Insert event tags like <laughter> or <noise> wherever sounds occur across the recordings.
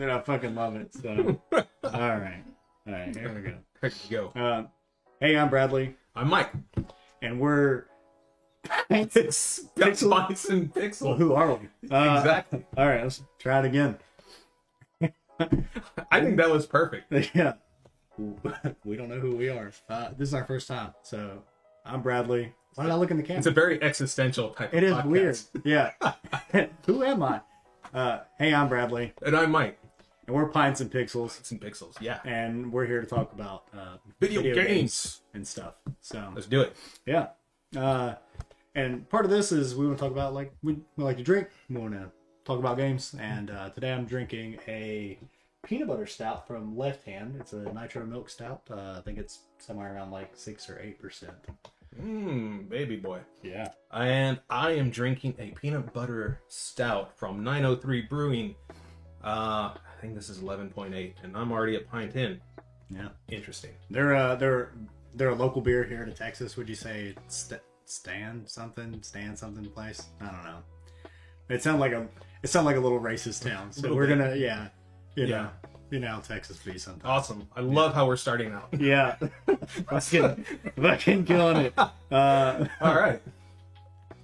Then I fucking love it. So, <laughs> all right, all right, here we go. Here you go. Uh, hey, I'm Bradley, I'm Mike. and we're. It's Pixels <laughs> and Well, who are we? Uh, exactly. All right, let's try it again. <laughs> I think that was perfect. yeah. We don't know who we are. Uh, this is our first time, so I'm Bradley. Why did I look in the camera? It's a very existential type It of is podcast. weird. Yeah. who am I? Uh, hey, I'm Bradley, And I'm Mike. And we're Pints and Pixels, It's in Pixels. Yeah. and we're here to talk about uh, Video, games. and stuff. So Let's do it. yeah. Uh, and part of this is we want to talk about like we, we like to drink. We want to talk about games, and uh, today I'm drinking a peanut butter stout from Left Hand. It's a nitro milk stout. Uh, I think it's somewhere around like six or eight percent. Mmm, baby boy. Yeah. And I am drinking a peanut butter stout from 903 Brewing. Uh, I think this is 11.8, and I'm already at pint in. Yeah. Interesting. They're uh they're they're a local beer here to Texas. Would you say st- Stan something stand something place? I don't know. It sounds like a it sounded like a little racist town. So we're bit. gonna yeah you Yeah. know you know Texas be sometimes. Awesome. I love how we're starting out. Yeah, <laughs> fucking fucking killing it. <laughs> Uh, All right.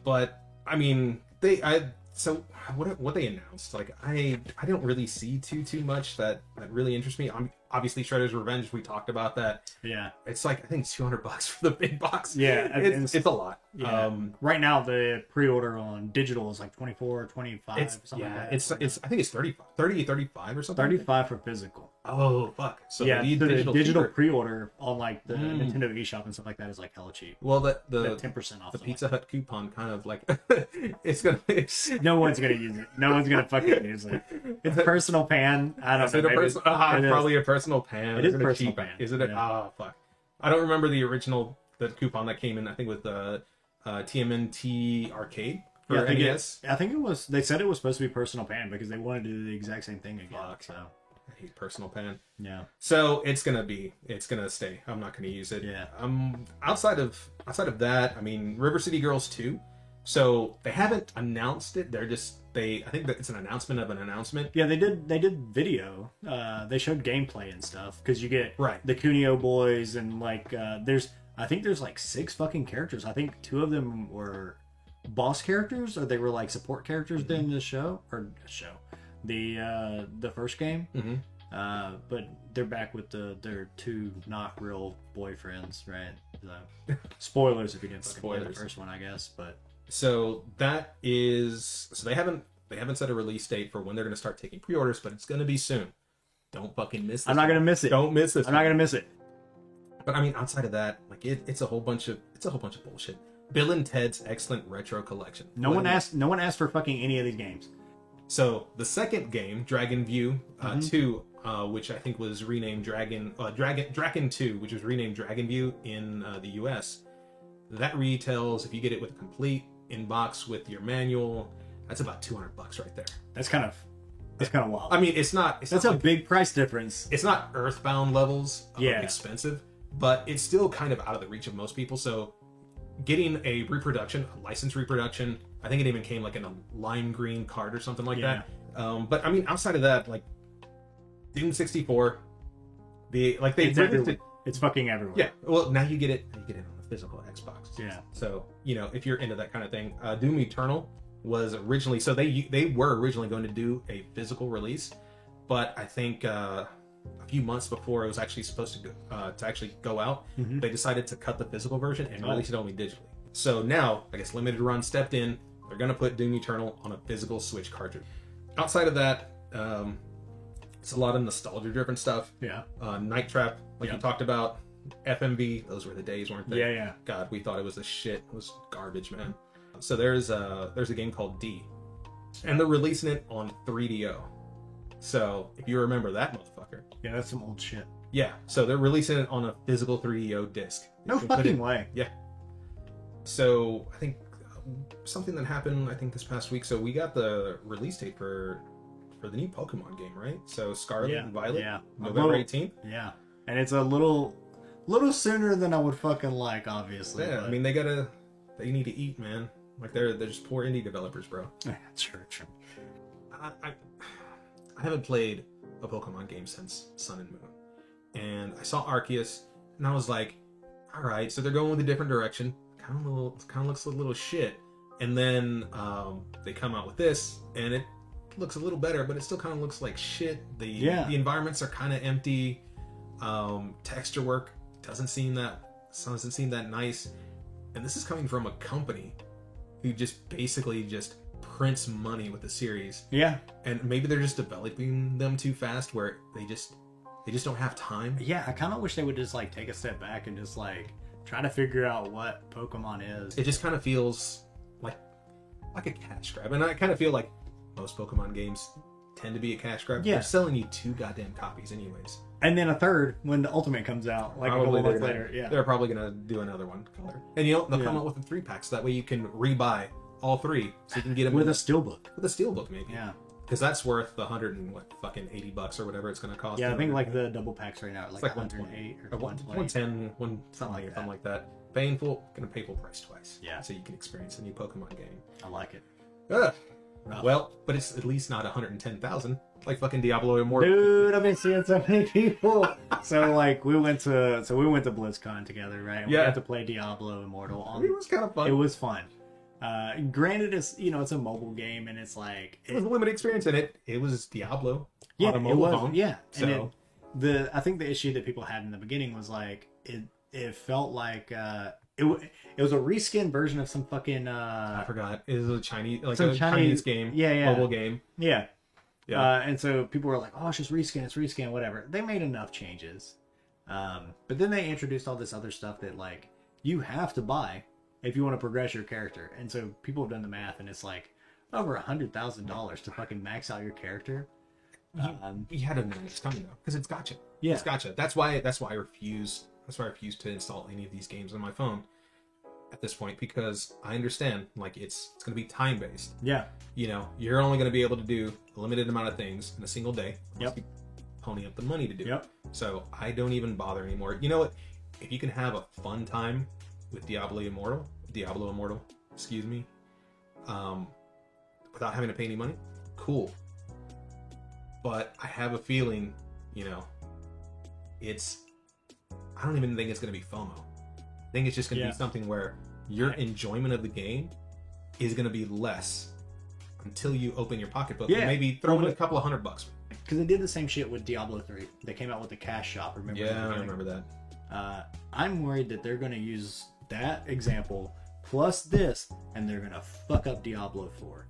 But I mean, they I so what what they announced like I I don't really see too too much that that really interests me. I'm obviously Shredder's Revenge. We talked about that. yeah, It's like I think 200 bucks <laughs> for the big box. Yeah, it's, it's- it's a lot. yeah. Um, right now the pre-order on digital is like 24 or 25 it's something yeah, like that. it's it's I think it's 30 30 35 or something. 35 for physical. Oh fuck. So yeah, the digital, digital, pre-order on like the Mm. Nintendo eShop and stuff like that is like hella cheap. Well, the the 10% off. the Pizza Hut coupon kind of like <laughs> it's gonna it's, No one's gonna use it. No one's gonna fucking use it. It's personal pan. I don't Is know. it a maybe person? Ah, it is. probably a personal pan. It Is a personal cheap- pan, Is it a? yeah. Ah, fuck. I don't remember the original the coupon that came in. I think with the uh, TMNT arcade for Yeah, I think, NES. it, I think it was. They said it was supposed to be personal pan because they wanted to do the exact same thing again. Fuck. So I hate personal pan. yeah, So it's gonna be. It's gonna stay. I'm not gonna use it. Yeah. Um. Outside of outside of that, I mean, River City Girls 2. So they haven't announced it. They're just they. I think that it's an announcement of an announcement. yeah. They did. They did video. Uh, they showed gameplay and stuff because you get Right. the Kunio boys and like uh, there's. I think there's like six fucking characters. I think two of them were boss characters or they were like support characters Mm-hmm. in the show or show the uh the first game Mhm. uh but they're back with the their two not real boyfriends right so, <laughs> spoilers if you didn't fucking play the first one i guess but So that is so they haven't they haven't set a release date for when they're gonna start taking pre-orders, but it's gonna be soon. Don't fucking miss this. i'm not gonna miss it Don't miss this. i'm not gonna miss it But I mean, outside of that, like it, it's a whole bunch of it's a whole bunch of bullshit. Bill and Ted's Excellent Retro Collection. no What one asked no one asked for fucking any of these games So the second game, Dragon View uh, Mhm. Two, uh, which I think was renamed Dragon uh, Dragon Dragon Two, which was renamed Dragon View in uh, the U.S. That retails if you get it with complete in box with your manual. That's about two hundred bucks right there. that's kind of that's kind of wild I mean, it's not. It's that's not a like- big price difference it's not earthbound levels of Yeah. expensive, but it's still kind of out of the reach of most people. So getting a reproduction, a licensed reproduction, I think it even came like in a lime green card or something like Yeah. that. Um, but I mean, outside of that, like Doom 64, the like they it's, released everywhere. it- it's fucking everywhere yeah. Well, now you get it. You get it physical Xbox. yeah So you know, if you're into that kind of thing, uh, Doom Eternal was originally so they they were originally going to do a physical release, but I think uh, a few months before it was actually supposed to go uh, to actually go out, Mhm. they decided to cut the physical version and Oh. release it only digitally. So now, I guess Limited Run stepped in. They're going to put Doom Eternal on a physical Switch cartridge. Outside of that, um, it's a lot of nostalgia-driven stuff. yeah Uh, Night Trap, like Yeah. you talked about, FMV. Those were the days, weren't they? yeah yeah God, we thought it was a shit. It was garbage, man. So there's a there's a game called D, and they're releasing it on 3DO. So if you remember that motherfucker, yeah that's some old shit yeah. So they're releasing it on a physical 3DO disc. no You can put fucking it- way Yeah. So I think uh, something that happened I think this past week. So we got the release date for for the new Pokemon game, right? So Scarlet yeah and Violet, yeah November 18th. Yeah, and it's a little, little sooner than I would fucking like, obviously. Yeah, I mean they gotta they need to eat, man. Like they're they're just poor indie developers, bro. <laughs> true, true. I, I, I haven't played a Pokemon game since Sun and Moon. And I saw Arceus, and I was like, all right, so they're going with a different direction. Kind of little, kind of looks a little shit. And then um, they come out with this, and it looks a little better, but it still kind of looks like shit. The Yeah. the environments are kind of empty. Um, texture work doesn't seem that doesn't seem that nice. And this is coming from a company who just basically just prints money with the series Yeah, and maybe they're just developing them too fast where they just they just don't have time yeah. I kind of wish they would just like take a step back and just like try to figure out what Pokemon is. it just kind of feels like like a cash grab and i kind of feel like most pokemon games tend to be a cash grab Yeah. they're selling you two goddamn copies anyways and then a third when the Ultimate comes out, like a couple months gonna, later. Yeah, they're probably gonna do another one color and you know they'll come out with the three packs that way you can rebuy all three so you can get them with in a steelbook. with a steelbook maybe Yeah, because that's worth the hundred and what fucking 80 bucks or whatever it's gonna cost yeah. I think like the double packs right now are like, It's like 108 or Or one, 120. 110, one, Something like something like that. Painful, gonna pay full price twice. Yeah. So you can experience a new Pokemon game. I like it. Ugh. Rough. Well, but it's at least not 110,000 like fucking Diablo Immortal. Dude, I've been seeing so many people. so like we went to so we went to BlizzCon together, right? And We Yeah. got to play Diablo Immortal on It was kind of fun. It was fun. Uh, granted, it's you know it's a mobile game and it's like It was a limited experience in it. It was Diablo yeah, on a it mobile was phone. yeah. So And it, the I think the issue that people had in the beginning was like it it felt like uh, it it was a reskin version of some fucking uh, I forgot. It was a Chinese, like a Chinese- Chinese, game, yeah, yeah. mobile game. yeah. Yeah. Uh, and so people were like, "Oh, it's just reskin, it's reskin, whatever." They made enough changes, um, but then they introduced all this other stuff that like you have to buy if you want to progress your character. And so people have done the math, and it's like over a hundred thousand dollars to fucking max out your character. Um, you had to know it's coming though, because it's gotcha. yeah, It's gotcha. That's why. That's why I refuse. That's why I refuse to install any of these games on my phone at this point because I understand like it's it's going to be time based. yeah, you know, you're only going to be able to do a limited amount of things in a single day. Yep. Pony up the money to do Yep. it. So I don't even bother anymore. You know what? If you can have a fun time with Diablo Immortal, Diablo Immortal, excuse me, um, without having to pay any money, cool. But I have a feeling, you know, it's. I don't even think it's going to be FOMO. I think it's just going to Yeah. be something where your enjoyment of the game is going to be less until you open your pocketbook Yeah. and maybe throw in a couple of hundred bucks. because they did the same shit with Diablo three. They came out with the cash shop. Remember? Yeah, I remember that. Uh, I'm worried that they're going to use that example plus this, and they're going to fuck up Diablo 4.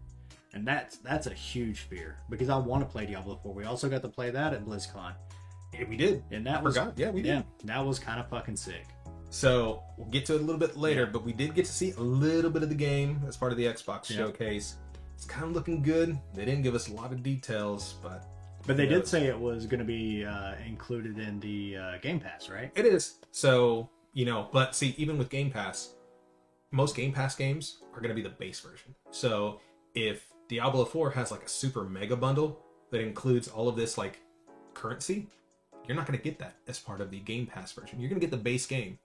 And that's that's a huge fear because I want to play Diablo 4. We also got to play that at BlizzCon, Yeah, we did. and that I was forgot. Yeah, we did. yeah, that was kind of fucking sick. So we'll get to it a little bit later, Yeah. but we did get to see a little bit of the game as part of the Xbox Yeah. showcase. It's kind of looking good. They didn't give us a lot of details, but But they who did say it was going to be uh, included in the uh, Game Pass, right? it is. So you know, but see, even with Game Pass, most Game Pass games are going to be the base version. So if Diablo 4 has like a super mega bundle that includes all of this like currency, you're not going to get that as part of the Game Pass version. You're going to get the base game.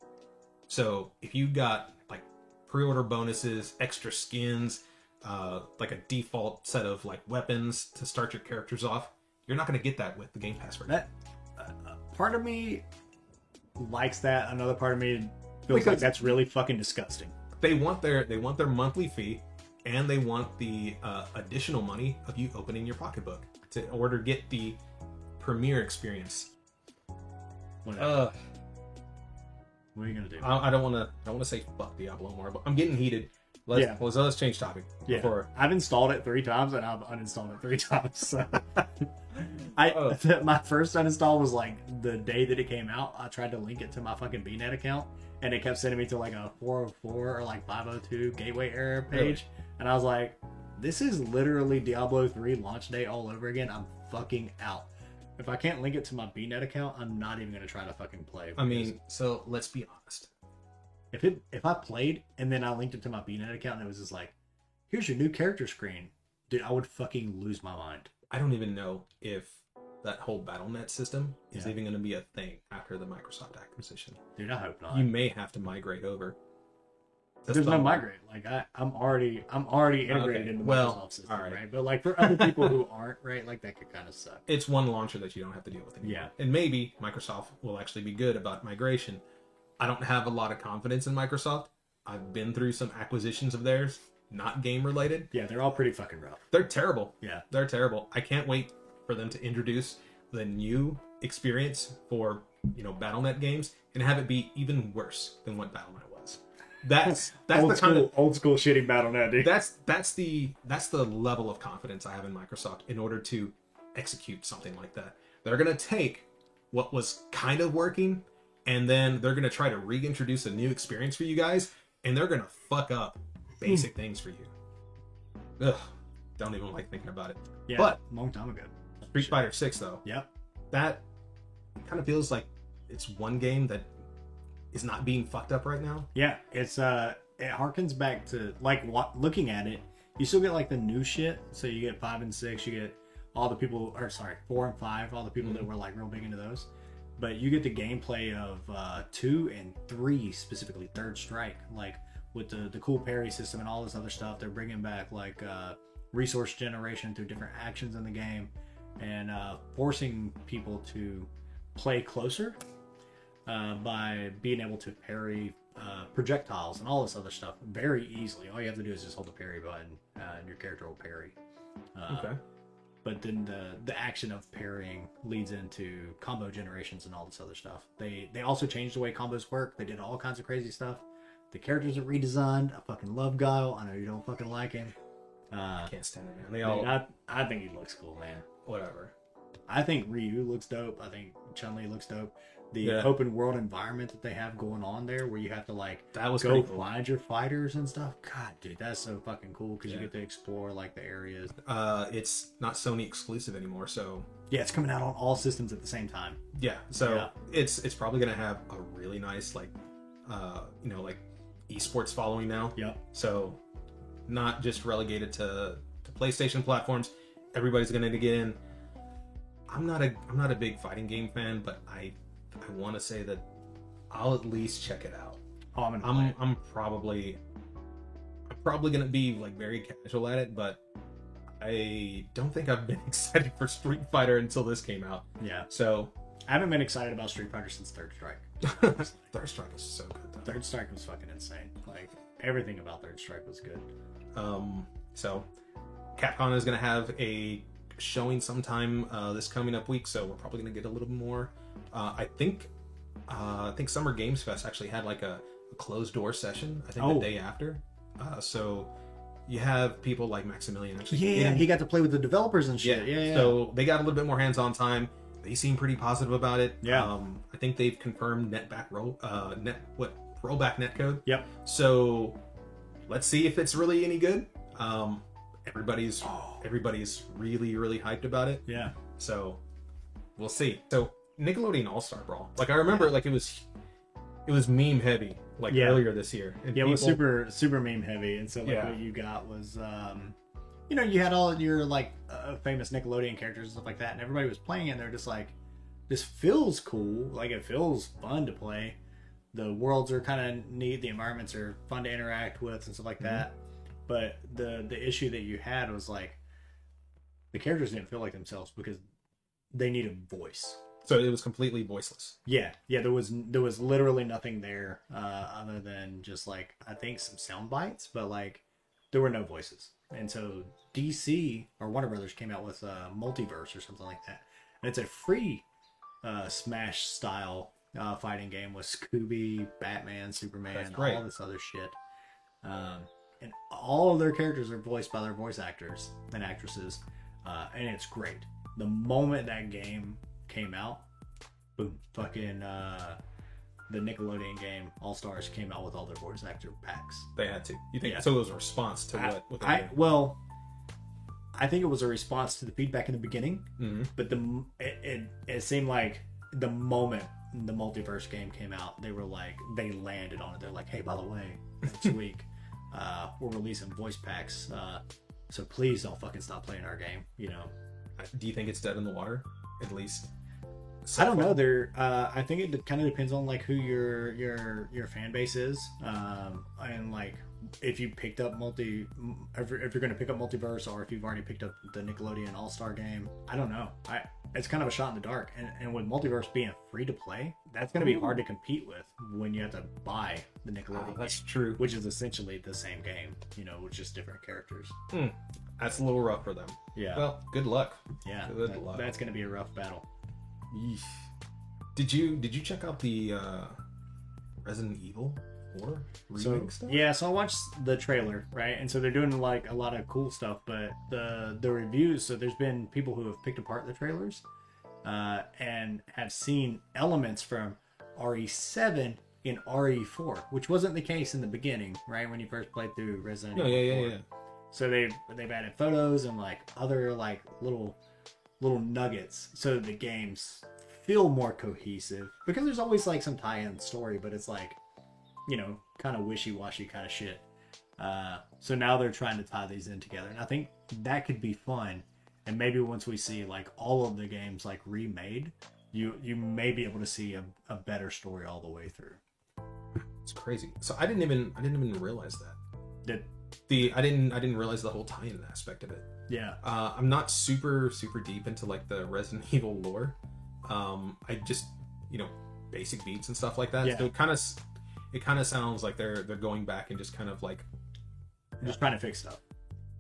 So if you got like pre-order bonuses, extra skins, uh, like a default set of like weapons to start your characters off, you're not going to get that with the Game Pass version. That uh, uh, part of me likes that. Another part of me feels like that's really fucking disgusting. they want their they want their monthly fee and they want the uh, additional money of you opening your pocketbook to order get the premiere experience Whatever. uh what are you gonna do? i, I don't want to i don't want to say fuck diablo more but i'm getting heated let's Yeah. let's, let's change topic Yeah, before I've installed it three times and I've uninstalled it three <laughs> times. So I Oh. <laughs> my first uninstall was like the day that it came out. I tried to link it to my fucking BNet account and it kept sending me to like a 404 or like 502 gateway error page, Really? and I was like, "This is literally Diablo 3 launch day all over again." I'm fucking out. If I can't link it to my BNet account, I'm not even gonna try to fucking play. i mean so let's be honest if it if I played and then I linked it to my BNet account and it was just like, here's your new character screen, dude, I would fucking lose my mind. i don't even know if that whole battlenet system is Yeah. even going to be a thing after the microsoft acquisition Dude, I hope not. you may have to migrate over That's There's no migrate. Like I, I'm already, I'm already integrated Okay. into Well, Microsoft system, right? But like for other people who aren't, right? Like that could kind of suck. It's one launcher that you don't have to deal with anymore. Yeah. And maybe Microsoft will actually be good about migration. I don't have a lot of confidence in Microsoft. I've been through some acquisitions of theirs, not game related. Yeah, they're all pretty fucking rough. They're terrible. Yeah, They're terrible. I can't wait for them to introduce the new experience for, you know, BattleNet games and have it be even worse than what BattleNet was. That's that's old the school, kind of old school shitty BattleNet, dude. that's that's the that's the level of confidence I have in Microsoft in order to execute something like that. They're gonna take what was kind of working, and then they're gonna try to reintroduce a new experience for you guys, and they're gonna fuck up basic hmm. things for you. Ugh, don't even like thinking about it. yeah, but- long time ago. Street Fighter Six though, Yep. that kind of feels like it's one game that is not being fucked up right now. Yeah, it's uh, it harkens back to like what looking at it. You still get like the new shit. So you get five and six. You get all the people, or sorry, four and five. All the people that were like real big into those. But you get the gameplay of uh, two and three, specifically Third Strike, like with the the cool parry system and all this other stuff. They're bringing back like uh, resource generation through different actions in the game, and uh, forcing people to play closer uh, by being able to parry uh, projectiles and all this other stuff very easily. All you have to do is just hold the parry button, uh, and your character will parry. Uh, Okay. But then the the action of parrying leads into combo generations and all this other stuff. They they also changed the way combos work. They did all kinds of crazy stuff. The characters are redesigned. I fucking love Guile. I know you don't fucking like him. Uh, Can't stand it, man. They all I, I think he looks cool, man. whatever. I think Ryu looks dope. I think Chun Li looks dope. The Yeah. open world environment that they have going on there, where you have to like That was go cool. find your fighters and stuff. God, dude, that's so fucking cool because Yeah. you get to explore like the areas. uh, it's not Sony exclusive anymore. So Yeah, it's coming out on all systems at the same time. yeah, so Yeah. it's it's probably gonna have a really nice like, uh, you know, like esports following now. Yep. So not just relegated to to PlayStation platforms. Everybody's gonna get in. I'm not a I'm not a big fighting game fan, but I I want to say that I'll at least check it out. Oh, I'm I'm. I'm probably I'm probably gonna be like very casual at it, but I don't think I've been <laughs> excited for Street Fighter until this came out. Yeah, So I haven't been excited about Street Fighter since Third Strike. <laughs> Third Strike is so good though. Third Strike was fucking insane. Like everything about Third Strike was good. Um, so Capcom is gonna have a showing sometime uh, this coming up week, so we're probably gonna get a little more. Uh, I think uh, I think Summer Games Fest actually had like a, a closed door session. I think Oh. the day after. Uh, so you have people like Maximilian actually. Yeah, in- he got to play with the developers and shit. Yeah, yeah. So they got a little bit more hands-on time. They seem pretty positive about it. Yeah. Um, I think they've confirmed netback roll, uh, net what rollback netcode. Yep. So let's see if it's really any good. Um, everybody's Oh. everybody's really really hyped about it. yeah. So we'll see. So Nickelodeon All Star Brawl. Like I remember, like it was it was meme heavy like Yeah. earlier this year. And Yeah, it was super super meme heavy, and so like Yeah. what you got was, um, you know, you had all your like uh, famous Nickelodeon characters and stuff like that, and everybody was playing it. and They're just like, this feels cool, like it feels fun to play. The worlds are kind of neat, the environments are fun to interact with and stuff like that. But the the issue that you had was like, the characters didn't feel like themselves because they need a voice. So it was completely voiceless. Yeah, yeah. There was there was literally nothing there uh, other than just like I think some sound bites, but like there were no voices. And so DC or Warner Brothers came out with a multiverse or something like that, and it's a free uh, Smash style uh, fighting game with Scooby, Batman, Superman, all this other shit. Um, and all of their characters are voiced by their voice actors and actresses, uh, and it's great. The moment that game came out, boom, fucking uh, the Nickelodeon game All Stars came out with all their voice actor packs. They had to. You think Yeah. so? It was a response to I, what? what I- well, I think it was a response to the feedback in the beginning, Mhm. but the it, it, it seemed like the moment the multiverse game came out, they were like they landed on it. They're like, hey, by the way, next <laughs> week uh, we're releasing voice packs, uh, so please don't fucking stop playing our game. You know, Do you think it's dead in the water? At least. I don't know. There, uh, I think it kind of depends on like who your your your fan base is, um, and like if you picked up multi, if you're, if you're going to pick up multiverse, or if you've already picked up the Nickelodeon All Star game. I don't know. I it's kind of a shot in the dark, and and with multiverse being free to play, that's going to be hard to compete with when you have to buy the Nickelodeon. Oh, that's game, true. which is essentially the same game, you know, with just different characters. Hmm. That's a little rough for them. Yeah, Well, good luck. yeah, good that- luck. that's going to be a rough battle. Yeesh. Did you did you check out the uh, Resident Evil 4 So remake stuff? yeah, so I watched the trailer, right? And so they're doing like a lot of cool stuff, but the the reviews. So there's been people who have picked apart the trailers, uh, and have seen elements from RE7 in RE4, which wasn't the case in the beginning, right? When you first played through Resident Yeah, Evil. yeah, yeah, 4. yeah. So they've they've added photos and like other like little little nuggets so that the games feel more cohesive because there's always like some tie-in story, but it's like you know kind of wishy-washy kind of shit. Uh, so now they're trying to tie these in together, and I think that could be fun. And maybe once we see like all of the games like remade, you you may be able to see a, a better story all the way through. It's crazy. So I didn't even I didn't even realize that. That The I didn't I didn't realize the whole tie-in aspect of it. yeah, Uh, I'm not super super deep into like the Resident <laughs> Evil lore. Um, I just you know basic beats and stuff like that. Yeah. So it kind of it kind of sounds like they're they're going back and just kind of like. just trying to fix stuff.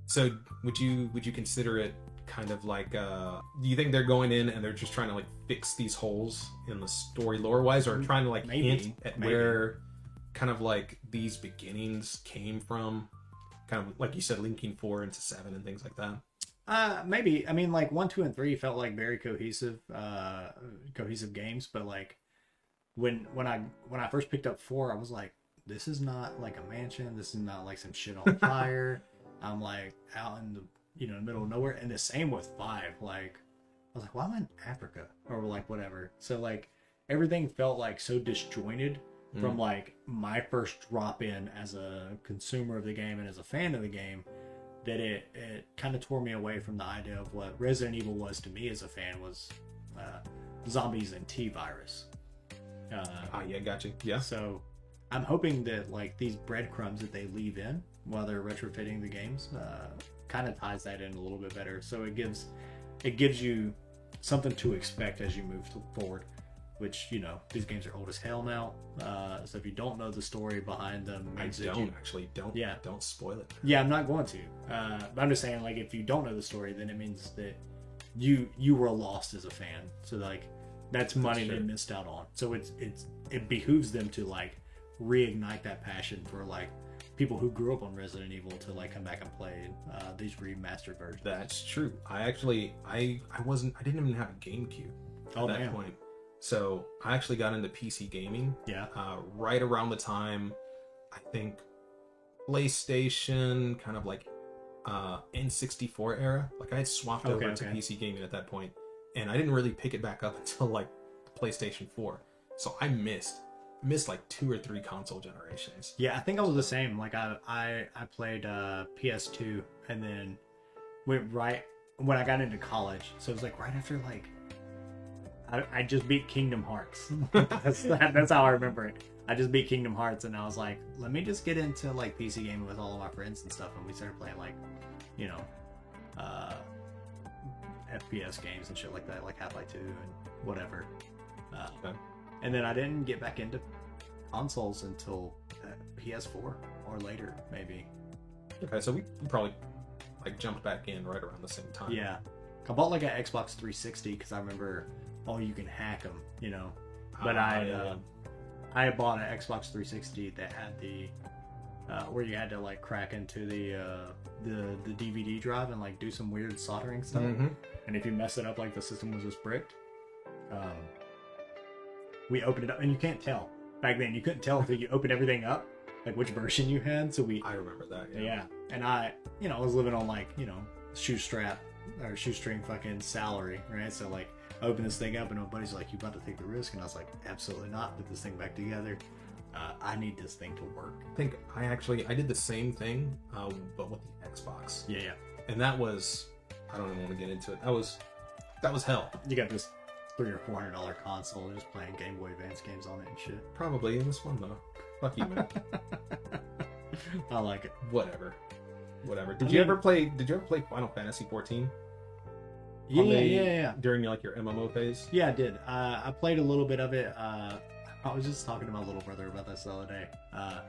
So would you would you consider it kind of like uh do you think they're going in and they're just trying to like fix these holes in the story lore wise or trying to like Maybe, hint at maybe. where kind of like these beginnings came from kind of like you said linking four into seven and things like that Uh, maybe. I mean, like one, two, and three felt like very cohesive, uh, cohesive games. But like when when I when I first picked up four, I was like, this is not like a mansion. This is not like some shit on <laughs> fire. I'm like out in the you know middle of nowhere. And the same with five. Like I was like, why am I in Africa or like whatever? So like everything felt like so disjointed from like my first drop in as a consumer of the game and as a fan of the game that it, it kind of tore me away from the idea of what Resident Evil was to me as a fan was uh, zombies and T virus. Uh, ah yeah gotcha yeah so I'm hoping that like these breadcrumbs that they leave in while they're retrofitting the games uh, kind of ties that in a little bit better. So it gives it gives you something to expect as you move forward. Which you know these games are old as hell now. Uh, so if you don't know the story behind them, i don't you actually don't Yeah. don't spoil it yeah, I'm not going to. Uh, but I'm just saying, like, if you don't know the story, then it means that you you were lost as a fan. So like, that's money they missed out on. So it's it's it behooves them to like reignite that passion for like people who grew up on Resident Evil to like come back and play uh, these remastered versions. that's true i actually i i wasn't i didn't even have a gamecube at Oh that man, point so i actually got into pc gaming yeah, uh, right around the time I think PlayStation kind of like uh, N64 era. Like I had swapped Okay, over to. PC gaming at that point, and I didn't really pick it back up <laughs> until like PlayStation 4. So I missed missed like two or three console generations. yeah. I think I was the same. Like I I I played uh, PS2 and then went right when I got into college. So it was like right after like I, I just beat Kingdom Hearts. <laughs> that's that, that's how I remember it. I just beat Kingdom Hearts, and I was like, let me just get into like PC gaming with all of my friends and stuff, and we started playing like, you know, uh, FPS games and shit like that, like Half Life Two and whatever. Uh, Okay. And then I didn't get back into consoles until uh, PS4 or later, maybe. Okay, so we probably like jumped back in right around the same time. Yeah, I bought like an Xbox 360 because I remember, oh, you can hack them, you know. But Ah, I, yeah. uh, I bought an Xbox 360 that had the, uh, where you had to like crack into the uh, the the DVD drive and like do some weird soldering stuff. Mhm. And if you mess it up, like the system was just bricked. Um, we opened it up, and you can't tell back then. You couldn't tell until you opened everything up, like which version you had. So we I remember that. Yeah. yeah. And I, you know, I was living on like, you know, shoestrap or shoestring fucking salary, right? So like, I opened this thing up and my buddy's like, "You about to take the risk?" And I was like, "Absolutely not. Put this thing back together. Uh, I need this thing to work." I think I actually I did the same thing, uh, but with the Xbox, Yeah, yeah. and that was I don't even want to get into it. That was that was hell. You got this three or four hundred dollar console, and just playing Game Boy Advance games on it and shit. Probably it was fun though. Fuck you, man. <laughs> I like it. Whatever. Whatever. Did I you mean- ever play? Did you ever play Final Fantasy 14 Yeah, the- yeah, yeah. during like your MMO phase? Yeah, I did. Uh, I played a little bit of it. Uh, I was just talking to my little brother about this the other day. Uh,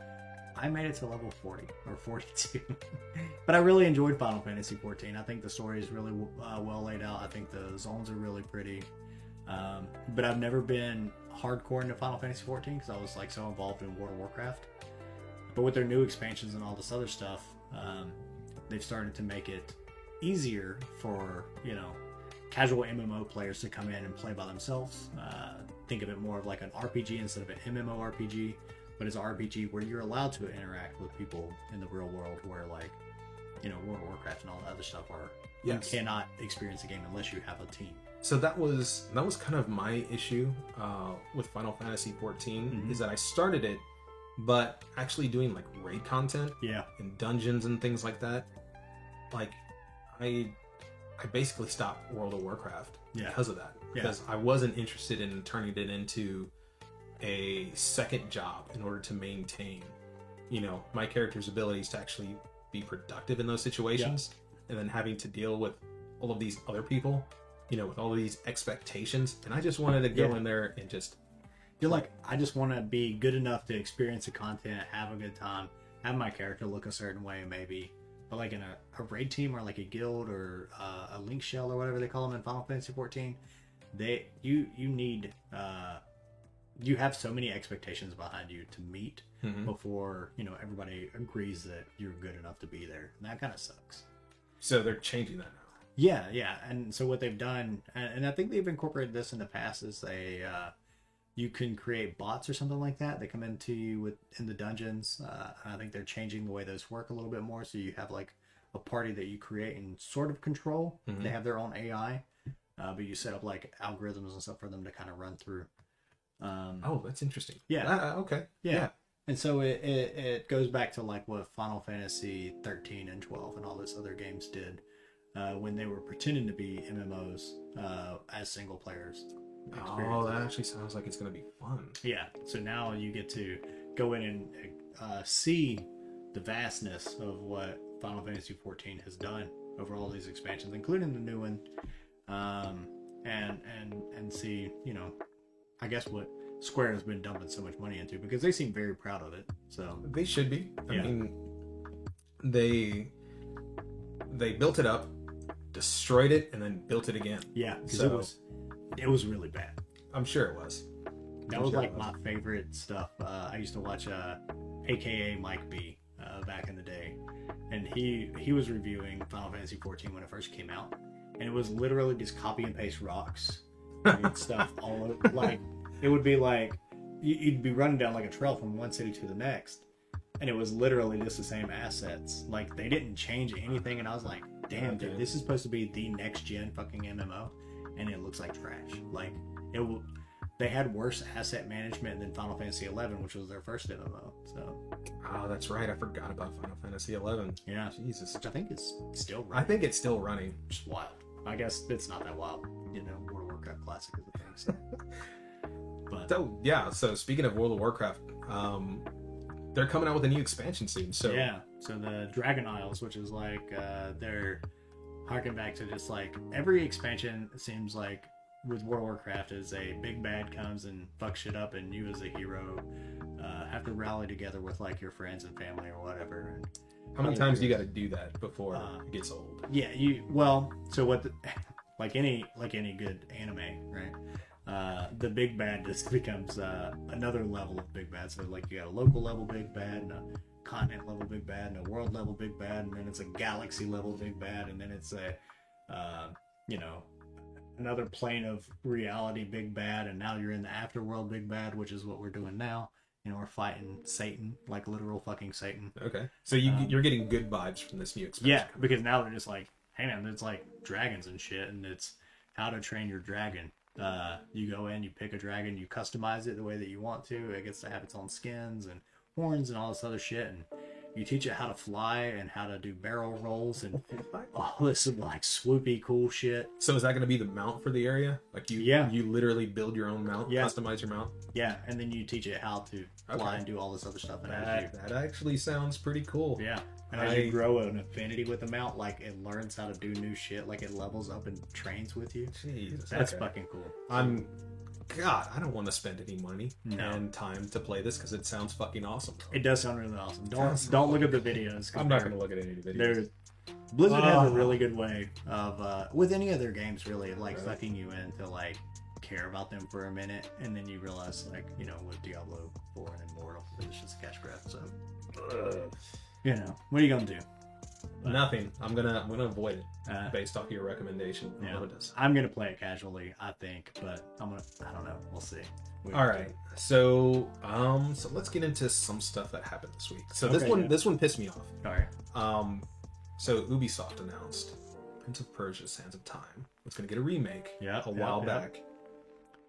I made it to level 40 or 42, <laughs> but I really enjoyed Final Fantasy 14. I think the story is really uh, well laid out. I think the zones are really pretty. Um, but I've never been hardcore into Final Fantasy 14 because I was like so involved in World of Warcraft. But with their new expansions and all this other stuff, um, they've started to make it easier for you know casual MMO players to come in and play by themselves. Uh, think of it more of like an RPG instead of an MMORPG, but it's an RPG where you're allowed to interact with people in the real world, where like you know World of Warcraft and all the other stuff are. Yes. You cannot experience a game unless you have a team. So that was that was kind of my issue uh, with Final Fantasy 14 Mhm. is that I started it, but actually doing like raid content Yeah. and dungeons and things like that, like I I basically stopped World of Warcraft Yeah. because of that Yeah. because I wasn't interested in turning it into a second job in order to maintain you know my character's abilities to actually be productive in those situations and then having to deal with all of these other people you know with all of these expectations and i just wanted to go Yeah. in there and just You're like, I just want to be good enough to experience the content, have a good time, have my character look a certain way, maybe. But like in a, a raid team or like a guild or uh, a link shell or whatever they call them in Final Fantasy 14, they you you need uh, you have so many expectations behind you to meet Mhm. before you know everybody agrees that you're good enough to be there, and that kind of sucks. so they're changing that now Yeah, yeah. And so what they've done, and, and I think they've incorporated this in the past, is they uh, you can create bots or something like that. They come into you with in the dungeons. Uh, I think they're changing the way those work a little bit more. So you have like a party that you create and sort of control. Mhm. They have their own AI, uh, but you set up like algorithms and stuff for them to kind of run through. Um, oh that's interesting Yeah. Ah, okay yeah. And so it, it, it goes back to like what Final Fantasy 13 and 12 and all those other games did uh, when they were pretending to be MMOs uh, as single players. Oh that actually sounds like it's going to be fun Yeah. So now you get to go in and uh, see the vastness of what Final Fantasy XIV has done over all these expansions, including the new one, um, and and and see you know, I guess what Square has been dumping so much money into because they seem very proud of it. So They should be. I Yeah. mean, they they built it up, destroyed it, and then built it again. yeah, because So- it was it was really bad. I'm sure it was. That I'm was sure like was. my favorite stuff. Uh, I used to watch, uh, AKA Mike B, uh, back in the day, and he he was reviewing Final Fantasy 14 when it first came out, and it was literally just copy and paste rocks and <laughs> stuff all over. Like it would be like you- you'd be running down like a trail from one city to the next, and it was literally just the same assets. Like they didn't change anything, and I was like, damn, dude, this is supposed to be the next gen fucking MMO, and it looks like trash. Like it will they had worse asset management than Final Fantasy 11, which was their first MMO. So Oh, that's right. I forgot about Final Fantasy 11. yeah, Jesus. which I think is still I think it's still running. just wild. I guess it's not that wild. You know, World of Warcraft Classic is a thing. So. <laughs> but So yeah. So speaking of World of Warcraft, um, they're coming out with a new expansion soon. So yeah, so the Dragon Isles, which is like uh, they're harking back to just like every expansion seems like with World of Warcraft is a big bad comes and fucks shit up, and you as a hero uh, have to rally together with like your friends and family or whatever. And how many times do you got to do that before Uh, it gets old? Yeah, you well, so what the, <laughs> like any like any good anime, right? Uh, the big bad just <laughs> becomes uh, another level of big bad. So like you got a local level big bad and a continent level big bad and a world level big bad and then it's a galaxy level big bad and then it's a uh, you know another plane of reality big bad and now you're in the afterworld big bad, which is what we're doing now. You know, we're fighting Satan, like literal fucking Satan. Okay. So you um, you're getting good vibes from this new expansion. Yeah, because now they're just like, hey man, it's like dragons and shit, and it's how to train your dragon. Uh, you go in, you pick a dragon, you customize it the way that you want to. It gets to have its own skins and horns and all this other shit, and You teach it how to fly and how to do barrel rolls and all this like swoopy cool shit. So is that going to be the mount for the area? Like you, Yeah. you literally build your own mount, Yeah. customize your mount. Yeah, and then you teach it how to fly Okay. and do all this other stuff. And as That, that actually sounds pretty cool. yeah, and as I- you grow an affinity with the mount, like it learns how to do new shit. Like it levels up and trains with you. Jesus, That's okay. fucking cool. I'm. God, I don't want to spend any money No. and time to play this because it sounds fucking awesome. It does sound really awesome. Don't don't look at the videos. I'm not going to look at any videos. They're Blizzard has Ah. a really good way of uh, with any of their games really like Really? sucking you into like care about them for a minute and then you realize like you know with Diablo 4 and Immortal it's just a cash grab so you know what are you gonna do Nothing. I'm gonna I'm gonna avoid it uh, based off your recommendation. Yeah. What it does. I'm gonna play it casually I think but I'm gonna I don't know we'll see We- All right. So um so let's get into some stuff that happened this week. So this one yeah. this one pissed me off. all right Um so Ubisoft announced Prince of Persia: Sands of Time was going to get a remake Yeah, a while yeah. back.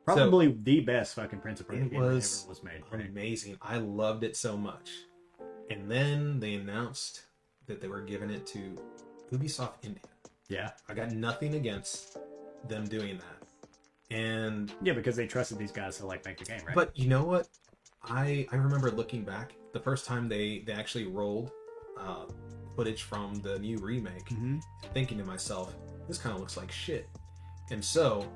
probably the best fucking Prince of Persia It game was that ever was made right? Amazing. I loved it so much. And then they announced that they were giving it to Ubisoft India. yeah I got nothing against them doing that. And yeah because they trusted these guys to like make the game right but you know what? I I remember looking back the first time they they actually rolled uh, footage from the new remake, Mhm. thinking to myself, this kind of looks like shit. And so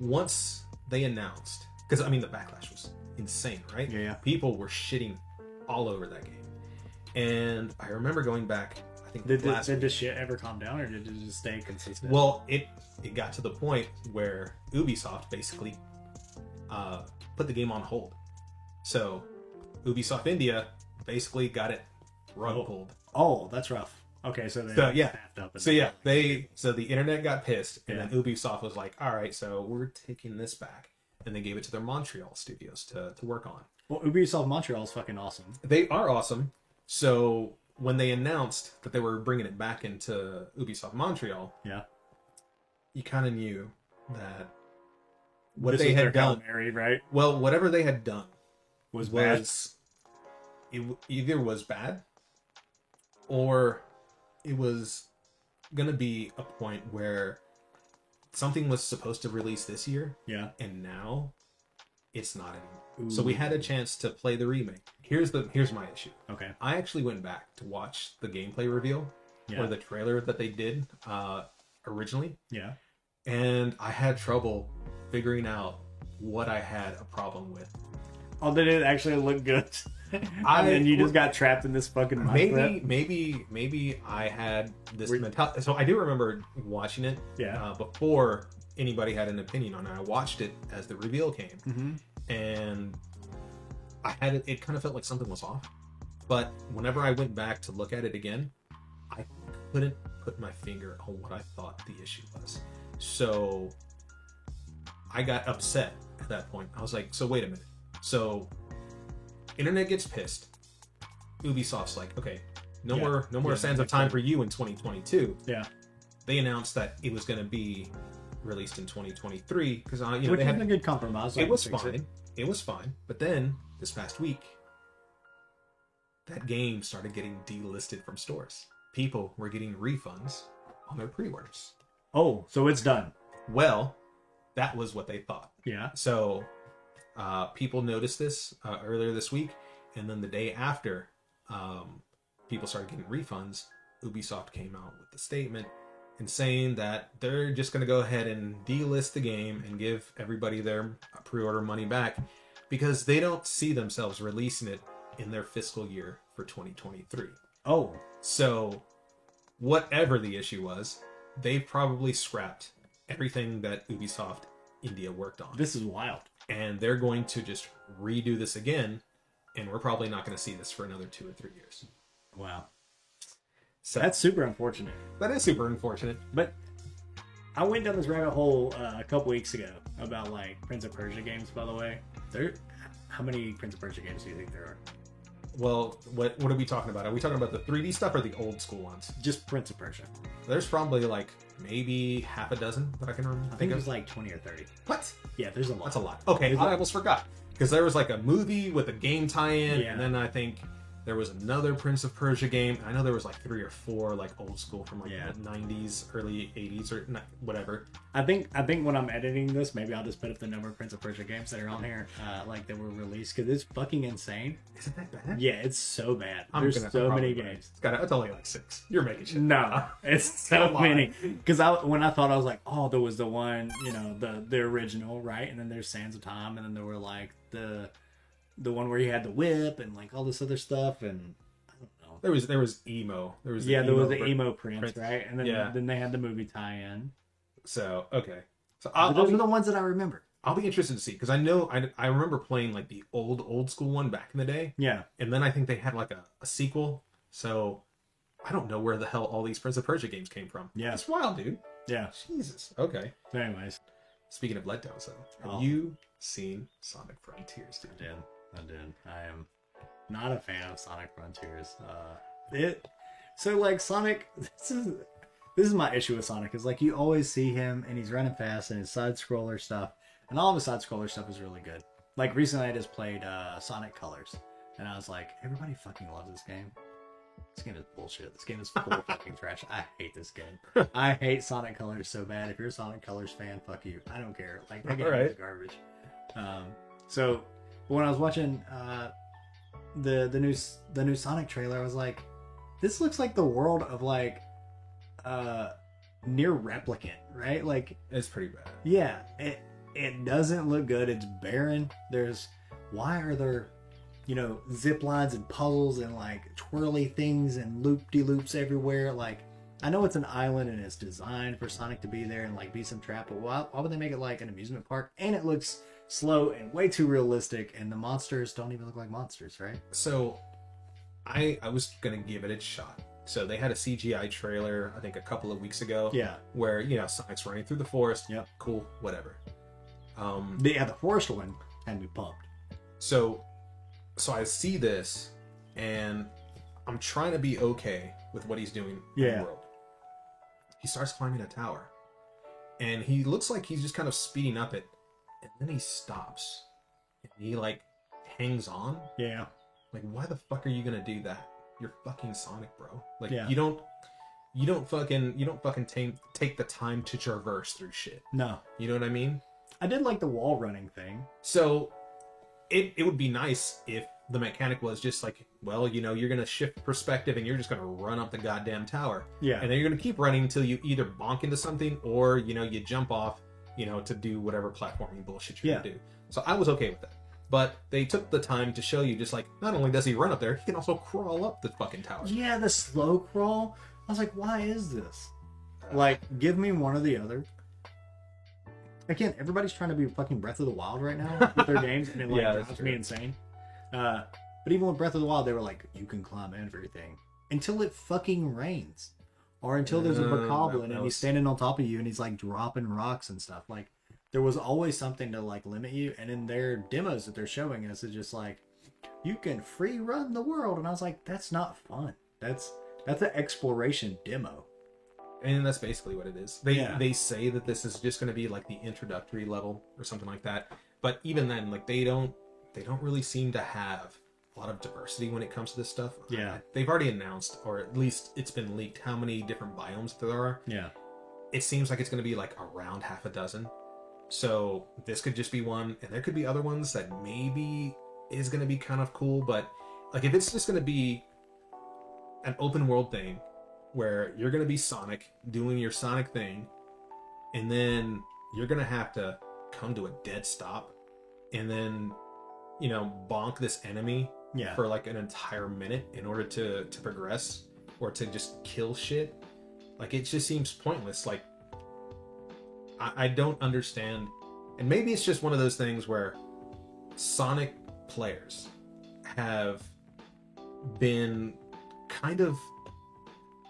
once they announced, because I mean the backlash was insane, right? yeah yeah People were shitting all over that game, and I remember going back. I think did, did, last did the shit ever calm down or did it just stay consistent well, it it got to the point where Ubisoft basically uh, put the game on hold. So Ubisoft India basically got it rug Oh. pulled. Oh, that's rough. Okay, so they So, yeah. up. So yeah, they so the internet got pissed, and Yeah. then Ubisoft was like, "All right, so we're taking this back," and they gave it to their Montreal studios to to work on. Well, Ubisoft Montreal is fucking awesome. They are awesome. So when they announced that they were bringing it back into Ubisoft Montreal, Yeah. you kind of knew that what This they had done, Mary, right? Well, whatever they had done Was bad. was it either was bad or it was gonna be a point where something was supposed to release this year Yeah. and now it's not anymore. So we had a chance to play the remake. Here's the here's my issue. Okay. I actually went back to watch the gameplay reveal Yeah. or the trailer that they did uh, originally, yeah. and I had trouble figuring out what I had a problem with. Oh, did it actually look good? <laughs> I- and then you just got trapped in this fucking maybe maybe maybe i had this mentality so i do remember watching it Yeah. uh, before anybody had an opinion on it. I watched it as the reveal came. Hmm and i had it, it kind of felt like something was off. But whenever i went back to look at it again i couldn't put my finger on what i thought the issue was. So i got upset at that point. I was like so wait a minute. So internet gets pissed. Ubisoft's like okay no Yeah. more no more Yeah, sands of time for you in 2022 Yeah. they announced that it was going to be released in 2023 because you know Which they had a good compromise. It was fine. It. was fine. But then this past week, that game started getting delisted from stores. People were getting refunds on their pre-orders. Oh, so it's done. Well, that was what they thought. Yeah. So uh, people noticed this uh, earlier this week, and then the day after, um, people started getting refunds. Ubisoft came out with the statement and saying that they're just going to go ahead and delist the game and give everybody their pre-order money back because they don't see themselves releasing it in their fiscal year for 2023. Oh, So, whatever the issue was, they probably scrapped everything that Ubisoft India worked on this is wild. and they're going to just redo this again and we're probably not going to see this for another two or three years Wow. So That's super unfortunate. that is super unfortunate But I went down this rabbit hole uh, a couple weeks ago about like Prince of Persia games. By the way, there. How many Prince of Persia games do you think there are? well what what are we talking about are we talking about the 3d stuff or the old school ones Just Prince of Persia. there's probably like maybe half a dozen that i can remember I think it was like twenty or thirty. what Yeah, there's a lot. that's a lot okay There's i almost forgot because there was like a movie with a game tie-in Yeah. and then i think There was another Prince of Persia game. I know there was like three or four like old school from like Yeah. the 90s, early 80s, or ni- whatever. I think I think when I'm editing this, maybe I'll just put up the number of Prince of Persia games that are on here, uh, like that were released, because it's fucking insane. Is it that bad? Yeah, it's so bad. I'm There's gonna so probably many buy it. games. It's got it's only like six. You're making shit. No, <laughs> it's so Come on. many. Because I when I thought I was like, oh, there was the one, you know, the the original, right? And then there's Sands of Time, and then there were like the the one where you had the whip and like all this other stuff, and I don't know. There was there was emo. There was the Yeah, there was the ver- emo prince, right? And then Yeah. then they had the movie tie-in. So okay, so I'll, I'll, those be, are the ones that I remember. I'll be interested to see because I know I, I remember playing like the old old school one back in the day, Yeah, and then I think they had like a, a sequel. So I don't know where the hell all these Prince of Persia games came from. Yeah. it's wild, dude. yeah. Jesus. Okay. So anyways, Speaking of letdowns, though, have Oh. you seen Sonic Frontiers, dude? I did. I did. I am not a fan of Sonic Frontiers. Uh, it so like Sonic. <laughs> This is this is my issue with Sonic. Is like you always see him and he's running fast and his side scroller stuff and all of his side scroller stuff is really good. Like recently, I just played uh, Sonic Colors and I was like, everybody fucking loves this game. This game is bullshit. This game is full of <laughs> fucking trash. I hate this game. I hate Sonic Colors so bad. If you're a Sonic Colors fan, fuck you. I don't care. Like that game is garbage. Um, so when I was watching uh, the the new the new Sonic trailer, I was like, this looks like the world of like uh NieR Replicant, right? Like It's pretty bad. yeah, it it doesn't look good. It's barren. There's why are there you know zip lines and puzzles and like twirly things and loop de loops everywhere? Like I know it's an island and it's designed for Sonic to be there and like be some trap, but why, why would they make it like an amusement park? And it looks slow and way too realistic, and the monsters don't even look like monsters, right? So, I I was gonna give it a shot. So they had a CGI trailer, I think, a couple of weeks ago. Yeah, Where you know Sonic's running through the forest. Yep. Cool. Whatever. Um. yeah, the forest one had me pumped. So, so I see this, and I'm trying to be okay with what he's doing in Yeah. the world. He starts climbing a tower, and he looks like he's just kind of speeding up it, and then he stops, and he like hangs on. Yeah, Like, why the fuck are you gonna do that? You're fucking Sonic, bro. Like, Yeah. you don't, you don't fucking, you don't fucking take take the time to traverse through shit. no, You know what I mean? I did like the wall running thing. So it it would be nice if the mechanic was just like, well, you know, you're gonna shift perspective and you're just gonna run up the goddamn tower. Yeah, And then you're gonna keep running until you either bonk into something or, you know, you jump off, you know, to do whatever platforming bullshit you're gonna do. So I was okay with that. But they took the time to show you just like not only does he run up there, he can also crawl up the fucking tower. Yeah, the slow crawl. I was like, why is this? Like, give me one or the other. Again, everybody's trying to be fucking Breath of the Wild right now with their <laughs> games, and it like Yeah, drives me insane. Uh, but even with Breath of the Wild, they were like, you can climb everything until it fucking rains, or until there's a Uh, bokoblin and he's standing on top of you and he's like dropping rocks and stuff. Like, there was always something to like limit you. And in their demos that they're showing us, it's just like, you can free run the world, and I was like, that's not fun. That's that's an exploration demo. And that's basically what it is. They Yeah. they say that this is just going to be like the introductory level or something like that. But even then, like they don't they don't really seem to have a lot of diversity when it comes to this stuff. Yeah. They've already announced, or at least it's been leaked, how many different biomes there are. Yeah. It seems like it's going to be like around half a dozen. So this could just be one, and there could be other ones that maybe is going to be kind of cool. But like if it's just going to be an open world thing where you're going to be Sonic doing your Sonic thing, and then you're going to have to come to a dead stop, and then you know bonk this enemy Yeah. for like an entire minute in order to to progress or to just kill shit. Like it just seems pointless. Like I, I don't understand. And maybe it's just one of those things where sonic players have been kind of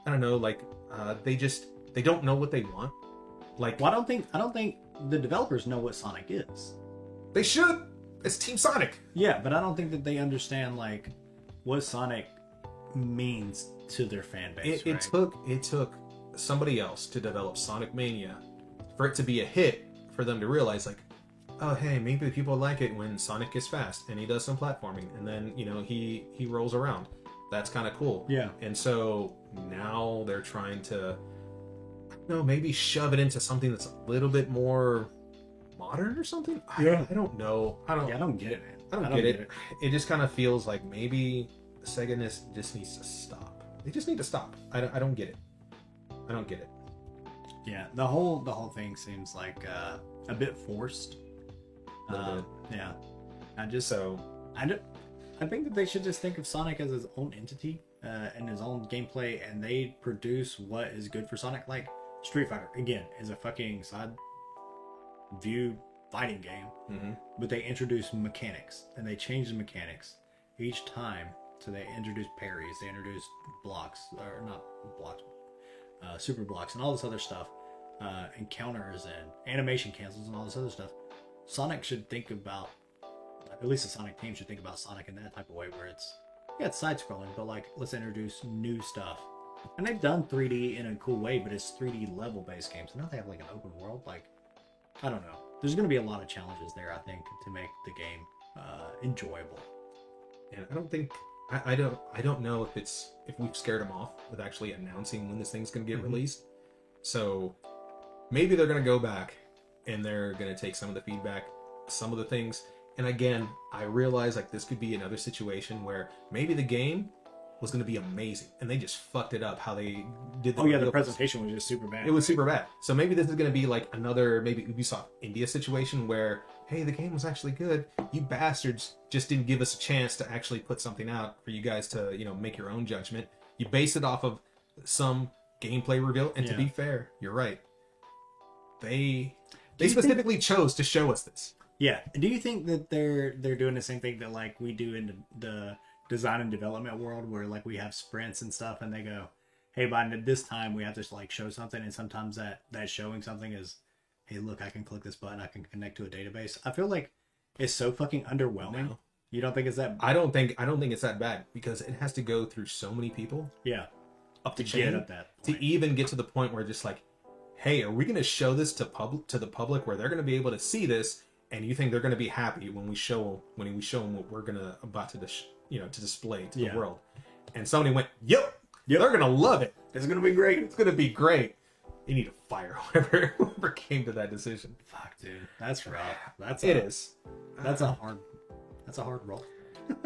i don't know like uh, they just they don't know what they want. Like Well, I don't think I don't think the developers know what Sonic is. they should it's team sonic Yeah, but I don't think that they understand like what Sonic means to their fan base. it, it right? took it took somebody else to develop Sonic Mania for it to be a hit for them to realize like oh hey maybe people like it when Sonic is fast and he does some platforming and then you know he he rolls around That's kind of cool. Yeah. And so now they're trying to, I don't know, maybe shove it into something that's a little bit more modern or something. I- Yeah. I, don't know. I don't. Yeah, I don't get it, man. I don't, get, it. it. just kind of feels like maybe Sega nis- just needs to stop. They just need to stop. I don't, I don't get it. I don't get it. Yeah, the whole the whole thing seems like uh, a bit forced. Little Uh, yeah, I just So I don't. I think that they should just think of Sonic as his own entity uh, and his own gameplay, and they produce what is good for Sonic. Like Street Fighter, again, is a fucking side view fighting game, mhm. but they introduce mechanics and they change the mechanics each time. So they introduce parries, they introduce blocks, or not blocks, uh, super blocks, and all this other stuff, uh, encounters and animation cancels and all this other stuff. Sonic should think about, at least the Sonic team should think about Sonic in that type of way, where it's yeah, it's side scrolling, but like let's introduce new stuff. And they've done 3D in a cool way, but it's 3D level based games. So now they have like an open world. Like I don't know. There's going to be a lot of challenges there, I think, to make the game uh, enjoyable. and I don't think I, I don't I don't know if it's if we've scared them off with actually announcing when this thing's gonna get Mhm. released. So maybe they're gonna go back and they're gonna take some of the feedback, some of the things. And again, I realize like this could be another situation where maybe the game was gonna be amazing and they just fucked it up how they did the Oh yeah, the presentation was just super bad. It was super bad. So maybe this is going to be like another maybe Ubisoft India situation where hey, the game was actually good. You bastards just didn't give us a chance to actually put something out for you guys to you know make your own judgment. You base it off of some gameplay reveal, and to be fair, you're right. They they you think- specifically chose to show us this. Yeah. Do you think that they're they're doing the same thing that like we do in the, the design and development world, where like we have sprints and stuff, and they go, "Hey, by this time we have to like show something," and sometimes that that showing something is, "Hey, look, I can click this button, I can connect to a database." I feel like it's so fucking underwhelming. No. You don't think it's that? I don't think I don't think it's that bad because it has to go through so many people Yeah. up To the get up that to even get to the point where just like, hey, are we going to show this to public to the public where they're going to be able to see this, and you think they're going to be happy when we show when we show them what we're going to about to dis- you know to display to Yeah. the world, and somebody went, yep, Yep. they're to love it. It's gonna be great. It's to be great. You need to fire <laughs> whoever whoever came to that decision. Fuck, dude, that's rough. That's It a, is. That's a hard. That's a hard roll. <laughs>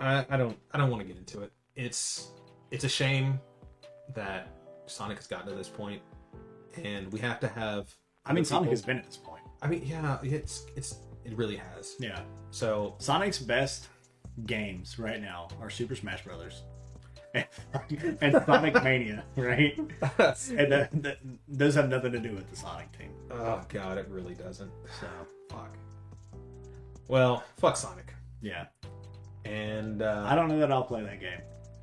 I, I don't I don't want to get into it. It's it's a shame that Sonic has gotten to this point, and we have to have. I mean, Sonic people- has been at this point. I mean, yeah, it's it's it really has. Yeah. So Sonic's best games right now are Super Smash Brothers and, <laughs> and Sonic Mania, right? <laughs> And that, that, those have nothing to do with the Sonic team. oh god, it really doesn't. So Fuck. Well, fuck Sonic. yeah, And uh, I don't know that I'll play that game.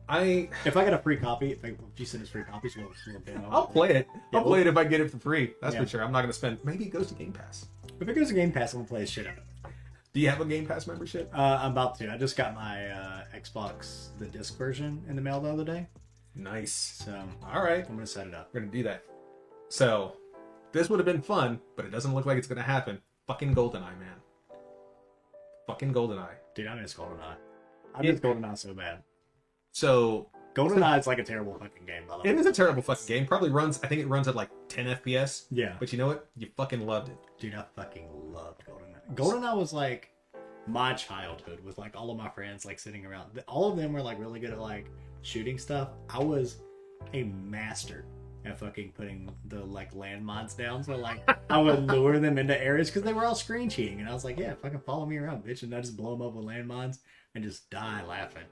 I If I get a free copy, if, I, if you send us free copies, we'll, we'll. I'll play it. Yeah, I'll play it if I get it for free. That's Yeah. for sure. I'm not gonna spend. Maybe it goes to Game Pass. If it goes to Game Pass, I'm gonna play the shit out of it. Do you have a Game Pass membership? Uh, I'm about to. I just got my uh, Xbox the disc version in the mail the other day, Nice. so All right. I'm gonna set it up. We're gonna do that. So, this would have been fun, but it doesn't look like it's gonna happen. Fucking GoldenEye, man. Fucking GoldenEye. Dude, I miss GoldenEye. I miss GoldenEye so bad. So, GoldenEye is like a terrible fucking game, by the way. it is a terrible fucking game. Probably runs. I think it runs at like 10 FPS. Yeah. But you know what? You fucking loved it. Dude, I fucking loved GoldenEye. GoldenEye was like my childhood with like all of my friends like sitting around. All of them were like really good at like shooting stuff. I was a master at fucking putting the like landmines down. So like I would <laughs> lure them into areas because they were all screen cheating, and I was like, yeah, fucking follow me around, bitch, and I just blow them up with landmines and just die laughing.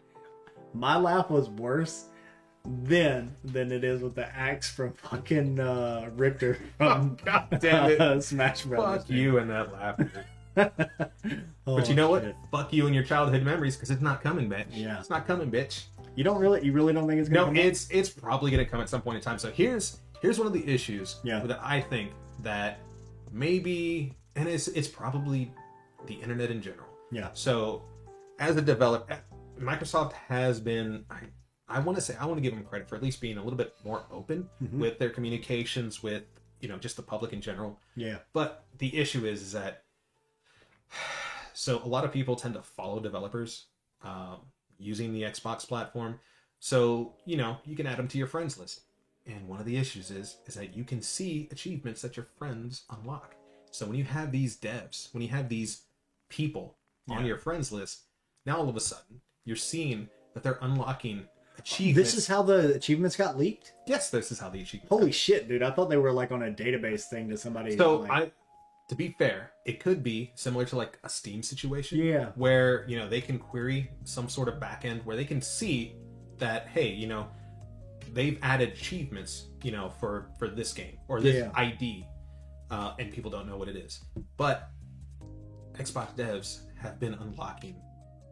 My laugh was worse then than it is with the axe from fucking uh, Richter <laughs> from God damn it. uh, Smash Brothers. Fuck you and that laughter. Oh, <laughs> but you know what? Fuck you and your childhood memories because it's not coming, bitch. Yeah. It's not coming, bitch. You don't really, you really don't think it's gonna No, come it's it's probably gonna come at some point in time. So here's here's one of the issues Yeah. that I think that maybe and it's it's probably the internet in general. Yeah. So as a developer, Microsoft has been I I want to say I want to give them credit for at least being a little bit more open Mhm. with their communications with you know just the public in general. Yeah. But the issue is, is that so a lot of people tend to follow developers. Um, using the Xbox platform. So, you know, you can add them to your friends list. And one of the issues is is that you can see achievements that your friends unlock. So when you have these devs, when you have these people on Yeah. your friends list, now all of a sudden you're seeing that they're unlocking achievements. This is how the achievements got leaked. yes, this is how the achievements. Holy shit, dude! I thought they were like on a database thing to somebody. So like, I, to be fair, it could be similar to like a Steam situation. Yeah. Where you know they can query some sort of backend where they can see that hey, you know, they've added achievements, you know, for for this game or this Yeah. ID, uh, and people don't know what it is. But Xbox devs have been unlocking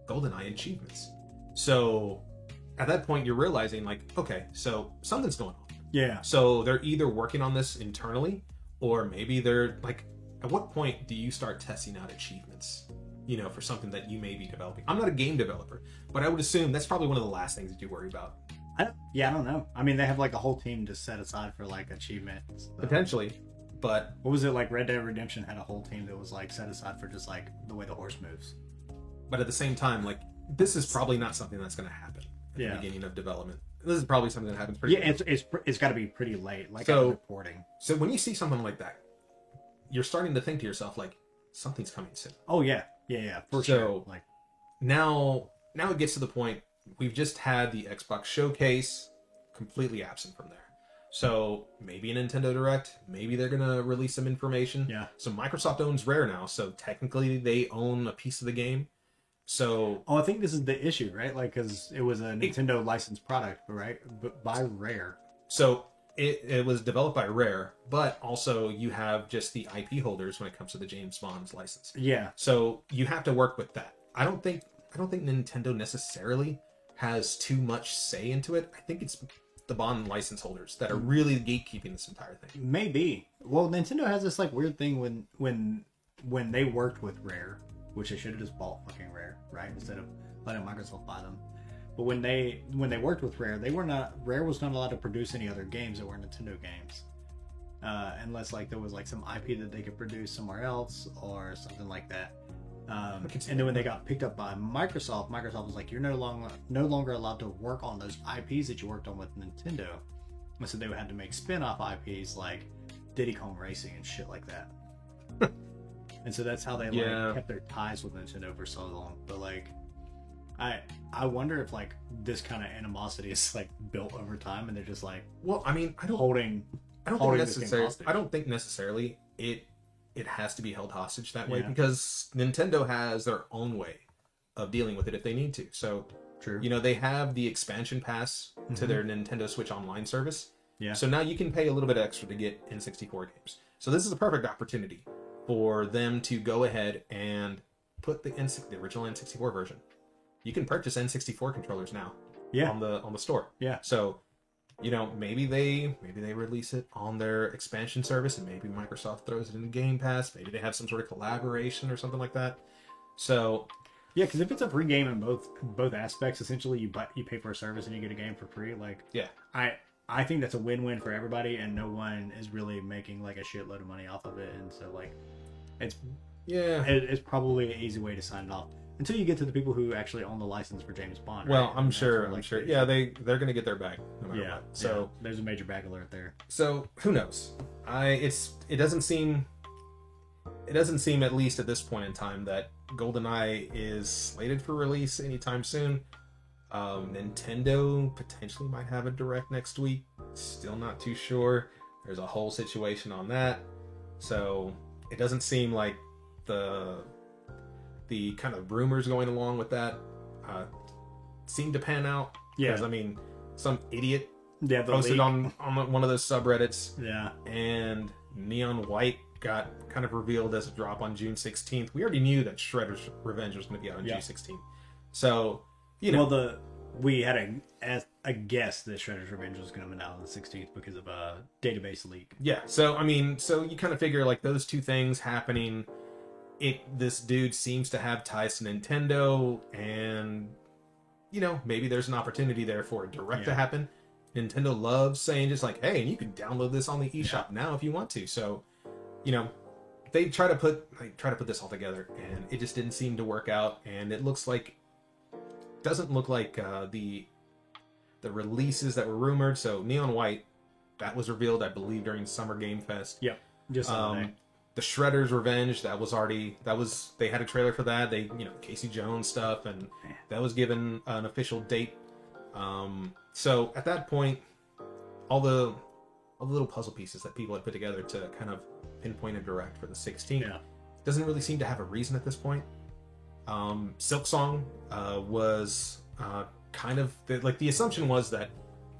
GoldenEye achievements. So at that point, you're realizing like, okay, so something's going on. yeah, So they're either working on this internally, or maybe they're like, at what point do you start testing out achievements? You know, for something that you may be developing. I'm not a game developer, but I would assume that's probably one of the last things that you worry about. I don't, yeah, I don't know. I mean, they have like a whole team to set aside for like achievements. so- Potentially, but What was it like? Red Dead Redemption had a whole team that was like set aside for just like the way the horse moves. but at the same time, like this is probably not something that's going to happen at Yeah. the beginning of development. This is probably something that happens pretty. Yeah, it's it's it's got to be pretty late. Like So- so, reporting. so when you see something like that, you're starting to think to yourself like something's coming soon. Oh yeah, yeah, yeah, for So- sure. Like now now it gets to the point we've just had the Xbox showcase completely absent from there. So maybe a Nintendo Direct, maybe they're gonna release some information. yeah. So Microsoft owns Rare now, so technically they own a piece of the game. So Oh, I think this is the issue, right? Like, because it was a Nintendo licensed product, right? But by Rare. so it, it was developed by Rare, but also you have just the IP holders when it comes to the James Bond's license. Yeah, So you have to work with that. I don't think I don't think Nintendo necessarily has too much say into it. I think it's the Bond license holders that are really gatekeeping this entire thing. maybe. Well, Nintendo has this like weird thing when when when they worked with Rare, which they should have just bought fucking Rare, right? Instead of letting Microsoft buy them. But when they when they worked with Rare, they were not Rare was not allowed to produce any other games that were Nintendo games. Uh, unless like there was like some IP that they could produce somewhere else or something like that. Um, I can see and then when they got picked up by Microsoft, Microsoft was like, "You're no longer no longer allowed to work on those IPs that you worked on with Nintendo." And so they had to make spin-off IPs like Diddy Kong Racing and shit like that. <laughs> and so that's how they like Yeah. kept their ties with Nintendo for so long. But like, I I wonder if like this kind of animosity is like built over time, and they're just like Well, I mean, I don't holding. I don't think holding this game necessarily hostage. I don't think necessarily it it has to be held hostage that way Yeah. because Nintendo has their own way of dealing with it if they need to. So, True. you know, they have the expansion pass to Mhm. their Nintendo Switch Online service. Yeah. So now you can pay a little bit extra to get N64 games. So this is a perfect opportunity for them to go ahead and put the N the original N64 version. You can purchase N64 controllers now yeah. on the on the store. Yeah. So, you know, maybe they maybe they release it on their expansion service, and maybe Microsoft throws it in Game Pass. Maybe they have some sort of collaboration or something like that. So Yeah, because if it's a free game in both both aspects, essentially you buy you pay for a service and you get a game for free. Like, Yeah. I I think that's a win win for everybody, and no one is really making like a shitload of money off of it. And so like, it's yeah. it, it's probably an easy way to sign it off until you get to the people who actually own the license for James Bond. Well, right? I'm sure. I'm like, sure. Yeah, they they're gonna get their bag no matter yeah. what. So yeah. there's a major bag alert there. so who knows? I it's it doesn't seem it doesn't seem at least at this point in time that GoldenEye is slated for release anytime soon. Um, Nintendo potentially might have a direct next week. Still not too sure. There's a whole situation on that. So it doesn't seem like the the kind of rumors going along with that uh, seem to pan out. Yeah, Because I mean, some idiot yeah. Posted leak. on on one of those subreddits Yeah, and Neon White got kind of revealed as a drop on June 16th. We already knew that Shredder's Revenge was going to be out on Yeah. June 16th. So, you know, well, the we had a as a guess that Shredder's Revenge was going to come out on the 16th because of a database leak. yeah. So, I mean, so you kind of figure like those two things happening. It this dude seems to have ties to Nintendo, and you know maybe there's an opportunity there for a direct to happen. Nintendo loves saying just like, hey, and you can download this on the eShop now if you want to. So, you know, they try to put like try to put this all together, and it just didn't seem to work out. And it looks like doesn't look like uh, the the releases that were rumored. So Neon White, that was revealed, I believe, during Summer Game Fest. Yep. Just Um. The Shredder's Revenge, that was already that was they had a trailer for that. They you know Casey Jones stuff, and that was given an official date. Um, so at that point, all the all the little puzzle pieces that people had put together to kind of pinpoint a direct for the 16th Yeah. doesn't really seem to have a reason at this point. Um, Silksong uh, was uh, kind of the, like the assumption was that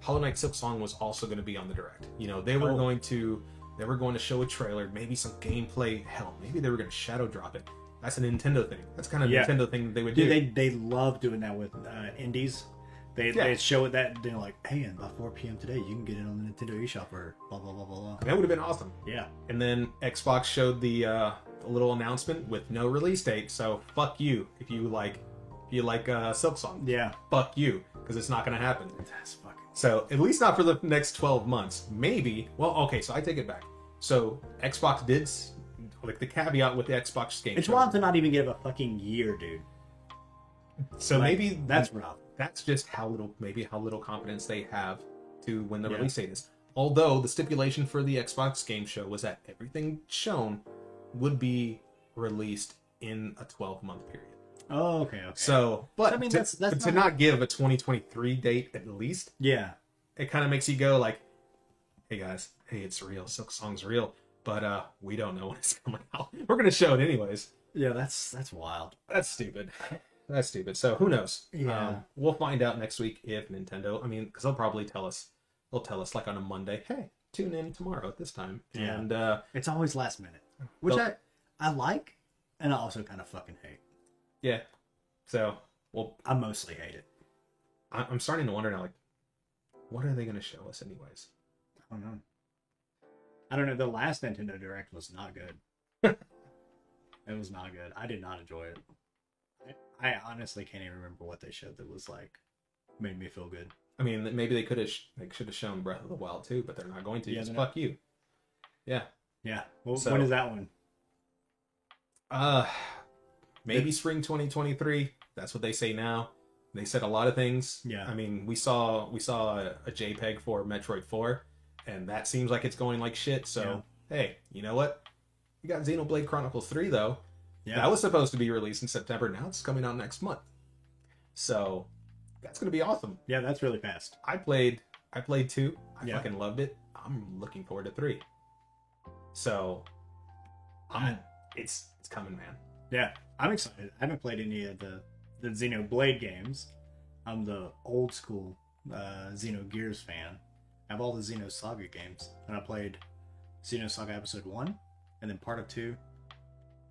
Hollow Knight Silksong was also going to be on the direct. You know, they were Oh. going to they were going to show a trailer, maybe some gameplay. Hell, maybe they were going to shadow drop it. That's a Nintendo thing. That's kind of Yeah. Nintendo thing that they would Dude, do. they they love doing that with uh, indies. They Yeah. they show it that they're like, hey, and by 4 p.m. today, you can get it on the Nintendo eShop or blah blah blah blah blah. that would have been awesome. Yeah. And then Xbox showed the uh, little announcement with no release date. So fuck you if you like if you like uh, Silksong. Yeah. Fuck you because it's not going to happen. That's fucking. So at least not for the next 12 months. Maybe. Well, okay, so I take it back. So Xbox did like the caveat with the Xbox game. It's wild to not even give a fucking year, dude. So Like, maybe that's rough. that's just how little maybe how little confidence they have to when the Yeah. release date is. Although the stipulation for the Xbox game show was that everything shown would be released in a 12 month period. Oh, okay, okay. So, but I mean, to, that's- that's but to not- not give a 2023 date at least, yeah. it kind of makes you go like, "Hey guys, hey, it's real. Silksong's real, but uh, we don't know <laughs> when it's coming out. We're gonna show it anyways. Yeah, that's that's wild. That's stupid. That's stupid. So who knows? Yeah. Um, we'll find out next week if Nintendo. I mean, because they'll probably tell us. They'll tell us like on a Monday. Hey, tune in tomorrow at this time. Yeah. And uh, It's always last minute, which I I like, and I also kind of fucking hate. Yeah. So well, I mostly hate it. I- I'm starting to wonder now. Like, what are they gonna show us anyways? I don't know. I don't know. The last Nintendo Direct was not good. <laughs> it was not good. I did not enjoy it. I, I honestly can't even remember what they showed that was like made me feel good. I mean, maybe they could have. Sh- they should have shown Breath of the Wild too, but they're not going to. Yeah, they're not. fuck you. Yeah. Yeah. Well, So- when is that one? Uh, maybe spring 2023. That's what they say now. They said a lot of things. Yeah. I mean, we saw we saw a, a JPEG for Metroid 4, and that seems like it's going like shit. So hey, you know what? We got Xenoblade Chronicles 3 though. Yeah. That was supposed to be released in September. Now it's coming out next month. So that's gonna be awesome. yeah, that's really fast. I played I played two. I Yeah. fucking loved it. I'm looking forward to three. So I'm it's it's coming, man. Yeah, I'm excited. I haven't played any of the the Xenoblade games. I'm the old school uh, Xenogears fan. I have all the Xenosaga games, and I played Xenosaga Episode One, and then part of two,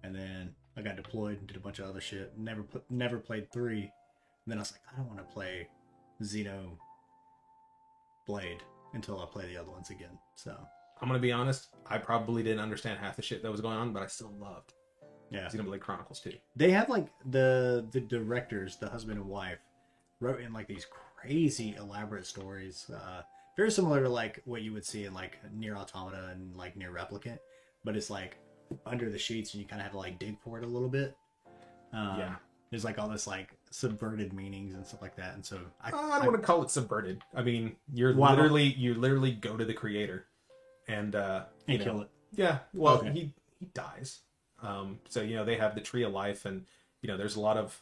and then I got deployed and did a bunch of other shit. Never put, never played three. And then I was like, I don't want to play Xeno Blade until I play the other ones again. So I'm gonna be honest. I probably didn't understand half the shit that was going on, but I still loved yeah, Xenoblade Chronicles 2. they have like the the directors the husband and wife wrote in like these crazy elaborate stories uh very similar to like what you would see in like NieR Automata and like NieR Replicant but it's like under the sheets and you kind of have to like dig for it a little bit um, Yeah. there's like all this like subverted meanings and stuff like that and so i, Uh, I don't want to call it subverted. I mean, you're Wow. literally you literally go to the creator, and uh, you and know, kill it Yeah, well, Okay. he he dies. Um, so you know they have the tree of life, and you know there's a lot of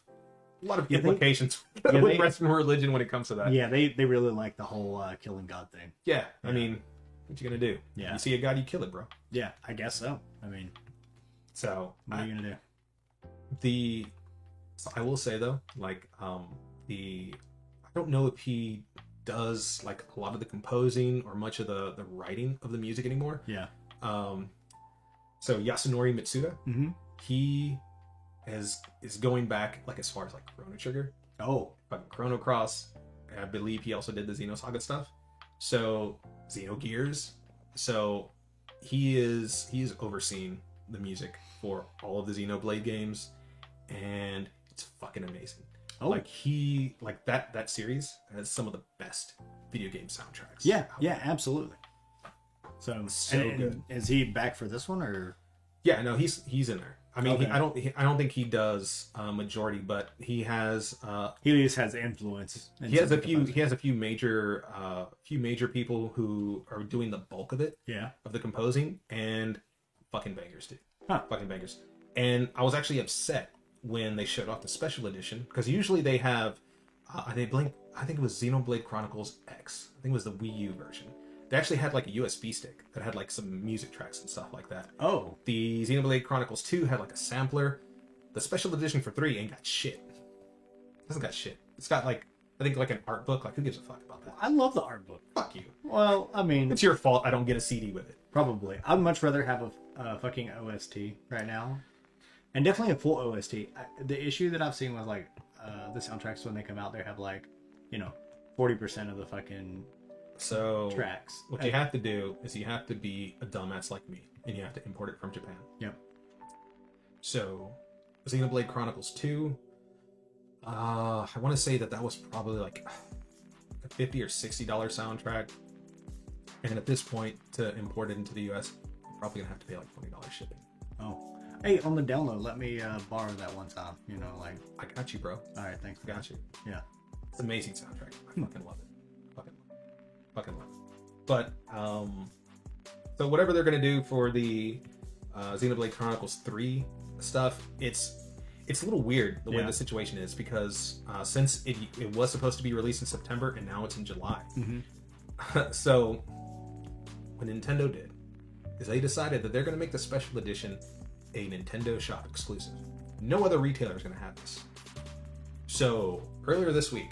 a lot of Yeah, they- implications <laughs> yeah, with they- Western religion when it comes to that. yeah they they really like the whole uh killing god thing Yeah, I mean, what you gonna do? Yeah. you see a god, you kill it, bro. yeah i guess so i mean So what are you gonna do the so I will say though, like um the I don't know if he does like a lot of the composing or much of the the writing of the music anymore. yeah Um, so Yasunori Mitsuda, mm-hmm. he is is going back like as far as like Chrono Trigger, oh Chrono Cross. and I believe he also did the Xenosaga stuff. So Xenogears. So he is he is overseeing the music for all of the Xenoblade games, and it's fucking amazing. oh Like he like that that series has some of the best video game soundtracks. Yeah, yeah, absolutely. So, So and- and good. Is he back for this one or? yeah. No, he's he's in there. I mean, he, I don't. He, I don't think he does uh, majority, but he has. Uh, He just has influence. in he has a few. He has a few major. Uh, few major people who are doing the bulk of it Yeah. of the composing and fucking bangers, dude. Huh. Fucking bangers. And I was actually upset when they showed off the special edition because usually they have. Uh, they blink. I think it was Xenoblade Chronicles X. I think it was the Wii U version. They actually had like a USB stick that had like some music tracks and stuff like that. Oh. The Xenoblade Chronicles 2 had like a sampler. The special edition for 3 ain't got shit. Doesn't got shit. It's got like I think like an art book. Like who gives a fuck about that? I love the art book. Fuck you. Well, I mean, It's your fault I don't get a CD with it. probably. I'd much rather have a uh, fucking OST right now, and definitely a full OST. I, the issue that I've seen with like uh, the soundtracks when they come out, they have like, you know, forty percent of the fucking So tracks. what you have to do is you have to be a dumbass like me and you have to import it from Japan. Yep. So Xenoblade Chronicles 2 uh I want to say that that was probably like a 50 or 60 dollar soundtrack. And at this point to import it into the US, you're probably going to have to pay like $20 shipping. Oh, hey, on the download, let me uh, borrow that one time. You know, like, I got you, bro. all right, thanks. I got you. Yeah. It's an amazing soundtrack. I fucking love it. Fucking love it. Fucking love it. But um so whatever they're gonna do for the uh Xenoblade Chronicles 3 stuff, it's it's a little weird the way Yeah. the situation is because uh, since it, it was supposed to be released in September and now it's in July. Mhm. <laughs> so what Nintendo did is they decided that they're going to make the special edition a Nintendo Shop exclusive. No other retailer is going to have this. So earlier this week,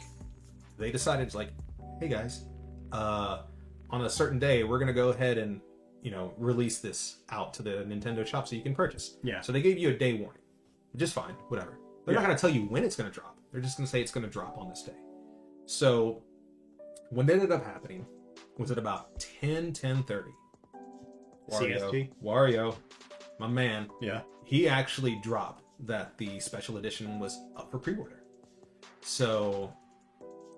they decided like, hey guys, uh, on a certain day, we're going to go ahead and you know release this out to the Nintendo Shop so you can purchase. Yeah. So they gave you a day warning, just fine, whatever. They're not going to tell you when it's going to drop. They're just going to say it's going to drop on this day. So what ended up happening was at about 10, 10 30. CST? Wario, my man, Yeah. he actually dropped that the special edition was up for pre-order. So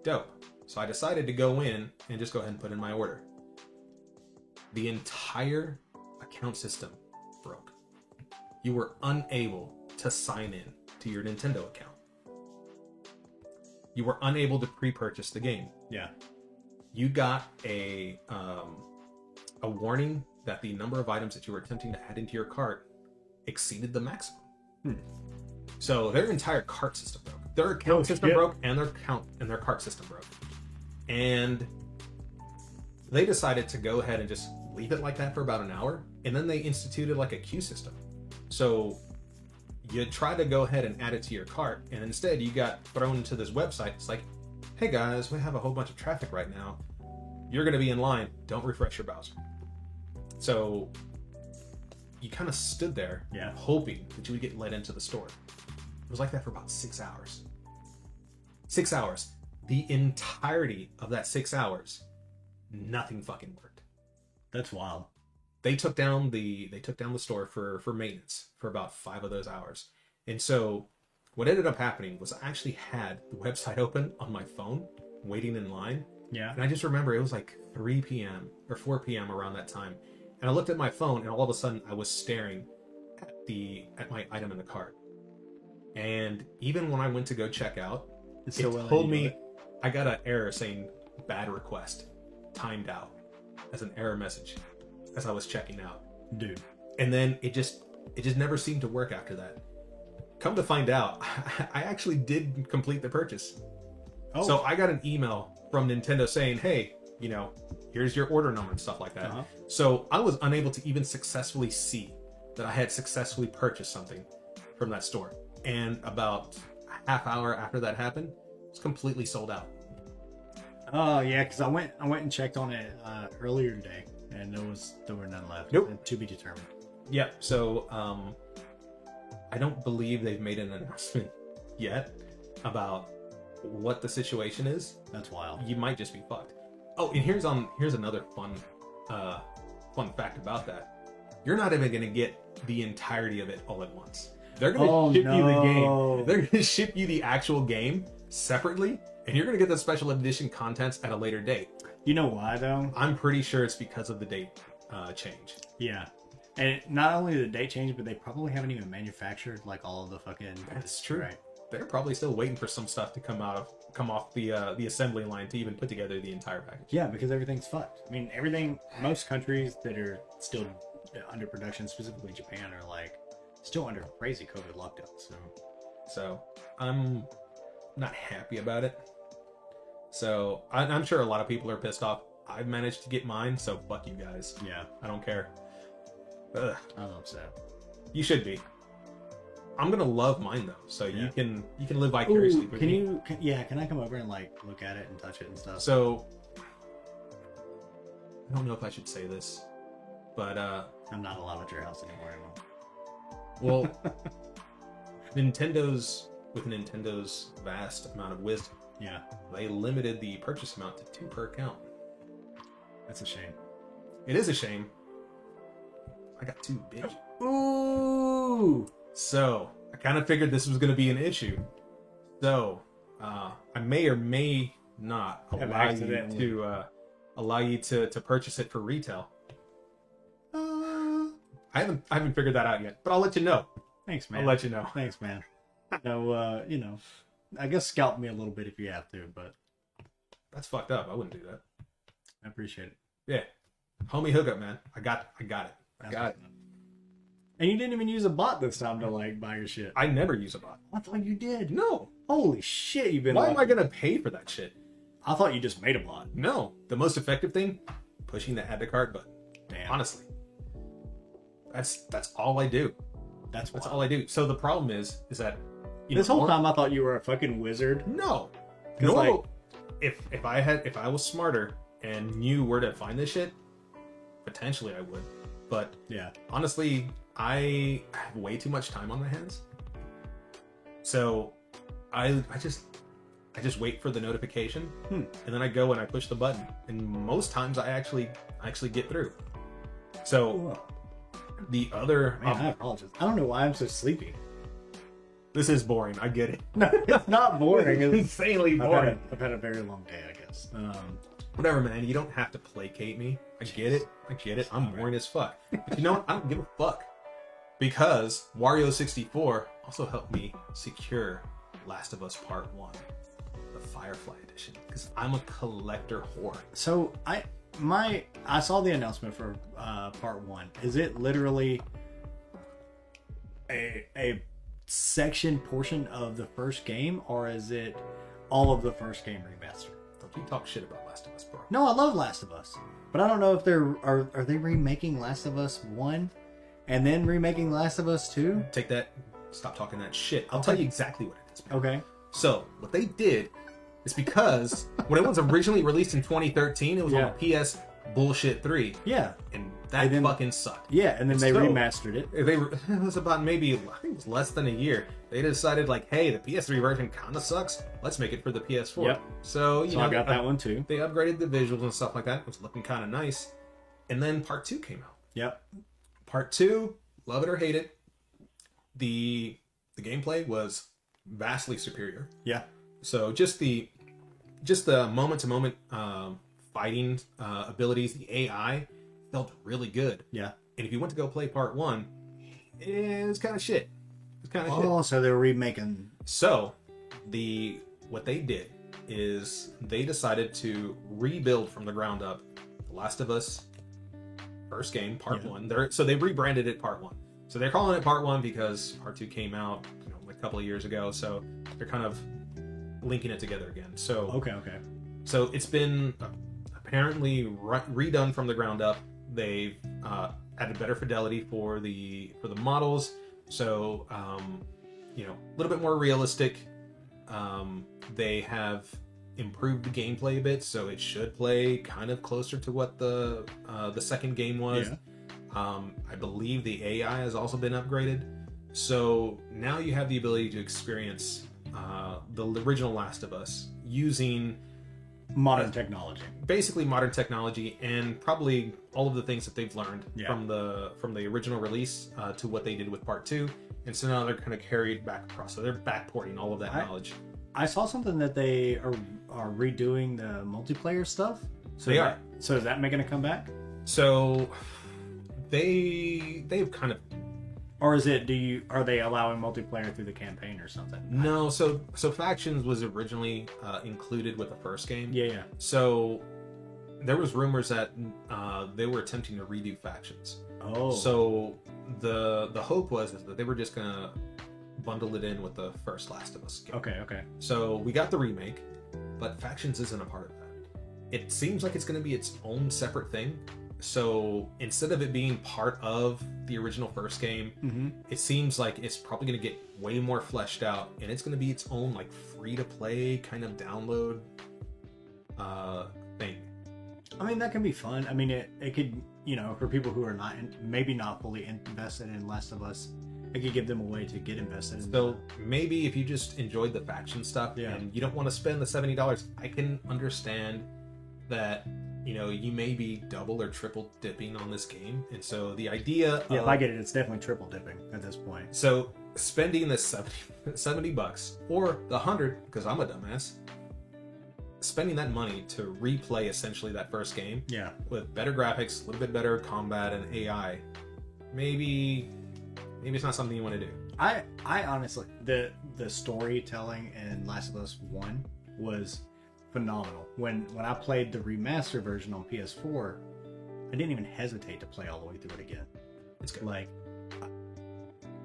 dope. So I decided to go in and just go ahead and put in my order. The entire account system broke. You were unable to sign in to your Nintendo account. You were unable to pre-purchase the game Yeah. you got a um, a warning that the number of items that you were attempting to add into your cart exceeded the maximum. Hmm. So their entire cart system broke. Their account Oh, system shit. broke, and their count and their cart system broke. And they decided to go ahead and just leave it like that for about an hour, and then they instituted like a queue system. So you try to go ahead and add it to your cart, and instead you got thrown into this website. It's like, hey guys, we have a whole bunch of traffic right now. You're going to be in line. Don't refresh your browser. So you kind of stood there, Yeah. hoping that you would get let into the store. It was like that for about six hours. Six hours. The entirety of that six hours, nothing fucking worked. That's wild. They took down the they took down the store for for maintenance for about five of those hours. And so what ended up happening was I actually had the website open on my phone, waiting in line. Yeah. And I just remember it was like 3 p.m. or 4 p.m. around that time. And I looked at my phone and all of a sudden I was staring at the at my item in the cart. And even when I went to go check out, It's it told to me. I got an error saying bad request, timed out as an error message as I was checking out. dude. And then it just it just never seemed to work after that. Come to find out, <laughs> I actually did complete the purchase. Oh. So I got an email from Nintendo saying, "Hey, you know, here's your order number and stuff like that." Uh-huh. So I was unable to even successfully see that I had successfully purchased something from that store. And about a half hour after that happened, it's completely sold out. Oh yeah, because I went I went and checked on it uh, earlier today, and there was there were none left. Nope. To be determined. Yep. So um, I don't believe they've made an <laughs> announcement yet about what the situation is. That's wild. You might just be fucked. Oh, and here's on here's another fun uh, fun fact about that. You're not even gonna get the entirety of it all at once. They're gonna Oh, ship you the game. They're gonna <laughs> ship you the actual game separately, and you're gonna get the special edition contents at a later date. You know why though? I'm pretty sure it's because of the date uh, change. Yeah. And not only the date change, but they probably haven't even manufactured like all of the fucking. That's true. Right. They're probably still waiting for some stuff to come out of come off the uh, the assembly line to even put together the entire package. Yeah, because everything's fucked. I mean, everything. Most countries that are still under production, specifically Japan, are like still under crazy COVID lockdown. So So I'm not happy about it. So I, I'm sure a lot of people are pissed off. I've managed to get mine, so fuck you guys. yeah, I don't care. Ugh, I'm upset. you should be. I'm gonna love mine though, so Yeah. you can you can live vicariously Ooh, through can me. you? Can, yeah, can I come over and like look at it and touch it and stuff? So I don't know if I should say this, but uh, I'm not allowed at your house anymore. Anymore. well, <laughs> Nintendo's with Nintendo's vast amount of wisdom, Yeah, they limited the purchase amount to two per account. that's a shame. It is a shame. I got two, bitch. Ooh, So I kind of figured this was going to be an issue. So uh, I may or may not Have allow you to uh, allow you to, to purchase it for retail. uh, I haven't I haven't figured that out yet, but I'll let you know. thanks, man. I'll let you know. Thanks, man. no, uh, you know, I guess scalp me a little bit if you have to, but That's fucked up. I wouldn't do that. I appreciate it. Yeah, homie hookup, man. I got I got it. I got it. And you didn't even use a bot this time to like buy your shit. I never use a bot. I thought you did. No. Holy shit, you've been. Why am I lucky. gonna pay for that shit? I thought you just made a bot. No. The most effective thing, pushing the add to cart button. Damn, Honestly, that's that's all I do. that's That's wild. all I do. So the problem is, is that you This know, whole more- time I thought you were a fucking wizard. no, no. like- if if I had if I was smarter and knew where to find this shit, potentially I would. But Yeah. honestly, I have way too much time on my hands. So I I just I just wait for the notification Hmm. and then I go and I push the button. And most times I actually I actually get through. So the other Man, um, I apologize. I don't know why I'm so sleepy. This is boring. I get it. <laughs> No, it's not boring. It's It's, insanely I've, had boring. a, I've had a very long day, I guess. Um, Whatever, man. You don't have to placate me. I get it. I get it. I'm Alright. boring as fuck. But you know what? I don't give a fuck. Because Wario64 also helped me secure Last of Us Part 1, the Firefly Edition. Because I'm a collector whore. so I my I saw the announcement for uh, part one. Is it literally a a section portion of the first game, or is it all of the first game remaster? Don't you talk shit about Last of Us, bro. No, I love Last of Us, but I don't know if they're are are they remaking Last of Us one, and then remaking Last of Us two? Take that. Stop talking that shit. I'll Okay. tell you exactly what it is, man. Okay. So, what they did is because when it was originally released in 2013, it was Yeah. on PS bullshit 3. Yeah, And that then- fucking sucked. yeah, and then they So- remastered it. they <laughs> it was about maybe I think it was less than a year. They decided like, hey, the PS3 version kind of sucks. Let's make it for the PS4. Yep. So you So know, I got they, that one too. they upgraded the visuals and stuff like that. It was looking kind of nice. And then part two came out. Yep. Part two, love it or hate it, the the gameplay was vastly superior. Yeah. So just the just the moment to moment fighting uh, abilities, the AI felt really good. Yeah. And if you went to go play part one, eh, it was kind of shit. It's kind of shit. Oh, so they're remaking. So the what they did is they decided to rebuild from the ground up The Last of Us first game, part Yeah. one. They're so they rebranded it part one. So they're calling it part one because part two came out, you know, a couple of years ago. So they're kind of linking it together again. So Okay, okay. so it's been apparently re- redone from the ground up. They've uh, added better fidelity for the for the models, so um, you know a little bit more realistic. Um, they have improved the gameplay a bit, so it should play kind of closer to what the uh, the second game was. Yeah. Um, I believe the AI has also been upgraded, so now you have the ability to experience uh, the original Last of Us using Modern technology. basically modern technology and probably all of the things that they've learned Yeah. from the from the original release uh, to what they did with part two and so now they're kind of carried back across so they're backporting all of that I- knowledge I saw something that they are are redoing the multiplayer stuff. So They that- are. So is that making a comeback? so they they've kind of Or is it? Do you are they allowing multiplayer through the campaign or something? no. So so factions was originally uh, included with the first game. Yeah, yeah. So there was rumors that uh, they were attempting to redo factions. Oh, So the the hope was is that they were just gonna bundle it in with the first Last of Us game. okay, okay. So we got the remake, but factions isn't a part of that. It seems like it's gonna be its own separate thing. So instead of it being part of the original first game, Mm-hmm. it seems like it's probably going to get way more fleshed out and it's going to be its own like free to play kind of download uh thing I mean, that can be fun. I mean, it it could you know for people who are not in, maybe not fully invested in Last of Us, it could give them a way to get invested. in so maybe if you just enjoyed the faction stuff Yeah. and you don't want to spend the $70 i can understand that you know you may be double or triple dipping on this game and so the idea Yeah, of, if I get it, it's definitely triple dipping at this point. so spending the 70, <laughs> 70 bucks or the 100 because i'm a dumbass spending that money to replay essentially that first game Yeah, with better graphics, a little bit better combat and AI, maybe maybe it's not something you want to do. I I honestly the the storytelling in Last of Us One was phenomenal. When when I played the remaster version on PS4, I didn't even hesitate to play all the way through it again. It's good. Like,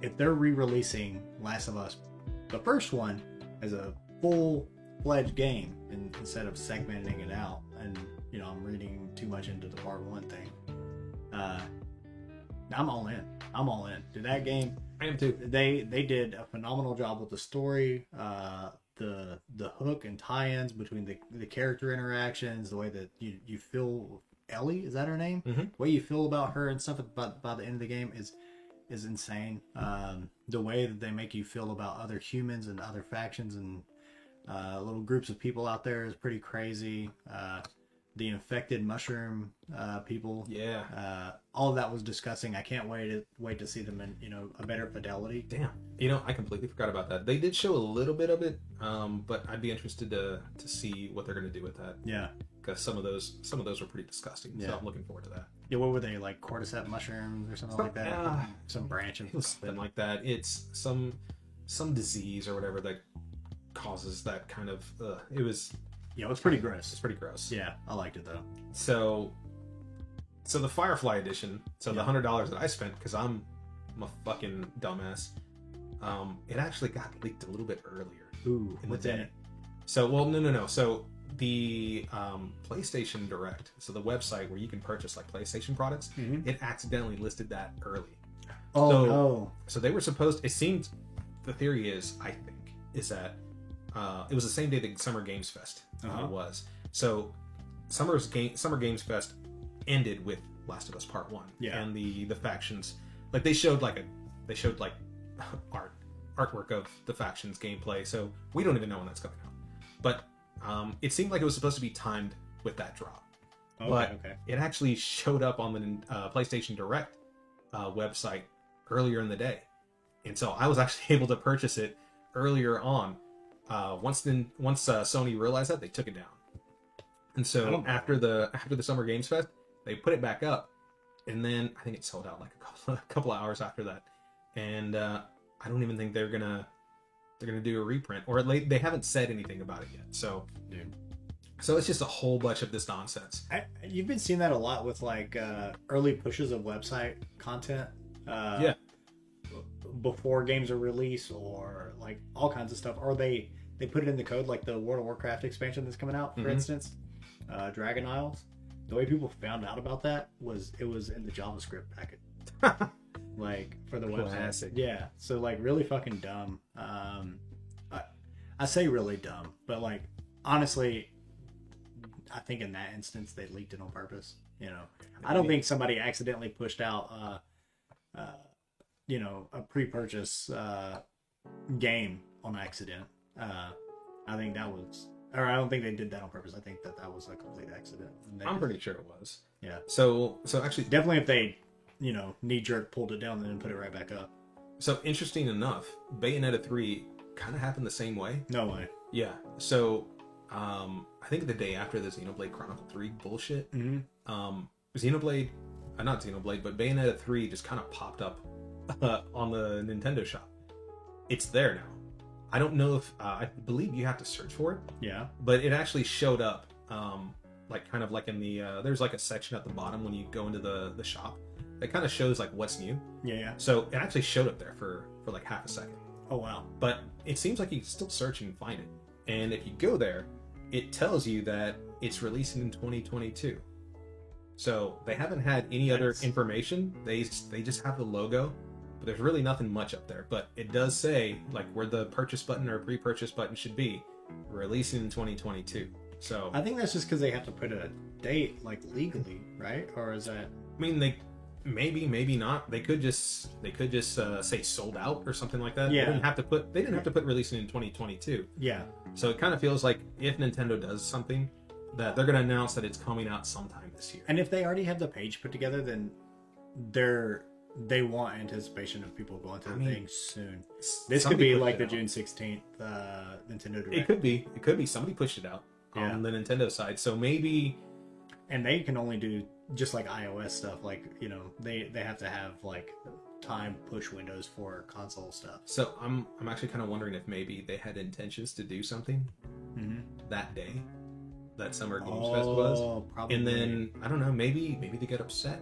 if they're re-releasing Last of Us, the first one as a full-fledged game, and instead of segmenting it out, and you know I'm reading too much into the part one thing, uh, I'm all in. I'm all in. Did that game? I am too. They they did a phenomenal job with the story, uh, the the hook and tie-ins between the the character interactions, the way that you you feel Ellie is that her name? Mhm. The way you feel about her and stuff by, by the end of the game is is insane. Um, the way that they make you feel about other humans and other factions and uh, little groups of people out there is pretty crazy. Uh, the infected mushroom uh, people, Yeah. uh, all that was disgusting. I can't wait to wait to see them in you know a better fidelity. Damn. You know, I completely forgot about that. They did show a little bit of it, um, but I'd be interested to to see what they're going to do with that Yeah, because some of those some of those were pretty disgusting. Yeah. So I'm looking forward to that. yeah. What were they like? Cordyceps mushrooms or something like that? Yeah. Some branch of something like that. It's some some disease or whatever that causes that kind of. Uh, it was Yeah, it was pretty gross. it's pretty gross. Yeah, I liked it though. So, so the Firefly edition. So the Yeah. hundred dollars that I spent because I'm, I'm a fucking dumbass. Um, it actually got leaked a little bit earlier. Ooh, In the what's in day. it? So, well, no, no, no. So the um, PlayStation Direct, so the website where you can purchase like PlayStation products, Mhm. it accidentally listed that early. Oh So- no! So they were supposed. It seemed the theory is, I think, is that uh, it was the same day that Summer Games Fest uh, Uh-huh. was. So Summer's game Summer Games Fest ended with Last of Us Part One. Yeah. And the the factions, like they showed like a they showed like <laughs> art artwork of the factions gameplay. So we don't even know when that's coming out. But um, it seemed like it was supposed to be timed with that drop Okay, but- okay. it actually showed up on the uh, PlayStation Direct uh, website earlier in the day, and so I was actually <laughs> able to purchase it earlier on. Uh, once then, once uh, Sony realized that, they took it down, and so after the after the Summer Games Fest, they put it back up, and then I think it sold out like a couple <laughs> a couple of hours after that, and uh, I don't even think they're gonna they're gonna do a reprint, or at least they haven't said anything about it yet. So, Dude. so it's just a whole bunch of this nonsense. I, you've been seeing that a lot with like uh, early pushes of website content. Uh, Yeah. Before games are released, or like all kinds of stuff, or they they put it in the code, like the World of Warcraft expansion that's coming out, for Mhm. instance, uh, Dragon Isles. The way people found out about that was it was in the JavaScript packet, <laughs> like for the website. Classic. Yeah, so like really fucking dumb. Um, I, I say really dumb, but like honestly, I think in that instance they leaked it on purpose. You know, I don't think somebody accidentally pushed out, uh, uh, you know, a pre-purchase uh, game on accident. Uh, I think that was, or I don't think they did that on purpose. I think that that was a complete accident. I'm pretty sure it was. Yeah. So so actually definitely if they, you know, knee jerk pulled it down and then put it right back up. so interesting enough, Bayonetta 3 kind of happened the same way. No way. Yeah. So um I think the day after the Xenoblade Chronicle 3 bullshit, Mm-hmm. um Xenoblade uh, not Xenoblade, but Bayonetta 3 just kind of popped up uh, on the Nintendo shop. It's there now. I don't know if uh, I believe you have to search for it, Yeah. but it actually showed up, um, like kind of like in the uh, there's like a section at the bottom when you go into the the shop. It kind of shows like what's new. Yeah. Yeah. So it actually showed up there for for like half a second. Oh wow. But it seems like you can still search and find it. And if you go there, it tells you that it's releasing in 2022. So they haven't had any other information. They they just have the logo, but there's really nothing much up there. But it does say like where the purchase button or pre-purchase button should be, releasing in 2022. So I think that's just because they have to put a date like legally, right? Or is that? I mean they maybe maybe not. They could just they could just uh, say sold out or something like that. Yeah. They didn't have to put they didn't have to put releasing in 2022. Yeah. So it kind of feels like if Nintendo does something, that they're going to announce that it's coming out sometime this year. And if they already have the page put together, then they're they want anticipation of people going to the mean, thing soon. This could be like the out. June sixteenth uh, Nintendo Direct, It could be. It could be. Somebody pushed it out Yeah. on the Nintendo side. So maybe. and they can only do just like iOS stuff. Like you know, they they have to have like time push windows for console stuff. So I'm I'm actually kind of wondering if maybe they had intentions to do something Mm-hmm. that day, that Summer Games Fest was, Oh, probably. and then I don't know. Maybe maybe they get upset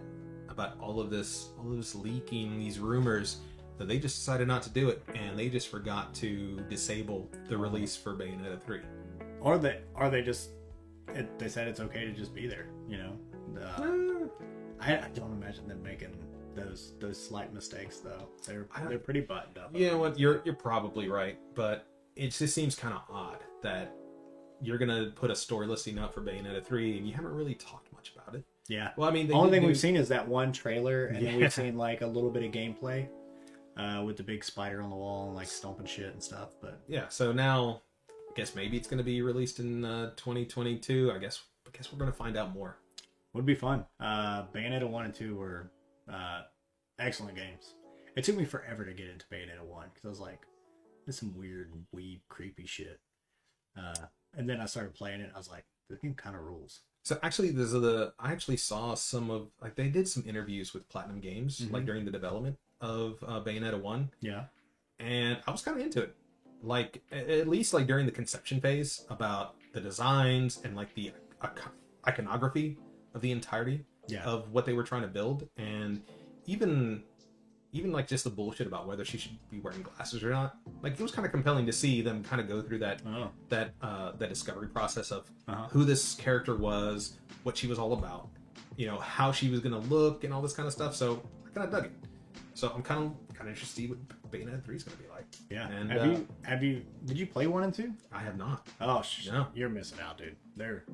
about all of this, all of this leaking, these rumors. That they just decided not to do it, and they just forgot to disable the release for Bayonetta 3. or they are they just it, they said it's okay to just be there. You know, uh, I, I don't imagine them making those those slight mistakes though. They're they're pretty buttoned up. You know what? You're you're probably right, but it just seems kind of odd that you're gonna put a story listing up for Bayonetta three and you haven't really talked much about it. Yeah. Well, I mean, The only did thing do- we've seen is that one trailer, and then we've seen like a little bit of gameplay uh, with the big spider on the wall and like stomping shit and stuff. But Yeah, so now I guess maybe it's gonna be released in uh, 2022. I guess I guess we're gonna find out more. would be fun. Uh, Bayonetta one and two were uh, excellent games. It took me forever to get into Bayonetta one because I was like, "This is some weird, weeb, creepy shit." Uh, and then I started playing it. I was like, "This game kind of rules." So actually, there's the I actually saw some of like they did some interviews with Platinum Games Mhm. like during the development of uh, Bayonetta one, Yeah. and I was kind of into it. Like at least like during the conception phase about the designs and like the ic- iconography of the entirety Yeah. of what they were trying to build, and even even like just the bullshit about whether she should be wearing glasses or not. Like it was kind of compelling to see them kind of go through that Oh. that uh, that discovery process of Uh-huh. who this character was, what she was all about, you know, how she was gonna look, and all this kind of stuff. So I kind of dug it. So I'm kind of kind of interested to see what Bayonetta three is gonna be like. Yeah. And, have uh, you have you did you play one and two? I have not. Oh, sh- No. you're missing out, dude. They're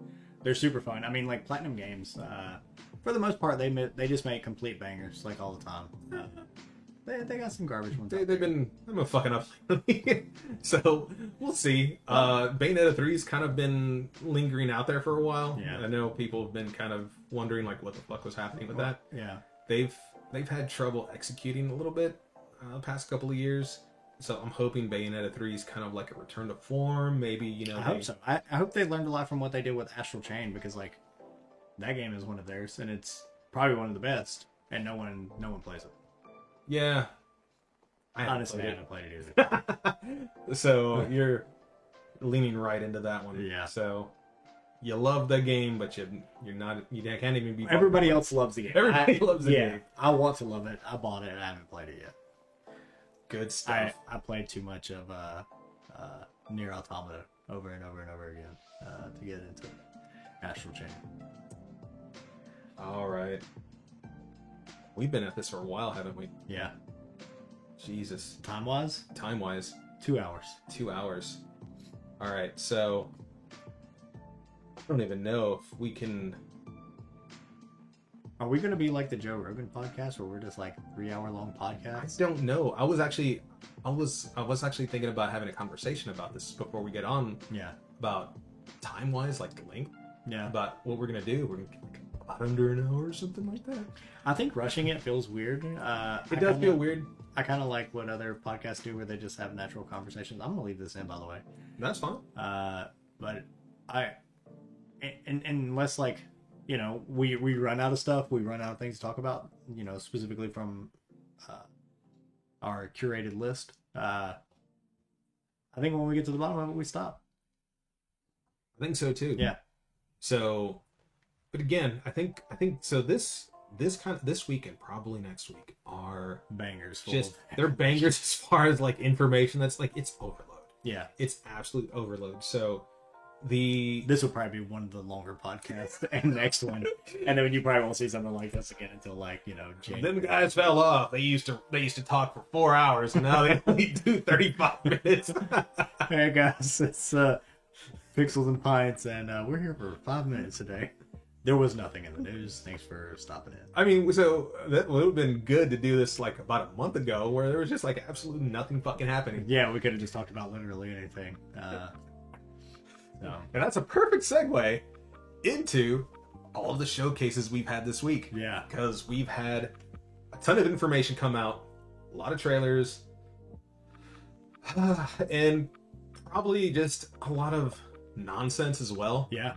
they're super fun. I mean, like Platinum Games, uh, for the most part, they they just make complete bangers like all the time. Uh, <laughs> they, they got some garbage ones. They, they've been they've been fucking up lately. <laughs> so we'll see. Uh, Bayonetta three's kind of been lingering out there for a while. Yeah. I know people have been kind of wondering like what the fuck was happening with that. yeah. they've they've had trouble executing a little bit uh, the past couple of years. So I'm hoping Bayonetta 3 is kind of like a return to form. Maybe you know, I they- hope so. I, I hope they learned a lot from what they did with Astral Chain because like that game is one of theirs and it's probably one of the best, and no one no one plays it. Yeah. I haven't Honestly, I played haven't played it either. <laughs> so you're leaning right into that one. Yeah. So you love the game, but you you're not you can't even be. Everybody else loves the game. Everybody I- loves the yeah, game. I want to love it. I bought it. I haven't played it yet. good I, stuff. I played too much of uh, uh, NieR Automata over and over and over again uh, to get into Astral Chain. All right. We've been at this for a while, haven't we? Yeah, Jesus. time wise, Time wise. two hours. two hours. All right, so I don't even know if we can. Are we going to be like the Joe Rogan podcast, where we're just like three hour long podcasts? I don't know. I was actually, I was, I was actually thinking about having a conversation about this before we get on Yeah, about time wise, like the length, yeah. about what we're gonna do. We're gonna get like about under an hour or something like that. I think rushing it feels weird. Uh, It I does kinda- feel weird. I kind of like what other podcasts do, where they just have natural conversations. I'm gonna leave this in, by the way. That's fine. Uh, but I, and, and unless like, you know, we we run out of stuff. We run out of things to talk about. You know, specifically from uh, our curated list. Uh, I think when we get to the bottom of it, we stop. I think so too. Yeah. So, but again, I think I think so. This this kind of this week and probably next week are Bangers. Just they're bangers as far as like information that's like it's overload. yeah. It's absolute overload. So the This will probably be one of the longer podcasts, <laughs> and next one, and then you probably won't see something like this again until like you know January. them guys fell off. They used to they used to talk for four hours, and now they <laughs> only do thirty five <laughs> minutes. Hey guys, it's uh, Pixels and Pints, and uh, we're here for five minutes today. There was nothing in the news. Thanks for stopping in. I mean, so that would have been good to do this like about a month ago, where there was just like absolutely nothing fucking happening. Yeah, we could have just talked about literally anything. Uh, so And that's a perfect segue into all of the showcases we've had this week. yeah, Because we've had a ton of information come out, a lot of trailers, <sighs> and probably just a lot of nonsense as well. yeah,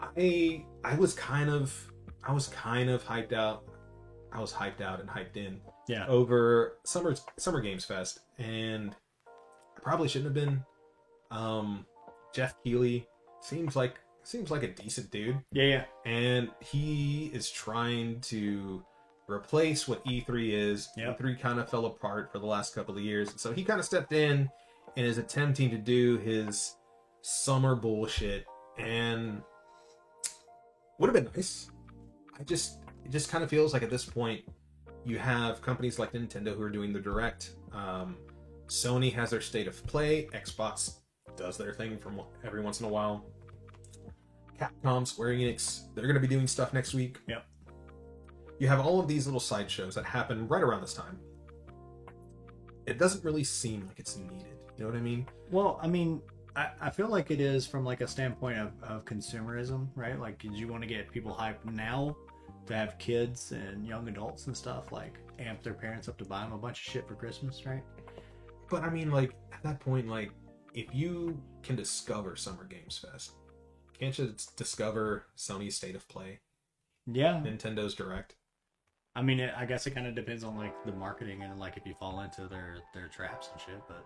I I was kind of I was kind of hyped out. I was hyped out and hyped in yeah, over summer summer games fest and I probably shouldn't have been um Geoff Keighley seems like seems like a decent dude yeah, yeah. and he is trying to replace what E3 is. Yep. E3 kind of fell apart for the last couple of years. So he kind of stepped in and is attempting to do his summer bullshit and would have been nice. I just it just kind of feels like at this point you have companies like Nintendo who are doing the direct. Um, Sony has their state of play. Xbox does their thing from every once in a while. Capcom, Square Enix, they're going to be doing stuff next week. Yep. You have all of these little side shows that happen right around this time. It doesn't really seem like it's needed. You know what I mean? Well, I mean, I, I feel like it is from like a standpoint of, of consumerism, right? Like, did you want to get people hyped now to have kids and young adults and stuff like amp their parents up to buy them a bunch of shit for Christmas, right? But I mean, like at that point, like if you can discover Summer Games Fest, can't you discover Sony's State of Play, Yeah, Nintendo's Direct? I mean, it, I guess it kind of depends on like the marketing and like if you fall into their their traps and shit. But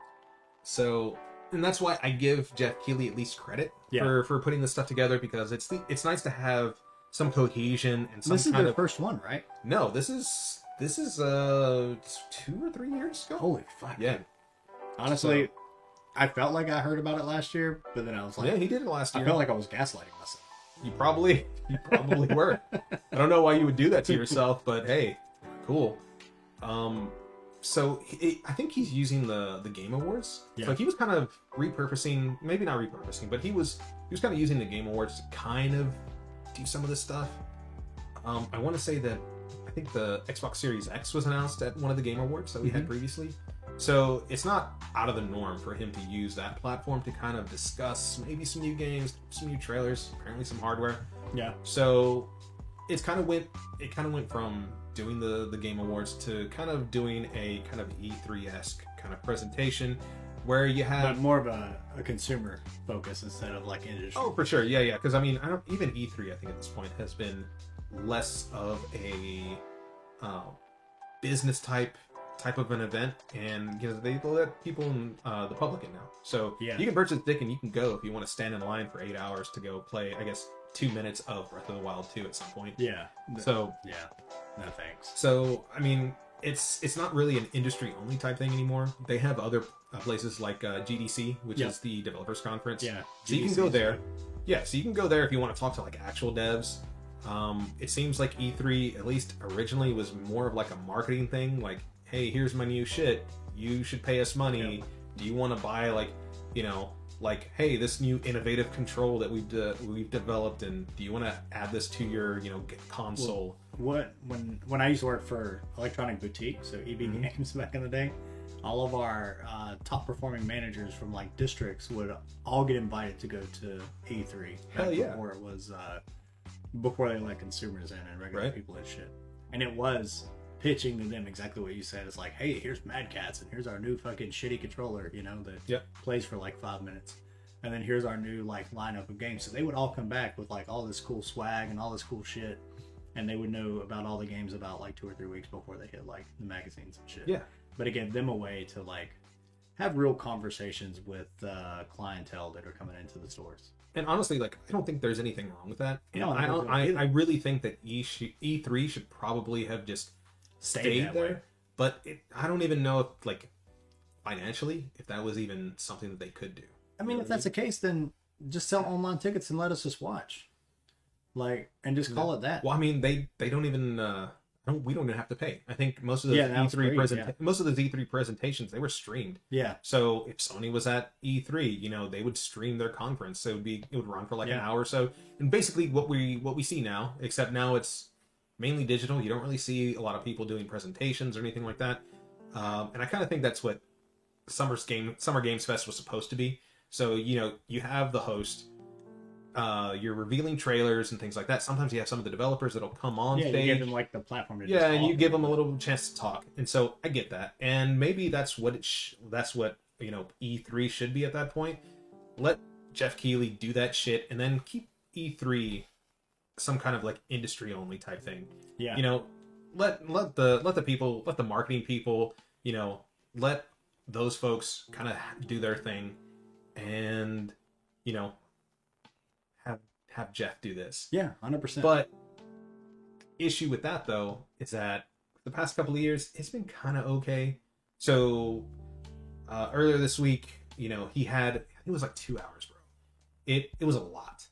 So, and that's why I give Geoff Keighley at least credit Yeah. for for putting this stuff together because it's the, it's nice to have some cohesion and some this is kind their of first one, right? no. This is this is uh two or three years ago. Holy fuck! yeah, Honestly, I felt like I heard about it last year, but then I was like, yeah, he did it last year. I felt like I was gaslighting myself. You probably you probably were. <laughs> I don't know why you would do that to yourself, but hey, cool. Um, so he, I think he's using the the Game Awards. Yeah. So he was kind of repurposing, maybe not repurposing, but he was he was kind of using the Game Awards to kind of do some of this stuff. Um, I want to say that I think the Xbox Series X was announced at one of the Game Awards that we had Mhm. previously. So it's not out of the norm for him to use that platform to kind of discuss maybe some new games, some new trailers, apparently some hardware. Yeah, So it's kind of went it kind of went from doing the the game awards to kind of doing a kind of E3 esque kind of presentation where you but have more of a, a consumer focus instead of like industry. oh for sure yeah yeah because I mean I don't even E3 I think at this point has been less of a uh, business type type of an event and you know they let people in uh, the public in now so Yeah. you can purchase a ticket and you can go if you want to stand in line for eight hours to go play I guess two minutes of Breath of the Wild 2 at some point yeah. so yeah, no thanks. so I mean, it's it's not really an industry only type thing anymore. They have other uh, places like uh, GDC, which Yeah. is the developers conference. Yeah, So you can go there. Yeah, so you can go there if you want to talk to like actual devs. Um, it seems like E3, at least originally, was more of like a marketing thing. Like, hey, here's my new shit. You should pay us money. Yep. Do you want to buy like, you know, like, hey, this new innovative control that we've de- we've developed, and do you want to add this to your, you know, console? What when when I used to work for Electronic Boutique, so EB Mhm. Games <laughs> back in the day, all of our uh, top performing managers from like districts would all get invited to go to E3. back Hell yeah. Before it was uh, before they let consumers in and regular Right. people and shit, and it was pitching to them exactly what you said. It's like, hey, here's Mad Catz, and here's our new fucking shitty controller, you know, that Yep. plays for like five minutes. and then here's our new like lineup of games. So they would all come back with like all this cool swag and all this cool shit, and they would know about all the games about like two or three weeks before they hit like the magazines and shit. Yeah. But it gave them a way to like have real conversations with uh, clientele that are coming into the stores. And honestly, like I don't think there's anything wrong with that. No, I I, don't I. I really think that E E3 should probably have just Stayed stayed that there. way. But it, I don't even know if like financially if that was even something that they could do. I mean, if that's the case, then just sell online tickets and let us just watch, like, and just call it that. Well, I mean, they they don't even. Uh, don't, we don't even have to pay. I think most of the Yeah, E3 free, present yeah. most of those E3 presentations they were streamed. Yeah, So if Sony was at E3, you know, they would stream their conference. So it would be it would run for like an hour or so. And basically what we what we see now, except now it's mainly digital. You don't really see a lot of people doing presentations or anything like that. Um, and I kind of think that's what Summer's game Summer Games Fest was supposed to be. So you know, you have the host. Uh, you're revealing trailers and things like that. Sometimes you have some of the developers that'll come on yeah. You stage. give them like the platform to Yeah, and you give them a little chance to talk, and so I get that, and maybe that's what it sh- that's what you know E3 should be at that point. Let Geoff Keighley do that shit, and then keep E3 some kind of like industry only type thing. Yeah, You know, let let the let the people, let the marketing people, you know, let those folks kind of do their thing, and you know, have have Geoff do this. yeah, hundred percent. But issue with that though is that the past couple of years it's been kind of okay. So uh, earlier this week, you know, he had it was like two hours, bro. It it was a lot.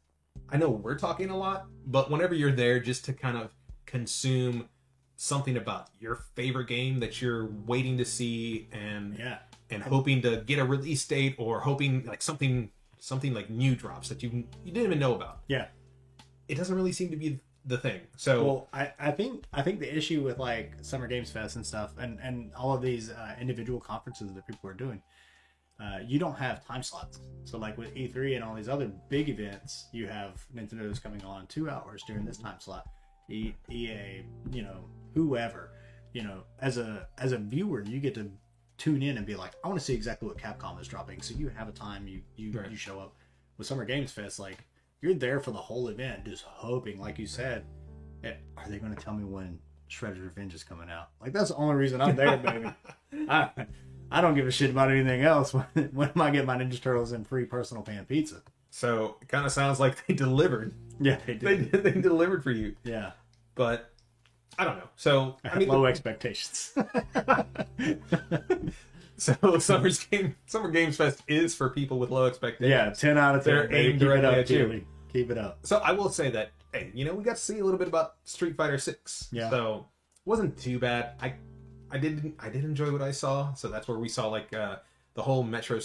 I know we're talking a lot, but whenever you're there just to kind of consume something about your favorite game that you're waiting to see and yeah, and hoping to get a release date or hoping like something something like new drops that you you didn't even know about yeah. it doesn't really seem to be the thing. So Well, I, I think I think the issue with like Summer Games Fest and stuff, and and all of these uh, individual conferences that people are doing, uh, you don't have time slots. So like with E3 and all these other big events, you have Nintendo's coming on two hours during this time slot. E, EA, you know, whoever, you know, as a as a viewer, you get to tune in and be like, I want to see exactly what Capcom is dropping. So you have a time, you you Right. you show up. With Summer Games Fest, like you're there for the whole event, just hoping, like you said, eh, are they going to tell me when Shredder's Revenge is coming out? Like that's the only reason I'm there, baby. <laughs> I I don't give a shit about anything else. When, <laughs> when am I getting my Ninja Turtles and free personal pan pizza? so it kind of sounds like they delivered. Yeah, they They did. <laughs> they delivered for you, Yeah, but I don't know. So I I mean, low expectations. <laughs> so summer's game Summer Games Fest is for people with low expectations. yeah, ten out of 10 They're aimed Keep it up, at you. Keep it up. So I will say that hey, you know, we got to see a little bit about Street Fighter Six. Yeah. So it wasn't too bad. I I did I did enjoy what I saw. So that's where we saw like uh the whole Metro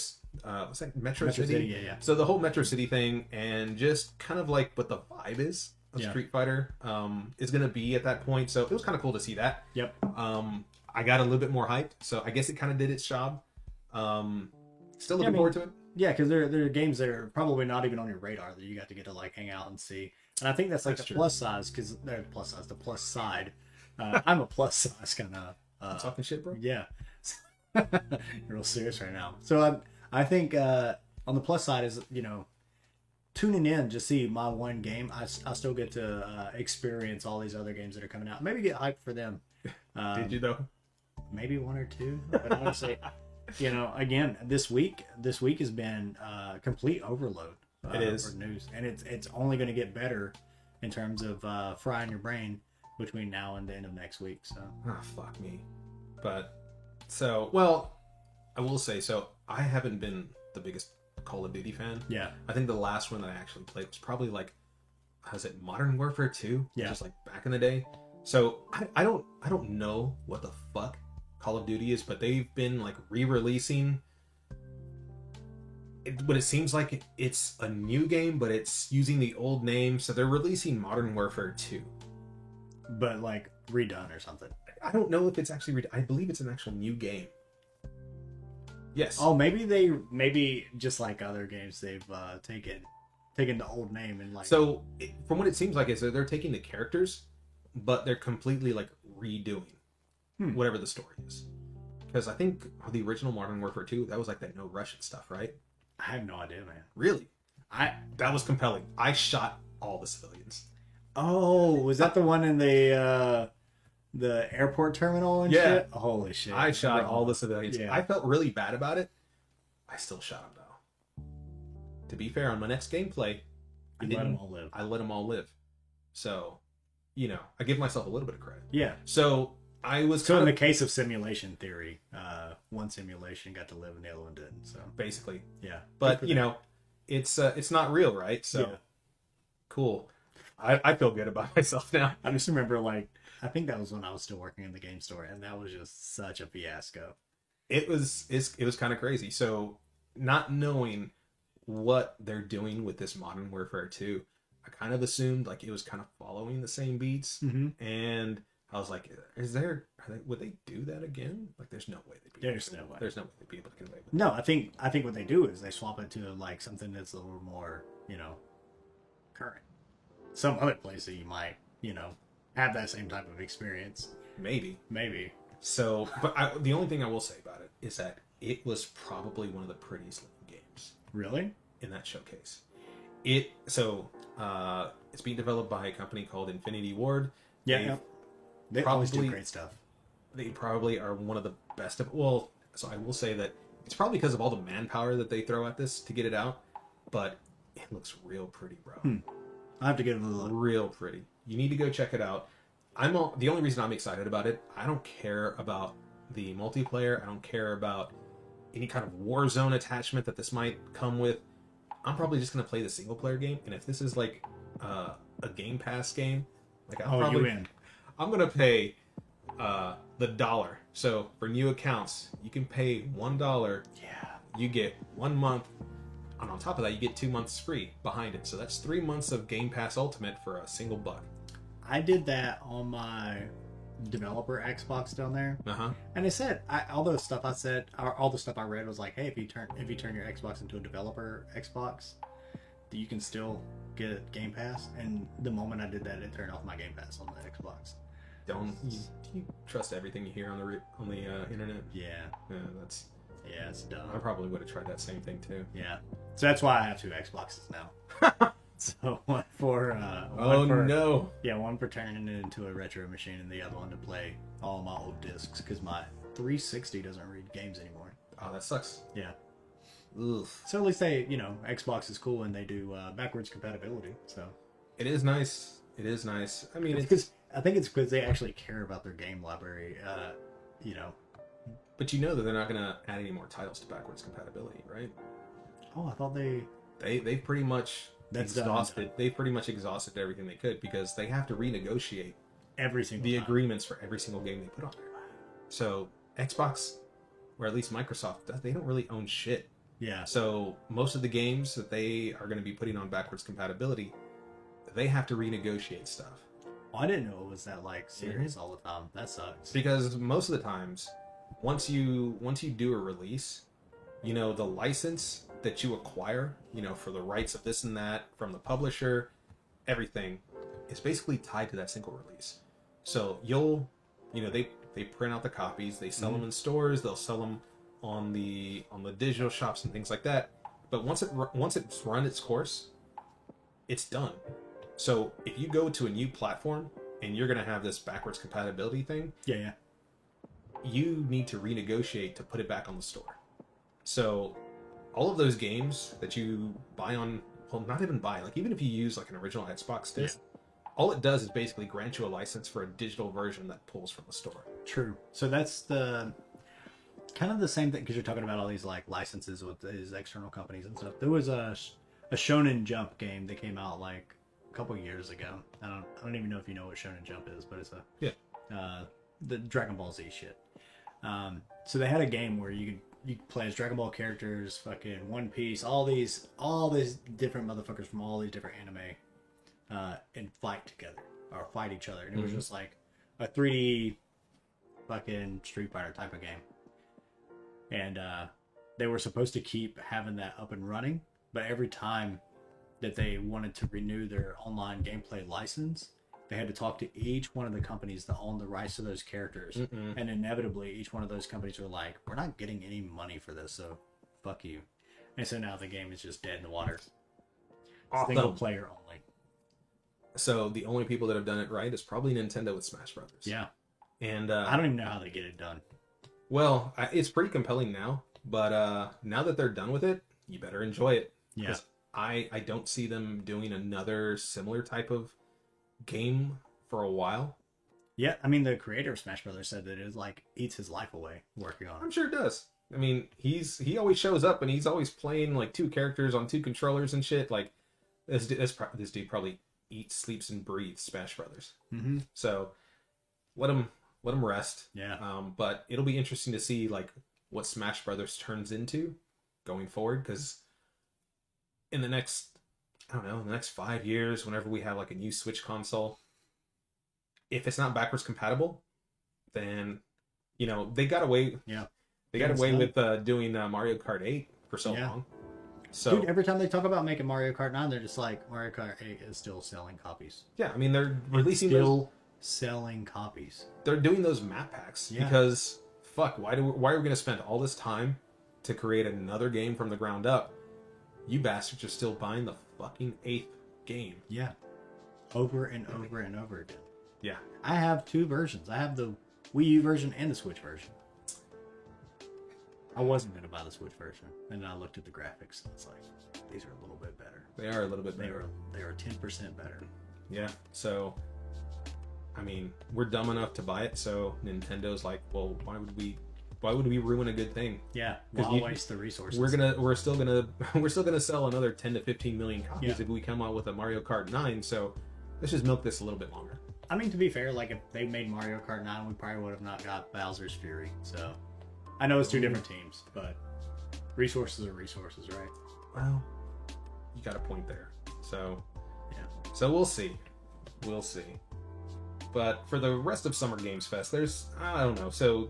uh what's that Metro, Metro City? City, yeah, yeah. So the whole Metro City thing and just kind of like what the vibe is of Yeah. Street Fighter um is gonna be at that point. So it was kind of cool to see that. Yep. Um I got a little bit more hyped. So I guess it kind of did its job. Um still Yeah, I looking mean- forward to it. Yeah, because there, there are games that are probably not even on your radar that you got to get to like hang out and see. And I think that's like That's the true. plus size because they're plus size, the plus side. Uh, I'm a plus size kind of. Uh, Talking shit, bro. yeah, <laughs> You're real serious right now. So I, I think uh, on the plus side is you know tuning in just see my one game. I, I still get to uh, experience all these other games that are coming out. Maybe get hyped for them. Um, <laughs> Did you though? maybe one or two. But honestly, <laughs> you know, again, this week, this week has been uh, complete overload. Uh, It is. news, and it's it's only going to get better in terms of uh, frying your brain between now and the end of next week. So Ah, fuck me. But so well, I will say so. I haven't been the biggest Call of Duty fan. yeah, I think the last one that I actually played was probably like, was it Modern Warfare Two? Yeah. just like back in the day. So I, I don't I don't know what the fuck Call of Duty is, but they've been like re-releasing. It, but it seems like it's a new game, but it's using the old name. So they're releasing Modern Warfare Two. But like redone or something. I don't know if it's actually. Re- I believe it's an actual new game. Yes. Oh, maybe they maybe just like other games they've uh, taken taken the old name and like So, it, from what it seems like, is that they're taking the characters, but they're completely like redoing Hmm. whatever the story is. Because I think the original Modern Warfare 2, that was like that no Russian stuff, right? I have no idea, man. Really? I That was compelling. I shot all the civilians. Oh, was that the one in the uh the airport terminal and Yeah. shit? Holy shit! I shot all the civilians. Yeah. I felt really bad about it. I still shot them though. To be fair, on my next gameplay, I let them all live. I let them all live. So, you know, I give myself a little bit of credit. Yeah. So I was So in kind the case of simulation theory, uh, one simulation got to live and the other one didn't. So basically, yeah, but you know, it's uh, it's not real, right? So Yeah. cool. I, I feel good about <laughs> myself now. I just remember like I think that was when I was still working in the game store, and that was just such a fiasco. It was it's, it was kind of crazy. So not knowing what they're doing with this Modern Warfare 2, I kind of assumed like it was kind of following the same beats, Mm-hmm. and I was like, is there are they, would they do that again? Like, there's no way they'd be. There's able no way. There's no way they'd be able to convey. it. No, I think I think what they do is they swap it to like something that's a little more, you know, current. Some other place that you might, you know, have that same type of experience. Maybe. Maybe. So, but I, the only thing I will say about it is that it was probably one of the prettiest looking games Really? in that showcase. It so uh, it's being developed by a company called Infinity Ward. Yeah. They've- yeah. They always do great stuff. They probably are one of the best of. Well, so I will say that it's probably because of all the manpower that they throw at this to get it out, but it looks real pretty, bro. Hmm. I have to give it a look. real pretty. You need to go check it out. I'm all, the only reason I'm excited about it. I don't care about the multiplayer. I don't care about any kind of war zone attachment that this might come with. I'm probably just gonna play the single player game, and if this is like uh, a Game Pass game, like I'm Oh, probably in? <laughs> I'm gonna pay uh, the dollar. So for new accounts, you can pay one dollar. Yeah. You get one month, and on top of that, you get two months free behind it. So that's three months of Game Pass Ultimate for a single buck. I did that on my developer Xbox down there, Uh huh. and it said I, all the stuff I said, or all the stuff I read was like, hey, if you turn if you turn your Xbox into a developer Xbox, you can still get Game Pass. And the moment I did that, it turned off my Game Pass on the Xbox. Don't you, do you trust everything you hear on the re- on the uh, internet? Yeah, Yeah, that's. yeah, it's dumb. I probably would have tried that same thing too. Yeah, so that's why I have two Xboxes now. <laughs> so one for uh, one Oh for, no! Yeah, one for turning it into a retro machine, and the other one to play all my old discs because my 360 doesn't read games anymore. Oh, that sucks. Yeah, Ugh. so at least they, you know, Xbox is cool and they do uh, backwards compatibility. So It is nice. It is nice. I mean, because I think it's because they actually care about their game library. Uh, you know, but you know that they're not gonna add any more titles to backwards compatibility, right? Oh, I thought they. They they pretty much That's done. exhausted. They pretty much exhausted everything they could because they have to renegotiate Every single the time. agreements for every single game they put on there. So Xbox, or at least Microsoft, they don't really own shit. Yeah, So most of the games that they are going to be putting on backwards compatibility, they have to renegotiate stuff well, I didn't know it was that like serious all the time. That sucks. because most of the times, once you once you do a release, you know the license that you acquire, you know for the rights of this and that from the publisher, everything is basically tied to that single release. So you'll, you know, they they print out the copies, they sell them mm-hmm. in stores, they'll sell them on the on the digital shops and things like that. But once it once it's run its course, it's done. So if you go to a new platform and you're gonna have this backwards compatibility thing, Yeah, yeah. you need to renegotiate to put it back on the store. So all of those games that you buy on well not even buy, like even if you use like an original Xbox disc, all it does is basically grant you a license for a digital version that pulls from the store. True. So that's the kind of the same thing because you're talking about all these like licenses with these external companies and stuff. There was a a Shonen Jump game that came out like a couple years ago. I don't I don't even know if you know what Shonen Jump is, but it's a Yeah. uh, the Dragon Ball Z shit. Um, so they had a game where you could you play as Dragon Ball characters, fucking One Piece, all these all these different motherfuckers from all these different anime, uh, and fight together or fight each other, and it was Mhm. just like a 3D fucking Street Fighter type of game. And uh, they were supposed to keep having that up and running, but every time that they wanted to renew their online gameplay license, they had to talk to each one of the companies that own the rights to those characters. Mm-mm. And inevitably, each one of those companies were like, "We're not getting any money for this, so fuck you." and so now the game is just dead in the water. Oh, Single player only. So the only people that have done it right is probably Nintendo with Smash Brothers. Yeah, And uh, I don't even know how they get it done. well, I, it's pretty compelling now. But uh, now that they're done with it, you better enjoy it. Yeah, I I don't see them doing another similar type of game for a while. yeah. I mean, the creator of Smash Brothers said that it like eats his life away working on it. I'm sure it does. I mean, he's he always shows up and he's always playing like two characters on two controllers and shit. Like this this, this dude probably eats, sleeps, and breathes Smash Brothers. Mm-hmm. So let him let him rest. Yeah, Um, but it'll be interesting to see like what Smash Brothers turns into going forward because in the next I don't know in the next five years, whenever we have like a new Switch console, if it's not backwards compatible, then you know they got away. Yeah. they got away done. with uh, doing uh, Mario Kart Eight for so Yeah. long. So dude. Every time they talk about making Mario Kart Nine, they're just like Mario Kart Eight is still selling copies. yeah, I mean they're releasing those still selling copies. they're doing those map packs Yeah. because fuck why do why are we going to spend all this time to create another game from the ground up you bastards are still buying the fucking eighth game Yeah, over and over and over again. yeah I have two versions. I have the Wii U version and the Switch version. I wasn't gonna buy the Switch version, and then I looked at the graphics, and it's like these are a little bit better. they are a little bit They better were they were ten percent better. yeah so i mean we're dumb enough to buy it so nintendo's like well why would we why would we ruin a good thing Yeah, why you- waste the resources? we're gonna we're still gonna <laughs> we're still gonna sell another 10 to 15 million copies Yeah. if we come out with a mario kart 9 so let's just milk this a little bit longer I mean, to be fair, like if they made Mario Kart Nine, we probably would have not got Bowser's Fury. So I know it's two different teams, but resources are resources, right? Well, you got a point there. So, Yeah. So we'll see. We'll see. But for the rest of Summer Games Fest, there's I don't know. So,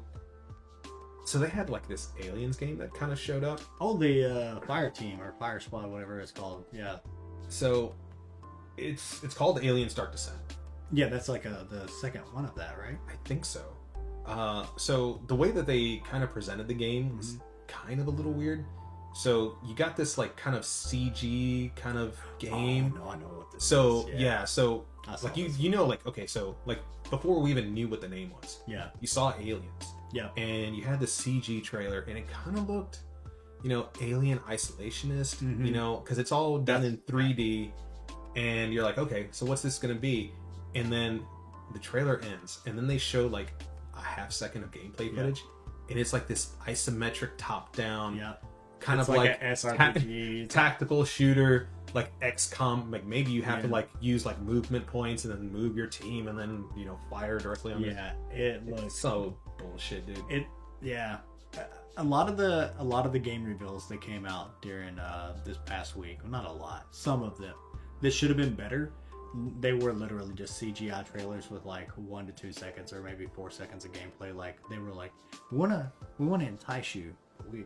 so they had like this aliens game that kind of showed up. Oh, the uh, fire team or fire squad, whatever it's called. Yeah, So, it's it's called Aliens Dark Descent. yeah, that's like a, the second one of that, right? I think so. Uh, so the way that they kind of presented the game was kind of a little weird. So you got this like kind of CG kind of game. Oh, no, I know what this So is. yeah, so like you you know like okay so like before we even knew what the name was Yeah, you saw aliens yeah, and you had the cg trailer and it kind of looked you know alien isolationist Mhm. you know because it's all done in 3d and you're like okay so what's this gonna be and then the trailer ends and then they show like a half second of gameplay Yeah. footage and it's like this isometric top down yeah. Kind It's of like, a SRPG. tactical shooter like XCOM. Like maybe you have to like use like movement points and then move your team and then you know fire directly on. yeah, it it. looks so bullshit, dude. it. Yeah, a lot of the a lot of the game reveals that came out during uh, this past week. Well, not a lot. Some of them. This should have been better. They were literally just CGI trailers with like one to two seconds or maybe four seconds of gameplay. Like they were like, we wanna we wanna entice you, we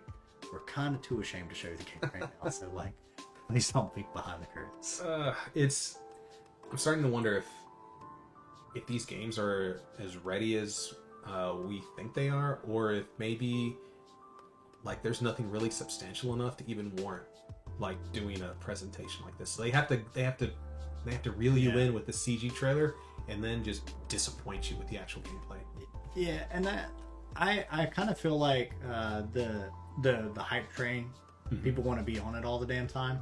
we're kind of too ashamed to show you the game right now. so like, please don't peek behind the curtains. Uh, it's. I'm starting to wonder if if these games are as ready as uh, we think they are, or if maybe like there's nothing really substantial enough to even warrant like doing a presentation like this. So they have to they have to they have to reel you Yeah. in with the CG trailer and then just disappoint you with the actual gameplay. Yeah, and that I I kind of feel like uh, the the the hype train. Mhm. People want to be on it all the damn time,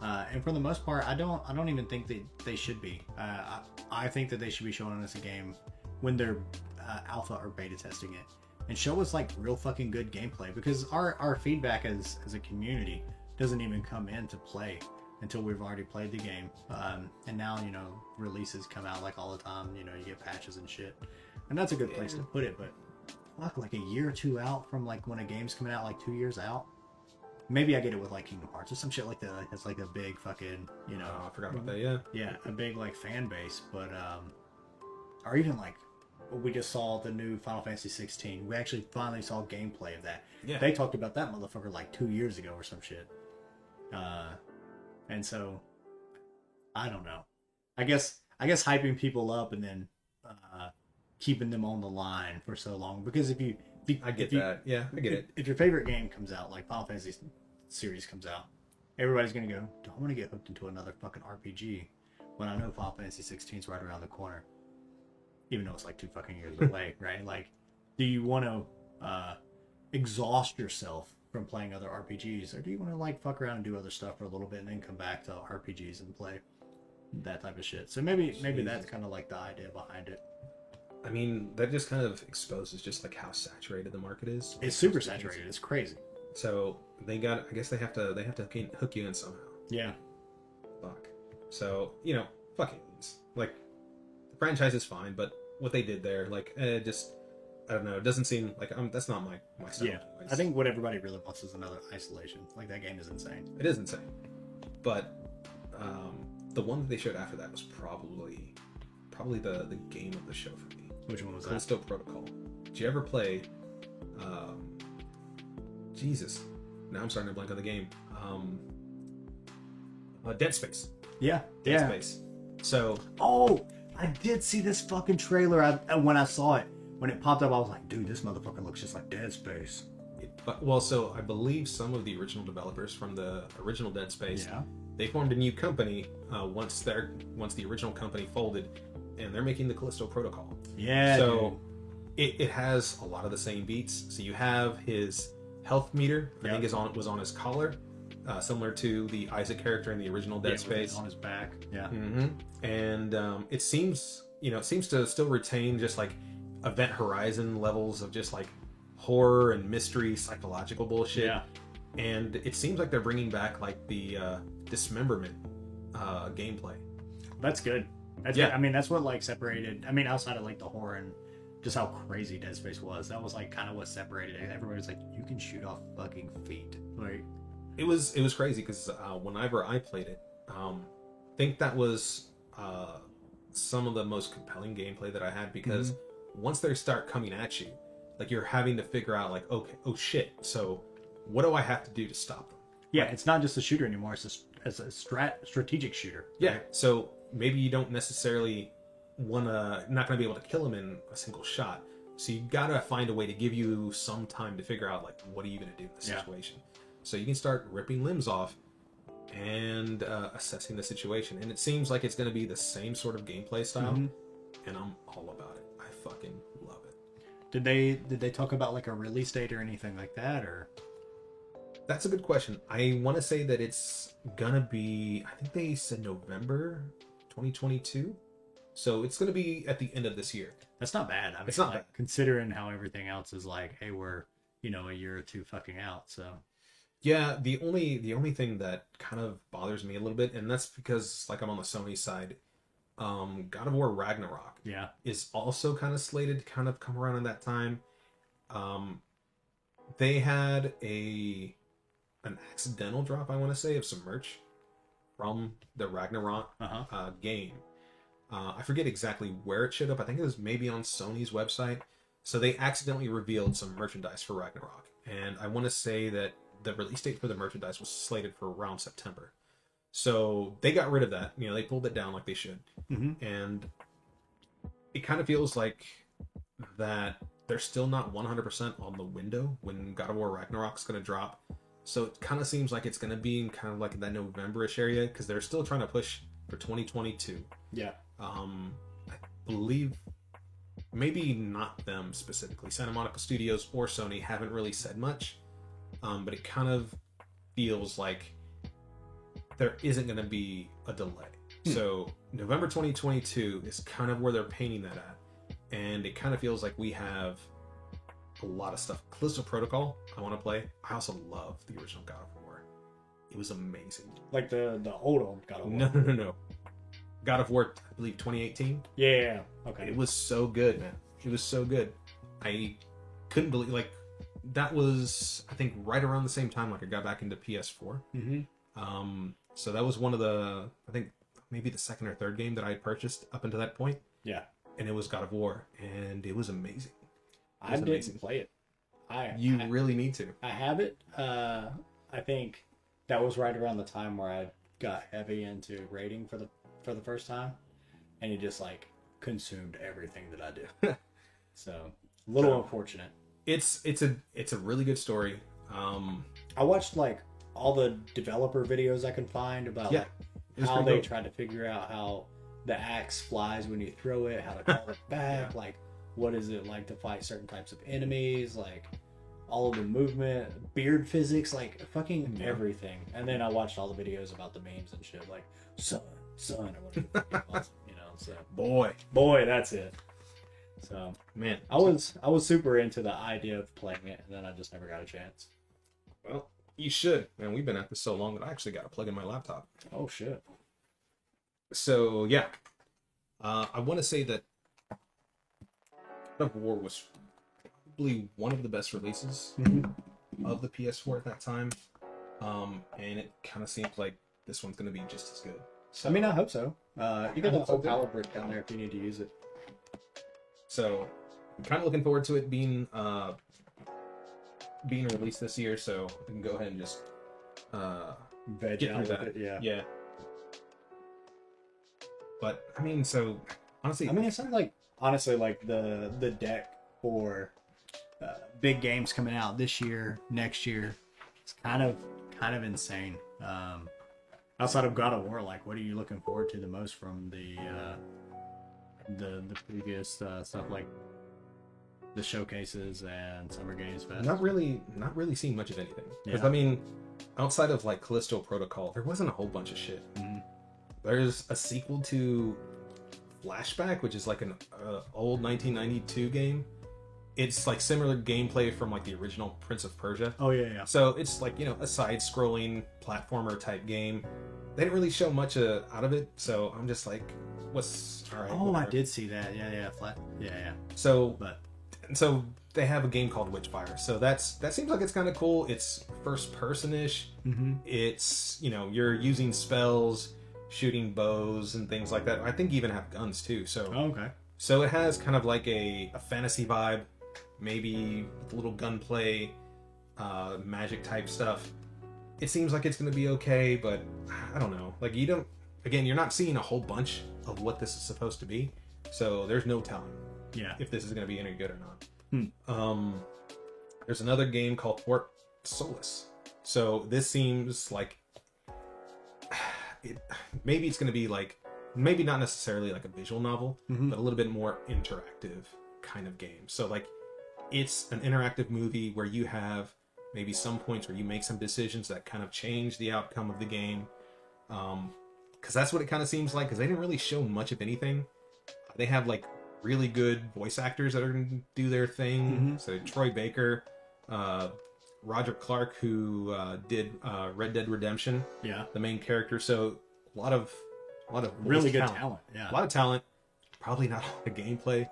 uh, and for the most part, I don't I don't even think that they should be. Uh, I, I think that they should be showing us a game when they're uh, alpha or beta testing it, and show us like real fucking good gameplay because our our feedback as as a community doesn't even come into play until we've already played the game. Um, and now you know releases come out like all the time. You know you get patches and shit, and that's a good place to put it. But fuck, like a year or two out from like when a game's coming out, like two years out. Maybe I get it with like Kingdom Hearts or some shit like that. It's like a big fucking, you know, Oh, I forgot about that. Yeah. yeah, a big like fan base, but um, or even like we just saw the new Final Fantasy 16. We actually finally saw gameplay of that. Yeah. They talked about that motherfucker like two years ago or some shit. Uh, and so I don't know. I guess I guess hyping people up and then uh, keeping them on the line for so long because if you, I get you- that. Yeah, I get if, it. If your favorite game comes out like Final Fantasy series comes out, everybody's gonna go, "Do I want to get hooked into another fucking RPG?" When I know Final Fantasy 16 is right around the corner, even though it's like two fucking years away, <laughs> right? Like, do you want to uh, exhaust yourself from playing other RPGs, or do you want to like fuck around and do other stuff for a little bit and then come back to RPGs and play that type of shit? So maybe maybe that's kind of like the idea behind it. I mean, that just kind of exposes just like how saturated the market is. It's super saturated. It's crazy. So they got. I guess they have to. They have to hook in- hook you in somehow. Yeah. Fuck. So you know, fuck it. Like the franchise is fine, but what they did there, like, eh, just I don't know. It doesn't seem like um, that's not my my style. Yeah. anyways. I think what everybody really wants is another isolation. Like that game is insane. it is insane. But um, the one that they showed after that was probably probably the the game of the show for me. Which one was that? Callisto Protocol. Did you ever play? Um, Jesus, now I'm starting to blank on the game. Um, uh, Dead Space. Yeah. Dead Yeah. Space. So Oh, I did see this fucking trailer. I, and when I saw it, when it popped up, I was like, dude, this motherfucker looks just like Dead Space. It, but, well, so I believe some of the original developers from the original Dead Space, Yeah. they formed a new company uh, once their once the original company folded, and they're making the Callisto Protocol. Yeah. so it, it has a lot of the same beats. So you have his health meter. I Yeah. think is on was on his collar, uh, similar to the Isaac character in the original Dead Yeah, Space. on his back. Yeah. hmm And um, it seems, you know, it seems to still retain just like Event Horizon levels of just like horror and mystery, psychological bullshit. Yeah. And it seems like they're bringing back like the uh, dismemberment uh, gameplay. That's good. That's Yeah. good. I mean, that's what like separated. I mean, outside of like the horror and just how crazy Dead Space was, that was like kind of what separated it. Everybody was like, you can shoot off fucking feet. Like, It was it was crazy because uh, whenever I played it, um, I think that was uh, some of the most compelling gameplay that I had because once they start coming at you, like you're having to figure out like okay oh shit so what do I have to do to stop them? yeah, it's not just a shooter anymore. It's a, it's a strat, strategic shooter. Yeah. So maybe you don't necessarily wanna not gonna be able to kill him in a single shot. So you gotta find a way to give you some time to figure out like what are you gonna do in this Yeah. situation. So you can start ripping limbs off and uh, assessing the situation. And it seems like it's gonna be the same sort of gameplay style, Mhm. and I'm all about it. I fucking love it. Did they did they talk about like a release date or anything like that or? That's a good question. I want to say that it's gonna be. I think they said November 2022. So it's gonna be at the end of this year. That's not bad. I mean, It's not like, bad. considering how everything else is like, hey, we're you know a year or two fucking out. So Yeah, the only the only thing that kind of bothers me a little bit, and that's because like I'm on the Sony side, um, God of War Ragnarok yeah, is also kind of slated to kind of come around in that time. Um, they had a an accidental drop, I want to say, of some merch from the Ragnarok uh huh. uh, game. Uh, I forget exactly where it showed up. I think it was maybe on Sony's website. So they accidentally revealed some merchandise for Ragnarok, and I want to say that the release date for the merchandise was slated for around September. So they got rid of that. You know, they pulled it down like they should, hmm and it kind of feels like that they're still not 100% on the window when God of War Ragnarok's going to drop. So it kind of seems like it's going to be in kind of like that November-ish area because they're still trying to push for 2022. Yeah. Um, I believe maybe not them specifically. Santa Monica Studios or Sony haven't really said much, um, but it kind of feels like there isn't going to be a delay. Hmm. So November 2022 is kind of where they're painting that at, and it kind of feels like we have a lot of stuff. Callisto Protocol, I want to play. I also love the original God of War. It was amazing. Like the the old old God of War. No, no, no, no. God of War, I believe 2018. Yeah. Okay. It was so good, man. It was so good. I couldn't believe like that was I think right around the same time like I got back into PS4. hmm Um, so that was one of the I think maybe the second or third game that I had purchased up until that point, Yeah. and it was God of War, and it was amazing. I didn't amazing. play it. I You I, really need to. I have it. Uh, I think that was right around the time where I got heavy into rating for the for the first time, and it just like consumed everything that I do. <laughs> so a little So- unfortunate. It's it's a it's a really good story. Um, I watched like all the developer videos I can find about Yeah. like, how they dope. tried to figure out how the axe flies when you throw it, how to call it <laughs> back, like what is it like to fight certain types of enemies, like all of the movement, beard physics, like fucking Yeah. everything. And then I watched all the videos about the memes and shit, like son, son, or whatever was, you know. So boy, boy, that's it. So man. I was I was super into the idea of playing it, and then I just never got a chance. Well, you should. Man, we've been at this so long that I actually got to plug in my laptop. Oh shit! So yeah, uh, I want to say that of War was probably one of the best releases of the PS4 at that time, um, and it kind of seems like this one's going to be just as good. So, I mean, I hope so. Uh, you got I the hope whole power brick down there if you need to use it. So I'm kind of looking forward to it being uh, being released this year. So we can go ahead and just uh, Veg Get out through that. it, yeah. yeah. But I mean, so honestly, I mean, it sounds like honestly like the the deck for uh, big games coming out this year, next year. It's kind of kind of insane. Um, outside of God of War, like, what are you looking forward to the most from the uh, the the previous uh, stuff like the showcases and Summer Games Fest? not really not really seeing much of anything because Yeah. i mean outside of like callisto protocol there wasn't a whole bunch of shit Mhm. there's a sequel to flashback which is like an uh, old 1992 game it's like similar gameplay from like the original prince of persia Oh yeah, yeah. so it's like you know a side scrolling platformer type game they didn't really show much uh, out of it so i'm just like what's all right Oh, I did see that. Yeah, yeah, flat. Yeah, yeah. so But and so they have a game called Witchfire. So that's that seems like it's kind of cool. It's first person-ish. mm-hmm. It's you know you're using spells, shooting bows and things like that. I think even have guns too. So oh, okay. so it has kind of like a, a fantasy vibe, maybe with a little gunplay, uh, magic type stuff. It seems like it's going to be okay, but I don't know. Like you don't. Again, you're not seeing a whole bunch of what this is supposed to be, so there's no telling Yeah. if this is going to be any good or not. Hmm. Um, there's another game called Fort Solis. So this seems like it, maybe it's going to be like maybe not necessarily like a visual novel, Mhm. but a little bit more interactive kind of game. So like it's an interactive movie where you have maybe some points where you make some decisions that kind of change the outcome of the game. Um, because that's what it kind of seems like. Because they didn't really show much of anything. They have like really good voice actors that are going to do their thing. Mhm. So Troy Baker, uh, Roger Clark, who uh, did uh, Red Dead Redemption, Yeah. the main character. So a lot of, a lot of Really good talent. Yeah. a lot of talent. Probably not the gameplay.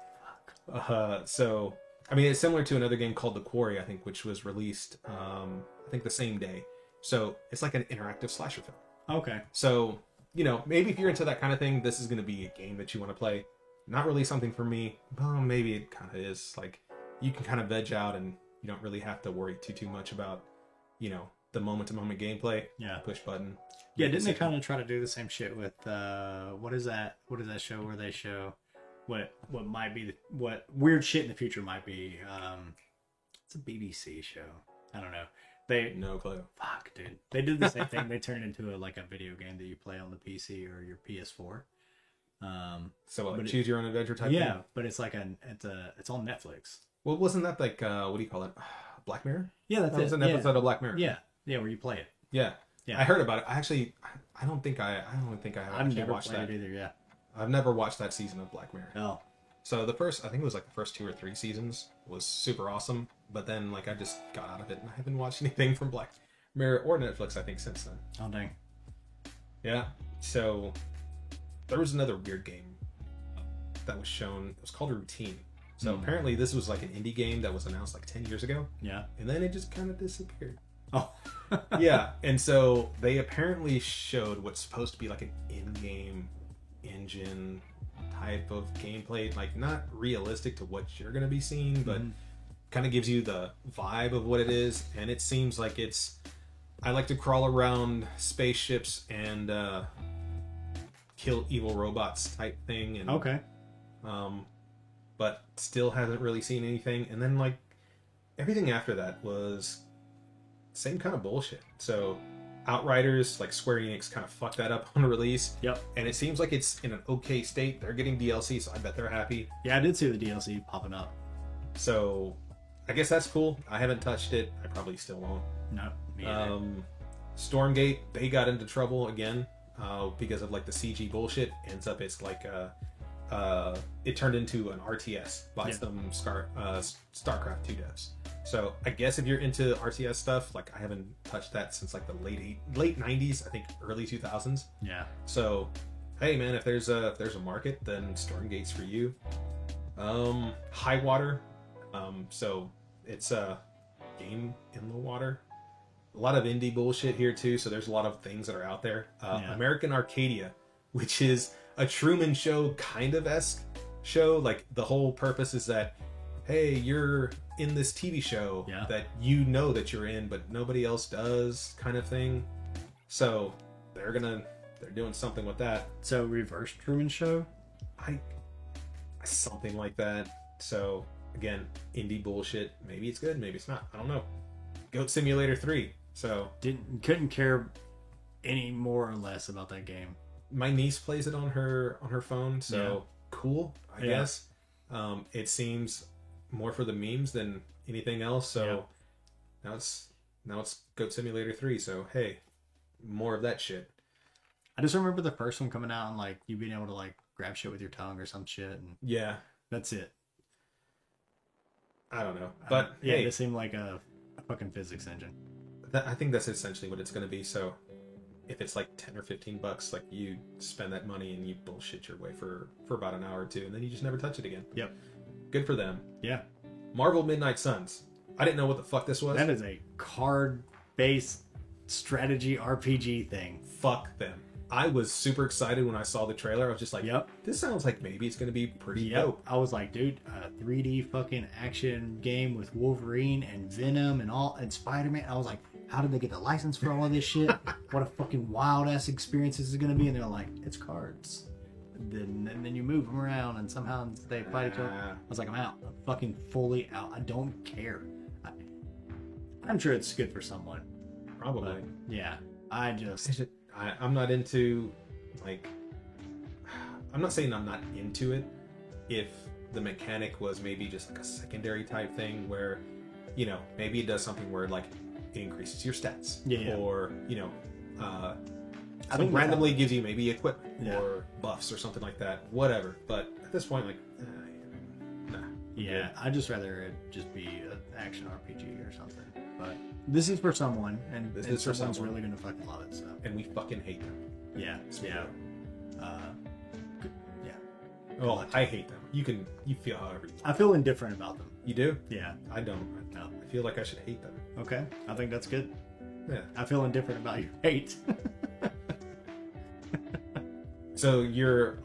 Uh, so I mean, it's similar to another game called The Quarry, I think, which was released, um, I think, the same day. So it's like an interactive slasher film. Okay. So you know, maybe if you're into that kind of thing, this is going to be a game that you want to play. Not really something for me. Well, maybe it kind of is. Like you can kind of veg out, and you don't really have to worry too too much about, you know, the moment to moment gameplay. Yeah. Push button. Yeah, didn't they kind of try to do the same shit with uh what is that? What is that show where they show what what might be the what weird shit in the future might be? Um it's a BBC show. I don't know. They No clue. fuck, dude. They did the same thing. They turned into a like a video game that you play on the PC or your PS4. Um So like But it- choose your own adventure type. yeah, Thing? but it's like an it's a it's on Netflix. Well, wasn't that like uh, what do you call it? <sighs> Black Mirror. Yeah, that's That was it. an yeah. episode of Black Mirror. yeah, yeah, where you play it. Yeah. Yeah. I heard about it. I actually, I don't think I, I don't think I have I've never watched that. it either. Yeah. I've never watched that season of Black Mirror. Oh, So the first, I think it was like the first two or three seasons was super awesome, but then like I just got out of it and I haven't watched <laughs> anything from Black Mirror or Netflix. I think since then. oh dang. Yeah. So there was another weird game that was shown. It was called Routine. So Hmm. apparently this was like an indie game that was announced like ten years ago, Yeah. and then it just kind of disappeared. Oh. <laughs> yeah, and so they apparently showed what's supposed to be like an in-game engine type of gameplay, like not realistic to what you're going to be seeing, but Mhm. kind of gives you the vibe of what it is. And it seems like it's. I like to crawl around spaceships and uh, kill evil robots type thing, and Okay. um, but still hasn't really seen anything. And then like everything after that was same kind of bullshit. So Outriders, like Square Enix, kind of fucked that up <laughs> on release, Yep. and it seems like it's in an okay state. They're getting DLC, so I bet they're happy. Yeah, I did see the DLC popping up. So I guess that's cool. I haven't touched it. I probably still won't. No, me either. Um, Stormgate, they got into trouble again uh, because of like the CG bullshit. Ends up it's like uh, uh, it turned into an RTS by Yeah. some Scar, uh, StarCraft 2 devs. So I guess if you're into RTS stuff, like I haven't touched that since like the late eight, late 90s, I think early 2000s. yeah. So, hey man, if there's a if there's a market, then Stormgate's for you. Um, High Water, um, so it's a game in the water. A lot of indie bullshit here too. So there's a lot of things that are out there. Uh, Yeah. American Arcadia, which is a Truman Show kind of esque show. Like the whole purpose is that, hey, you're in this TV show Yeah. that you know that you're in, but nobody else does, kind of thing. So they're gonna they're doing something with that. So reverse Truman Show. I something like that. So again, indie bullshit. Maybe it's good, maybe it's not. I don't know. Goat Simulator 3. So Didn't couldn't care any more or less about that game. My niece plays it on her on her phone, so Yeah. cool, I Yeah. guess. Um, it seems more for the memes than anything else. So Yeah. now it's now it's Goat Simulator 3, so hey, more of that shit. I just remember the first one coming out and like you being able to like grab shit with your tongue or some shit, and Yeah, that's it. I don't know. But yeah, hey, it seemed like a, a fucking physics engine. that, I think that's essentially what it's going to be. So if it's like 10 or 15 bucks, like you spend that money and you bullshit your way for, for about an hour or two and then you just never touch it again. Yep. Good for them. Yeah, Marvel Midnight Suns. I didn't know what the fuck this was. that is a card-based strategy RPG thing. fuck them. I was super excited when I saw the trailer. I was just like, Yep. this sounds like maybe it's to be pretty Yep. dope. I was like, dude, a 3D fucking action game with Wolverine and Venom and all and Spider Man. I was like, how did they get the license for all of this shit? <laughs> what a fucking wild ass experience this is gonna be. And they're like, it's cards. Then and then you move them around and somehow they fight each other. I was like, I'm out. I'm fucking fully out. I don't care. I, I'm sure it's good for someone, Probably. but yeah, I just it- I, I'm not into like. I'm not saying I'm not into it. If the mechanic was maybe just like a secondary type thing where, you know, maybe it does something where like it increases your stats, Yeah, yeah. or you know, uh, I think randomly gives you maybe equipment Yeah. or buffs or something like that. Whatever. But at this point, like, uh, nah. Yeah, I'd just rather it just be an action RPG or something. But this is for someone, and, This and is for someone's someone. really gonna fucking love it. So And we fucking hate them. yeah, yeah, uh, good- yeah. Oh, I hate them. You can you feel however you I feel indifferent about them. You do? Yeah. I don't. No. I feel like I should hate them. Okay. I think that's good. Yeah. I feel indifferent about your hate. <laughs> So you're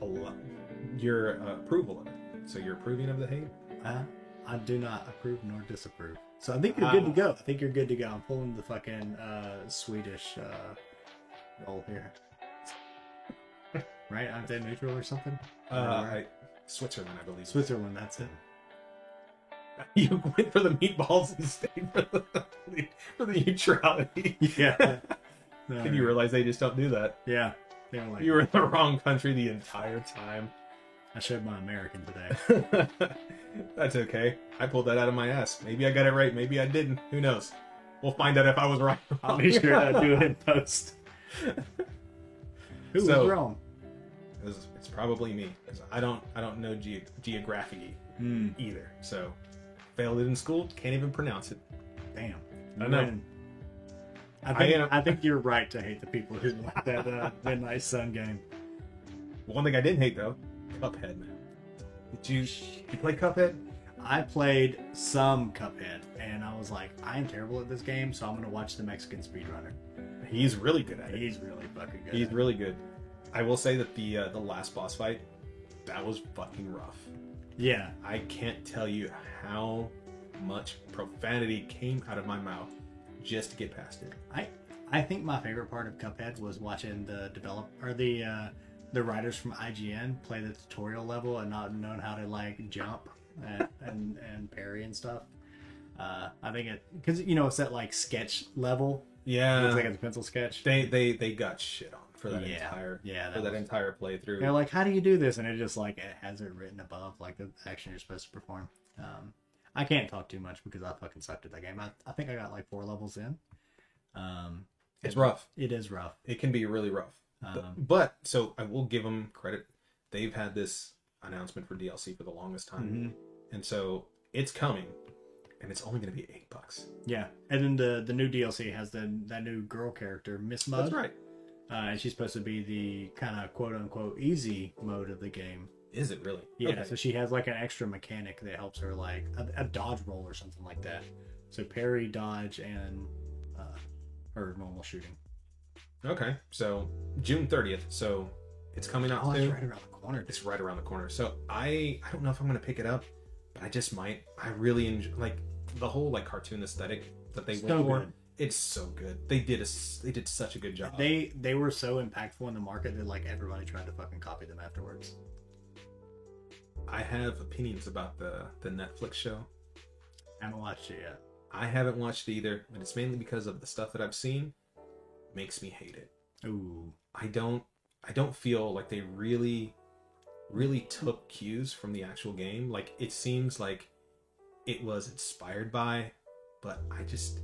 your uh, approval of it. So you're approving of the hate. uh, I do not approve nor disapprove. So I think you're good to go. I think you're good to go. I'm pulling the fucking uh, Swedish uh, roll here. <laughs> right? I'm dead neutral or something? Uh, I, Switzerland, I believe. Switzerland. That's it. <laughs> you went for the meatballs instead for the for the neutrality. Yeah. <laughs> Can you realize they just don't do that? Yeah. They were like, You were in the wrong country the entire time. I showed my American today. <laughs> That's okay. I pulled that out of my ass. Maybe I got it right. Maybe I didn't. Who knows? We'll find out if I was right. or I'll be sure to do it in post. Who So- was wrong? It's, it's probably me I don't I don't know ge- geography Hmm. either. So failed it in school. Can't even pronounce it. Damn. I know. I think, am- I, think you're right to hate the people who <laughs> like that uh, Midnight Sun game. One thing I didn't hate though, Cuphead. Man, did you you play Cuphead? I played some Cuphead, and I was like, I am terrible at this game, so I'm gonna watch the Mexican speedrunner. He's really good at it. He's really fucking good. He's at it. really good. I will say that the uh, the last boss fight, that was fucking rough. Yeah, I can't tell you how much profanity came out of my mouth just to get past it. I I think my favorite part of Cuphead was watching the develop or the uh, the writers from IGN play the tutorial level and not knowing how to like jump and and, and parry and stuff. Uh, I think it because you know it's that like sketch level Yeah, it's like a pencil sketch. they they they got shit on for that Yeah. entire Yeah, for that that was- entire playthrough. They're like, how do you do this? And it just like it has it written above like the action you're supposed to perform. Um, I can't talk too much because I fucking sucked at that game. I, I think I got like four levels in. Um, it's rough. it is rough. It can be really rough. Um, But, but so I will give them credit. They've had this announcement for DLC for the longest time, mhm. and so it's coming, and it's only going to be eight bucks. Yeah, and then the the new DLC has the that new girl character Miss Mud. That's right. Uh, and she's supposed to be the kind of quote unquote easy mode of the game. Is it really? Yeah, Okay. so she has like an extra mechanic that helps her like a, a dodge roll or something like that. So parry, dodge, and uh, her normal shooting. Okay. So June thirtieth. So it's coming out Oh, it's right around the corner. It's right around the corner. So I I don't know if I'm gonna pick it up, but I just might. I really enjoy like the whole like cartoon aesthetic that they So went for. good. It's so good. They did a they did such a good job. They they were so impactful in the market that like everybody tried to fucking copy them afterwards. I have opinions about the the Netflix show. I haven't watched it yet. I haven't watched it either, and it's mainly because of the stuff that I've seen makes me hate it. Ooh, I don't I don't feel like they really really took cues from the actual game. Like it seems like it was inspired by, but I just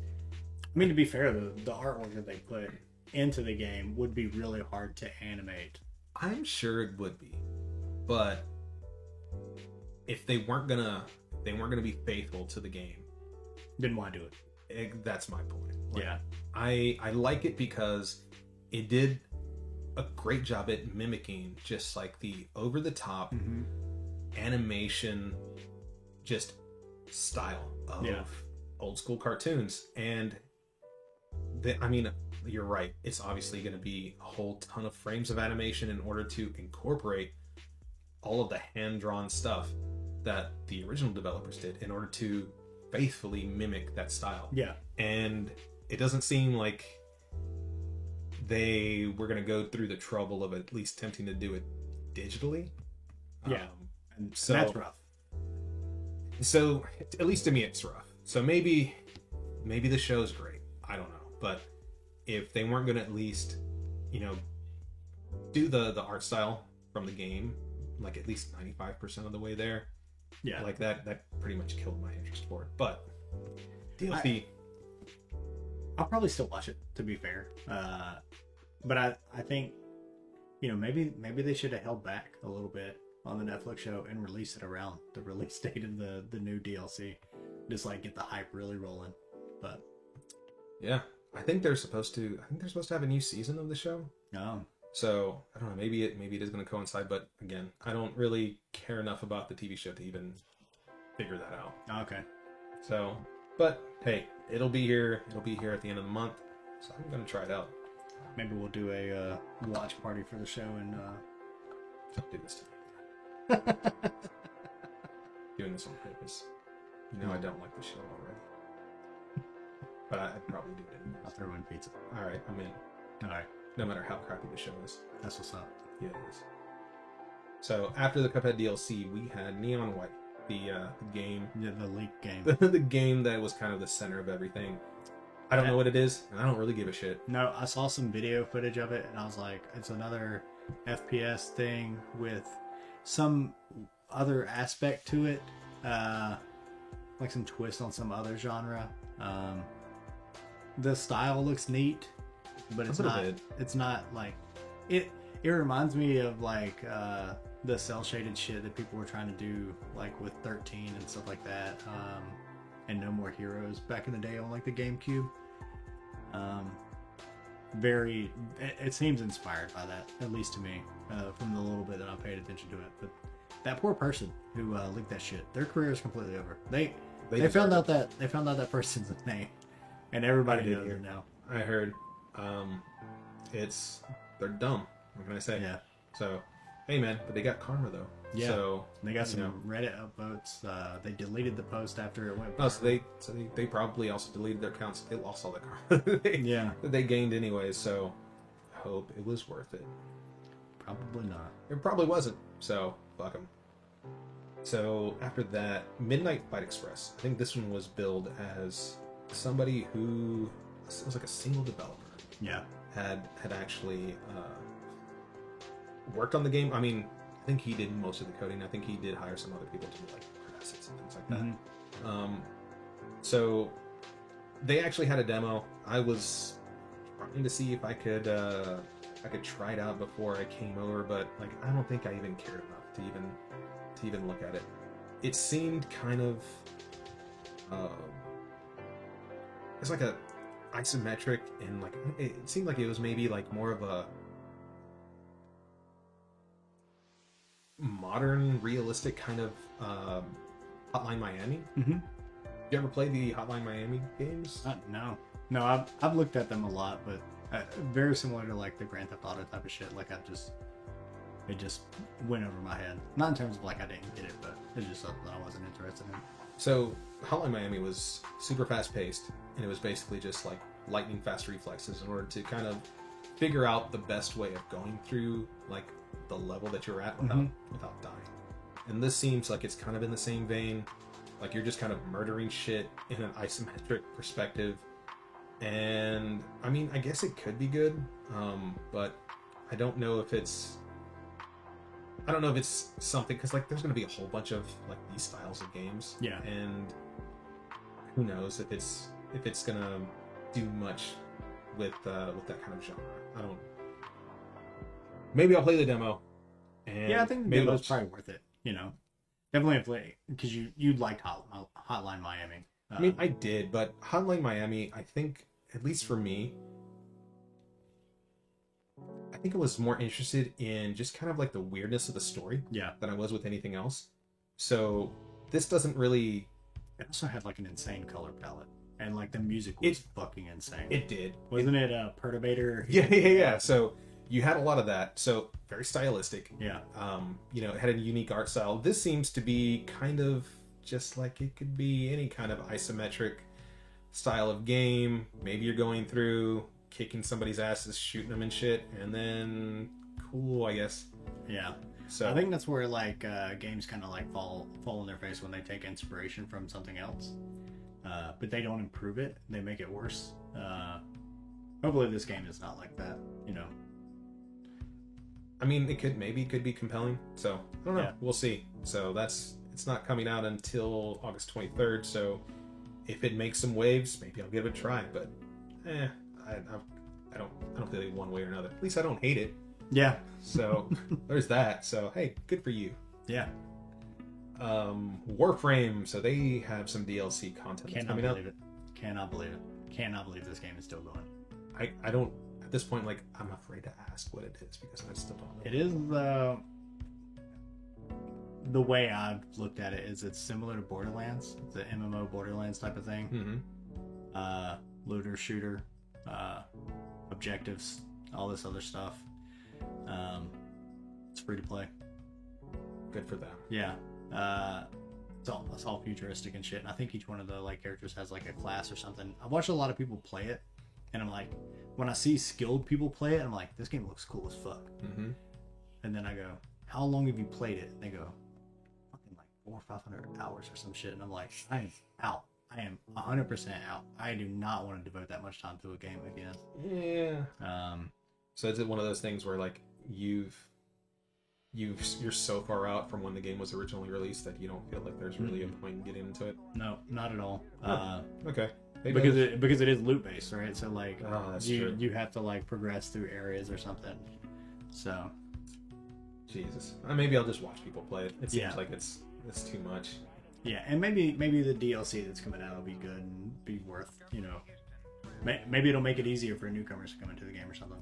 I mean to be fair, the the artwork that they put into the game would be really hard to animate. I'm sure it would be. But if they weren't gonna they weren't gonna be faithful to the game, Didn't want to do it. it, that's my point. Like, Yeah, I I like it because it did a great job at mimicking just like the over the top mm-hmm. animation just style of Yeah. old school cartoons and the, i mean you're right it's obviously going to be a whole ton of frames of animation in order to incorporate all of the hand drawn stuff that the original developers did in order to faithfully mimic that style yeah. and it doesn't seem like they were going to go through the trouble of at least attempting to do it digitally Yeah. Um, And So- that's rough. so at least to me it's rough so maybe maybe the show's great i don't know but if they weren't going to at least you know do the the art style from the game like at least 95% of the way there Yeah, like that that pretty much killed my interest for it but dlc I'll probably still watch it to be fair. Uh, but I I think you know maybe maybe they should have held back a little bit on the Netflix show and release it around the <laughs> release date of the the new DLC. Just like get the hype really rolling. But yeah i think they're supposed to i think they're supposed to have a new season of the show um, So I don't know. Maybe it maybe it is going to coincide, but again, I don't really care enough about the TV show to even figure that out. okay, So, but hey, it'll be here. It'll be here at the end of the month. So I'm going to try it out. maybe we'll do a uh, watch party for the show and uh, Don't do this to me. <laughs> Doing this on purpose. You know I don't like the show already. But I, I'd probably do it I'll throw in pizza. All right, I'm in. All right, No matter how crappy the show is. that's what's up. Yeah, it is. So after the Cuphead DLC, we had Neon White, the uh, the game Yeah, the leak game. <laughs> the, game that was kind of the center of everything. I don't know what it is, and I don't really give a shit. No, I saw some video footage of it, and I was like, it's another FPS thing with some other aspect to it, uh, like some twist on some other genre. Um, the style looks neat, but it's not. bit. It's not like it. It reminds me of like uh, the cell shaded shit that people were trying to do, like with 13 and stuff like that. Um, and No More Heroes back in the day on like the GameCube. Um, very, it, it seems inspired by that, at least to me, uh, from the little bit that I paid attention to it. But that poor person who uh, leaked that shit, their career is completely over. They they, deserve found it. out that they found out that person's <laughs> name, and everybody knows hear. it now. I heard, um, it's they're dumb. What can I say? Yeah, So, hey man, but they got karma though. Yeah. So they got some know. Reddit upvotes. Uh, they deleted the post after it went. oh, so they so they, they probably also deleted their accounts. They lost all the karma <laughs> they, yeah, that they gained anyway. So, I hope it was worth it. probably not. It probably wasn't. So fuck them. So after that, Midnight Fight Express. I think this one was billed as somebody who it was like a single developer Yeah. had had actually uh, worked on the game. I mean, I think he did most of the coding. I think he did hire some other people to do like assets and things like that. Mhm. Um, so they actually had a demo. I was trying to see if I could uh, I could try it out before I came over, but like I don't think I even cared enough to even to even look at it. It seemed kind of uh, it's like a isometric and like it seemed like it was maybe like more of a modern realistic kind of um, Hotline Miami. Mm-hmm. You ever play the Hotline Miami games? Uh, no, no, I've I've looked at them a lot, but uh, very similar to like the Grand Theft Auto type of shit. Like I just, it just went over my head. Not in terms of like I didn't get it, but it's just something I wasn't interested in. So Hotline Miami was super fast paced, and it was basically just like lightning fast reflexes in order to kind of figure out the best way of going through like the level that you're at without Mhm. without dying. And this seems like it's kind of in the same vein. Like you're just kind of murdering shit in an isometric perspective. And I mean, I guess it could be good, um, but I don't know if it's I don't know if it's something because like there's going to be a whole bunch of like these styles of games. Yeah. And who knows if it's if it's gonna do much with uh, with that kind of genre. I don't. Maybe I'll play the demo. And yeah, I think maybe it's probably worth it. You know, definitely play because you you liked Hot, Hotline Miami. I mean, Um, I did, but Hotline Miami, I think, at least for me, I think I was more interested in just kind of like the weirdness of the story yeah, than I was with anything else. So this doesn't really. it also had like an insane color palette, and like the music was fucking insane. It did. wasn't it a Perturbator? <laughs> Yeah, yeah, yeah. So you had a lot of that. So very stylistic. yeah, Um, you know, it had a unique art style. This seems to be kind of just like it could be any kind of isometric style of game. Maybe you're going through kicking somebody's asses, shooting them and shit, and then cool, I guess. yeah. So I think that's where like uh, games kind of like fall fall on their face when they take inspiration from something else, uh, but they don't improve it. They make it worse. Uh, hopefully, this game is not like that. You know. I mean, it could maybe could be compelling. So I don't know. Yeah. We'll see. So that's it's not coming out until August 23rd. So if it makes some waves, maybe I'll give it a try. But eh, I, I, I don't I don't feel like one way or another. At least I don't hate it. Yeah. So <laughs> there's that. So hey, good for you. Yeah. Um, Warframe. So they have some DLC content Cannot coming out. believe it. Cannot believe it. Cannot believe this game is still going. I I don't at this point like I'm afraid to ask what it is because I still don't know. It is the the way I've looked at it is it's similar to Borderlands. It's an MMO Borderlands type of thing. hmm Uh, looter shooter, uh, objectives, all this other stuff. Um, it's free to play. Good for them. Yeah. Uh, it's all it's all futuristic and shit. And I think each one of the like characters has like a class or something. I've watched a lot of people play it, and I'm like, when I see skilled people play it, I'm like, this game looks cool as fuck. hmm And then I go, how long have you played it? And they go, fucking like four or five hundred hours or some shit. And I'm like, I am out. I am hundred percent out. I do not want to devote that much time to a game again. Yeah. Um, So is it one of those things where like you've you've you're so far out from when the game was originally released that you don't feel like there's really a point in getting into it? no, not at all. Huh. Uh, Okay. Maybe because I'll- it because it is loot based, right? So like Oh, you true. you have to like progress through areas or something. So Jesus. Uh, maybe I'll just watch people play it. It seems Yeah. like it's it's too much. Yeah, and maybe maybe the DLC that's coming out will be good and be worth you know. may- Maybe it'll make it easier for newcomers to come into the game or something.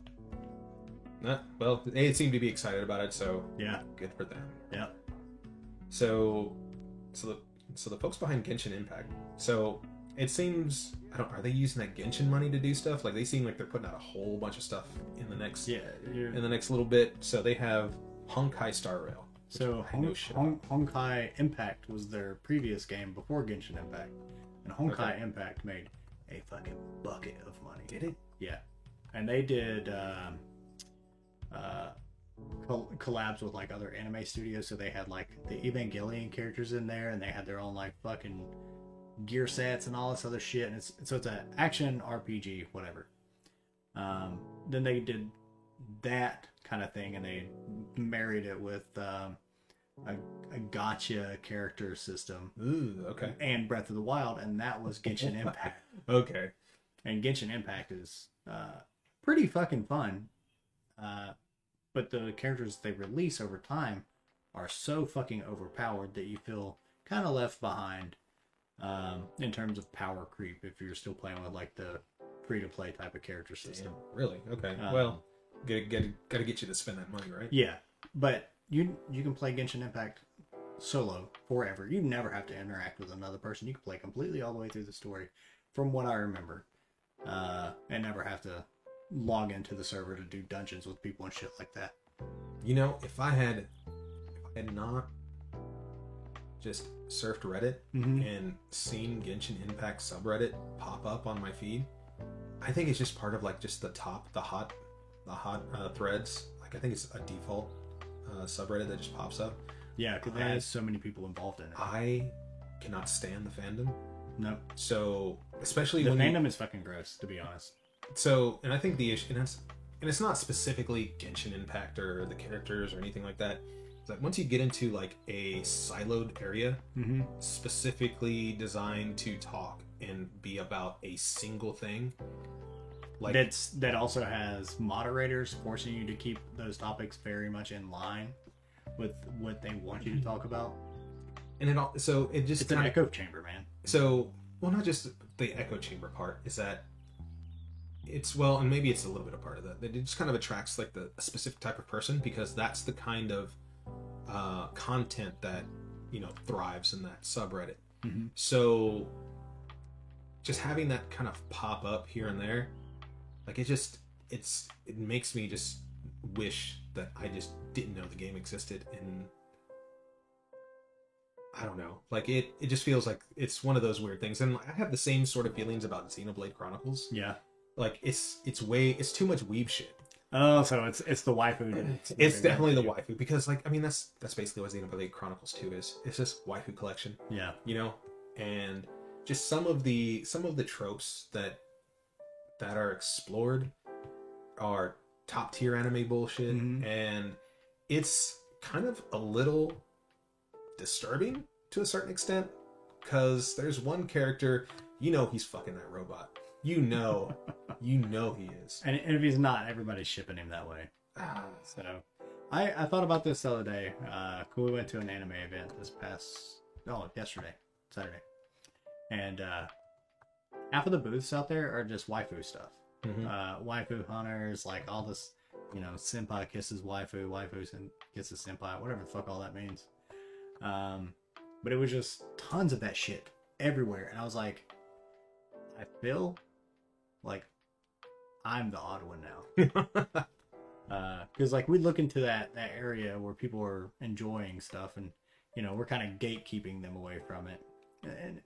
Uh, well, they seem to be excited about it, so Yeah, good for them. yeah. So, so the so the folks behind Genshin Impact. So it seems I don't. Are they using that Genshin money to do stuff? Like they seem like they're putting out a whole bunch of stuff in the next Yeah, you're- in the next little bit. So they have Honkai Star Rail. So Hon- Hon- Honkai Impact was their previous game before Genshin Impact, and Honkai Okay. Impact made a fucking bucket of money. Did it? Yeah, and they did um, uh, col- collabs with like other anime studios. So they had like the Evangelion characters in there, and they had their own like fucking gear sets and all this other shit. And it's so it's an action RPG, whatever. Um, then they did that kind of thing, and they married it with um, a, a gacha character system Ooh, okay. and Breath of the Wild, and that was Genshin <laughs> Impact. Okay. and Genshin Impact is uh, pretty fucking fun. Uh, but the characters they release over time are so fucking overpowered that you feel kind of left behind um, in terms of power creep if you're still playing with like the free to play type of character system. Damn, really? Okay. Um, well, get get got to get you to spend that money, right? Yeah, but you you can play Genshin Impact solo forever. You never have to interact with another person. You can play completely all the way through the story, from what I remember, uh, and never have to log into the server to do dungeons with people and shit like that. You know, if I had, if I had not just surfed Reddit Mm-hmm. and seen Genshin Impact subreddit pop up on my feed, I think it's just part of like just the top, the hot, the hot uh, threads. Like I think it's a default uh, subreddit that just pops up. Yeah, because I- there's so many people involved in it. I cannot stand the fandom. no, So especially the when you- fandom is fucking gross, to be honest. so and i think the issue and it's and it's not specifically genshin impact or the characters or anything like that it's like once you get into like a siloed area Mm-hmm. specifically designed to talk and be about a single thing like That's that also has moderators forcing you to keep those topics very much in line with what they want you to talk about. and it all so it just It's an kinda- echo chamber, man. so well not just the echo chamber part is that it's well and maybe it's a little bit a part of that that it just kind of attracts like the a specific type of person because that's the kind of uh, content that you know thrives in that subreddit Mhm. so just having that kind of pop up here and there like it just it's it makes me just wish that i just didn't know the game existed and I don't know. Like it, it just feels like it's one of those weird things, and I have the same sort of feelings about Xenoblade Chronicles. Yeah. Like it's, it's way, it's too much weeb shit. Oh, so it's it's the waifu. that's- It's definitely the waifu because, like, I mean, that's that's basically what Xenoblade Chronicles Two is. It's just waifu collection, Yeah. you know, and just some of the some of the tropes that that are explored are top tier anime bullshit, Mhm. and it's kind of a little disturbing to a certain extent because there's one character you know he's fucking that robot you know <laughs> you know he is And, and if he's not, everybody's shipping him that way. Ah, So, I I thought about this the other day. Uh, we went to an anime event this past oh yesterday Saturday, and uh, half of the booths out there are just waifu stuff. mhm. uh, waifu hunters, like all this, you know, senpai kisses waifu, waifu sen- kisses senpai, whatever the fuck all that means. Um, but it was just tons of that shit everywhere, and I was like, I feel like I'm the odd one now, <laughs> because like we look into that that area where people are enjoying stuff, and you know we're kind of gatekeeping them away from it, and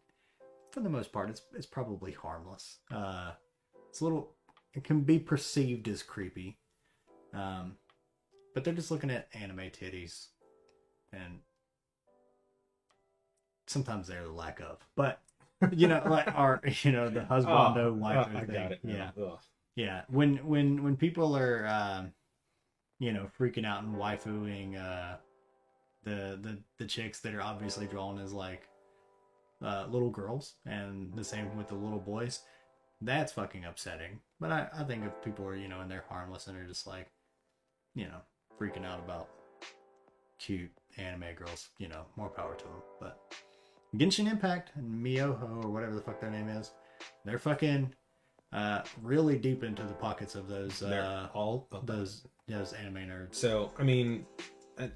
for the most part, it's it's probably harmless. Uh, it's a little it can be perceived as creepy um but they're just looking at anime titties and sometimes they're the lack of but you know like <laughs> our you know the husbando Oh, waifu I thing. yeah Ugh. yeah when when when people are um you know freaking out and waifuing uh the the the chicks that are obviously drawn as like uh little girls and the same with the little boys. That's fucking upsetting. But i i think if people are you know and they're harmless and they're just like you know freaking out about cute anime girls you know more power to them but genshin impact and miyoho or whatever the fuck their name is they're fucking uh really deep into the pockets of those uh all those those anime nerds. So I mean,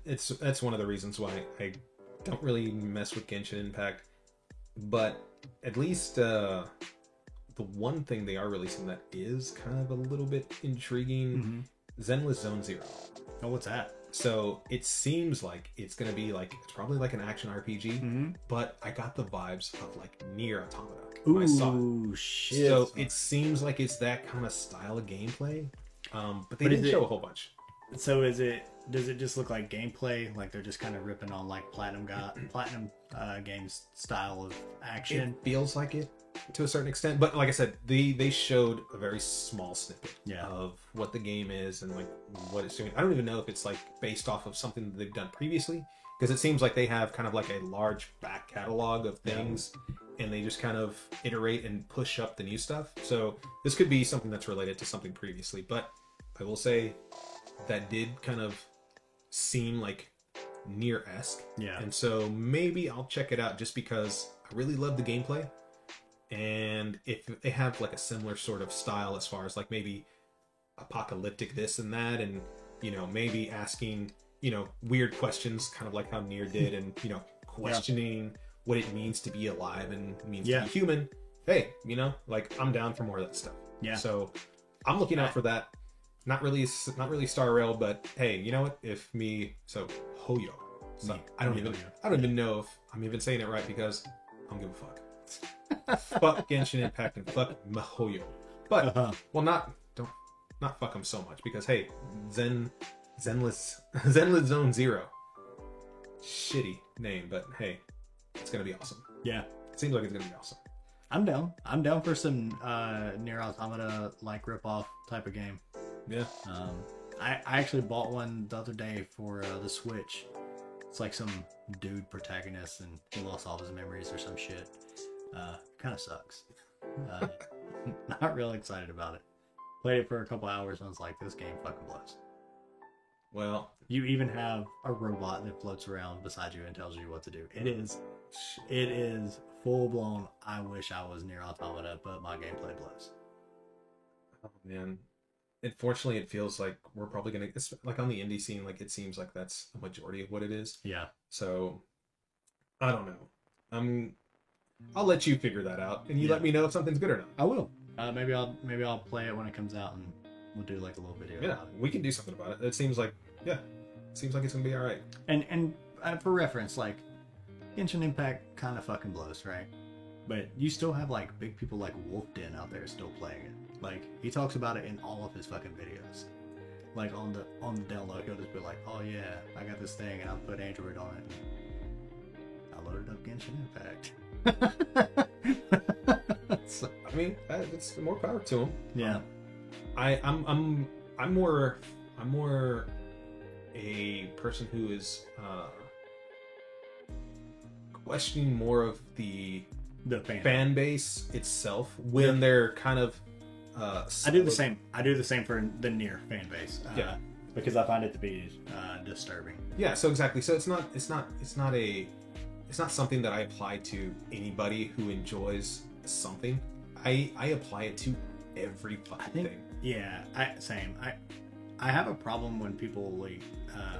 it's that's one of the reasons why I don't really mess with Genshin Impact. But at least uh, the one thing they are releasing that is kind of a little bit intriguing: mm-hmm. Zenless Zone Zero. oh what's that So it seems like it's gonna be like it's probably like an action RPG, mm-hmm. but I got the vibes of like NieR Automata when I saw it. Ooh, shit. So it seems like it's that kind of style of gameplay. Um, but they But didn't it- show a whole bunch. So is it? Does it just look like gameplay? Like they're just kind of ripping on like Platinum got <clears throat> Platinum uh, Games style of action? It feels like it to a certain extent, but like I said, they they showed a very small snippet Yeah. of what the game is and like what it's doing. I don't even know if it's like based off of something that they've done previously because it seems like they have kind of like a large back catalog of Yeah. things and they just kind of iterate and push up the new stuff. So this could be something that's related to something previously, but I will say that did kind of seem like NieR esque Yeah. and so maybe I'll check it out just because I really love the gameplay. And if they have like a similar sort of style as far as like maybe apocalyptic this and that, and you know, maybe asking, you know, weird questions, kind of like how NieR did, and you know, <laughs> questioning what it means to be alive and means Yeah. to be human. Hey, you know, like I'm down for more of that stuff. Yeah. So I'm looking out for that. Not really, not really Star Rail, but hey, you know what? If me, so Hoyo. So I don't even. I don't even know if I'm even saying it right because I don't give a fuck. fuck Genshin Impact and fuck Mihoyo. But Uh-huh. well, not don't not fuck them so much because hey, Zen Zenless <laughs> Zenless Zone Zero. Shitty name, but hey, it's gonna be awesome. Yeah. It seems like it's gonna be awesome. I'm down. I'm down for some uh NieR Automata like rip off type of game. Yeah. Um, I, I actually bought one the other day for uh, the Switch. It's like some dude protagonist and he lost all his memories or some shit. Uh, kind of sucks. Uh, <laughs> not real excited about it. Played it for a couple hours and I was like, this game fucking blows. Well, You even have a robot that floats around beside you and tells you what to do. It is, it is full blown. I wish I was NieR Automata, but my gameplay blows. oh man. Unfortunately, it feels like we're probably gonna it's like on the indie scene. Like it seems like that's a majority of what it is. Yeah, So I don't know. I'm. I'll let you figure that out, and you Yeah. let me know if something's good or not. I will. Uh, maybe I'll maybe I'll play it when it comes out and we'll do like a little video. Yeah, about it. we can do something about it. It seems like yeah, it seems like it's gonna be all right. And and uh, for reference, like Genshin Impact kind of fucking blows, right? But you still have like big people like Wolf Den out there still playing it. Like he talks about it in all of his fucking videos. Like on the on the download, he'll just be like, "Oh yeah, I got this thing and I'll put Android on it." I loaded up Genshin Impact. <laughs> so, I mean, uh, it's more power to him. yeah, I, I'm, I'm, I'm more, I'm more a person who is uh, questioning more of the the fan. fan base itself when they're kind of. Uh, I do the same. I do the same for the NieR fan base. Uh, Yeah. because I find it to be uh, disturbing. Yeah, so exactly. So it's not it's not it's not a it's not something that I apply to anybody who enjoys something. I I apply it to every fucking I think- thing. Yeah, I same. I I have a problem when people like uh,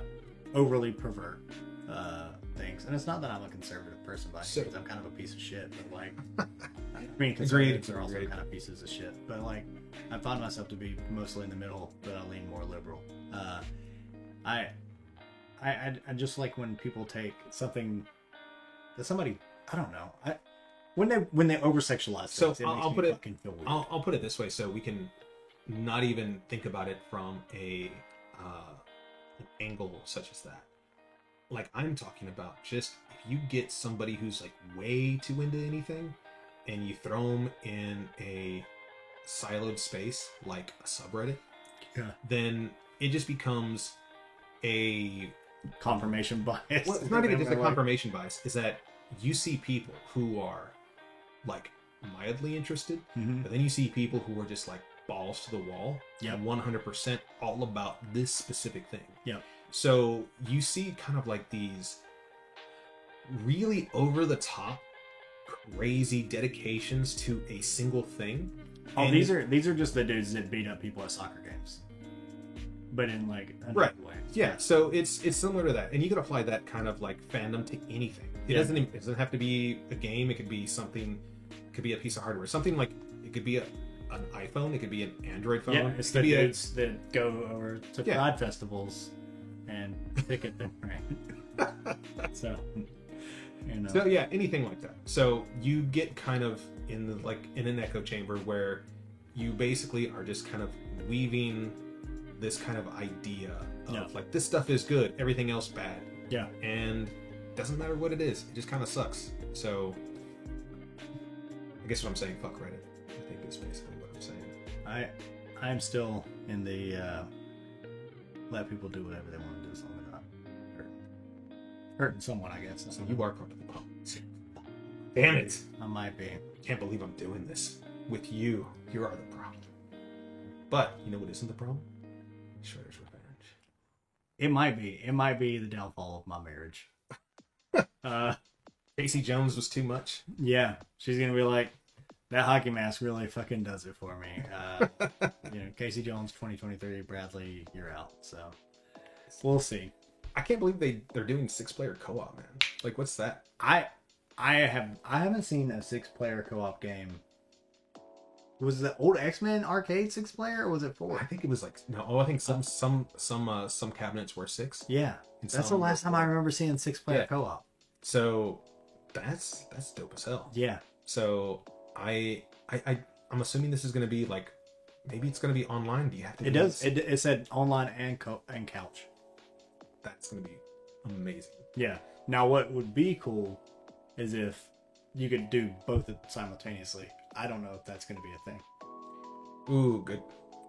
overly pervert uh, things, and it's not that I'm a conservative person by So-. I'm kind of a piece of shit, but like, <laughs> I mean, conservatives are also kind of pieces of shit. But like, I find myself to be mostly in the middle, but I lean more liberal. Uh, I, I, I, just like when people take something that somebody I don't know. I when they when they over sexualize So, things, it I'll- makes I'll me put it- fucking feel weird. I'll, I'll put it this way so we can not even think about it from a uh, an angle such as that. Like I'm talking about just if you get somebody who's like way too into anything and you throw them in a siloed space like a subreddit, Yeah. then it just becomes a confirmation bias. well, it's not even just a Like, confirmation bias is that you see people who are like mildly interested mhm. but then you see people who are just like balls to the wall yeah, 100% all about this specific thing Yep. So you see kind of like these really over the top crazy dedications to a single thing Oh, And- these are these are just the dudes that beat up people at soccer games, but in like a Right. way. Yeah, so it's it's similar to that, and you can apply that kind of like fandom to anything. It Yeah. doesn't it doesn't have to be a game. It could be something. It could be a piece of hardware. Something like it could be a an iPhone. It could be an Android phone. Yeah, it it's could the be a- dudes that go over to Yeah. pride festivals and picket them, right? <laughs> so, you know, So yeah, anything like that. So you get kind of in the like in an echo chamber where you basically are just kind of weaving this kind of idea of Yeah. like this stuff is good, everything else bad, Yeah. and doesn't matter what it is, it just kind of sucks. So I guess what I'm saying, fuck Reddit. I think is basically what I'm saying. I I'm still in the uh, let people do whatever they want hurting someone. I guess. So you are part of the problem. Damn it! I might be. I can't believe I'm doing this with you. You are the problem. But you know what isn't the problem? Shredder's Revenge. It might be. It might be the downfall of my marriage. <laughs> uh, Casey Jones was too much. yeah, she's gonna be like, that hockey mask really fucking does it for me. Uh, <laughs> you know, Casey Jones, 2023, Bradley, you're out. So we'll see. I can't believe they they're doing six player co op, man. Like, what's that? I I have I haven't seen a six player co op game. Was the old X Men arcade six player or was it four? I think it was like no. Oh, I think some some some uh, some cabinets were six. Yeah, that's the last time I remember seeing six player Yeah. co op. So that's that's dope as hell. Yeah, So I I, I I'm assuming this is gonna be like maybe it's gonna be online. Do you have to? it do does. It, it said online and co- and couch. That's gonna be amazing. Yeah. Now, what would be cool is if you could do both simultaneously. I don't know if that's going to be a thing. Ooh, good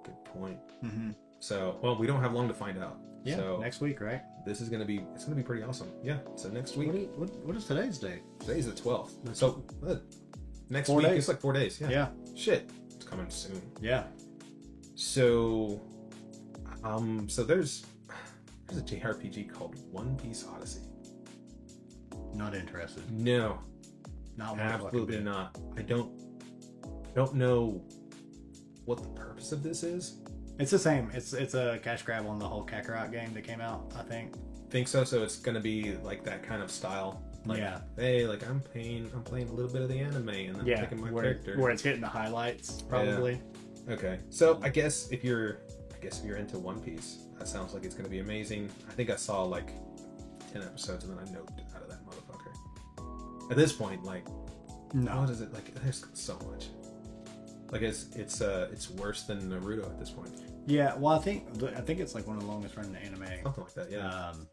good point. Mm-hmm. So well, we don't have long to find out. Yeah, So next week, right? this is gonna be it's gonna be pretty awesome. Yeah. So next week. What is, what, what is today's date? Today's the twelfth. So uh, next Four week days. it's like four days. Yeah. Yeah, Shit, it's coming soon. yeah. So, um, so there's there's a JRPG called One Piece Odyssey. Not interested. No, Not absolutely not. I don't don't know what the purpose of this is. It's the same. It's it's a cash grab on the whole Kakarot game that came out. I think. Think so? So it's gonna be like that kind of style. Like, Yeah. Hey, like I'm playing, I'm playing a little bit of the anime, and then Yeah, picking my where, character. where it's hitting the highlights, probably. Okay, so I guess if you're, guess if you're into One Piece, that sounds like it's gonna be amazing. I think I saw like ten episodes, and then I noped out of that motherfucker. At this point, like, No. what is it like? There's so much. Like it's it's uh it's worse than Naruto at this point. Yeah. Well, I think I think it's like one of the longest running anime. Something like that. Yeah. Um,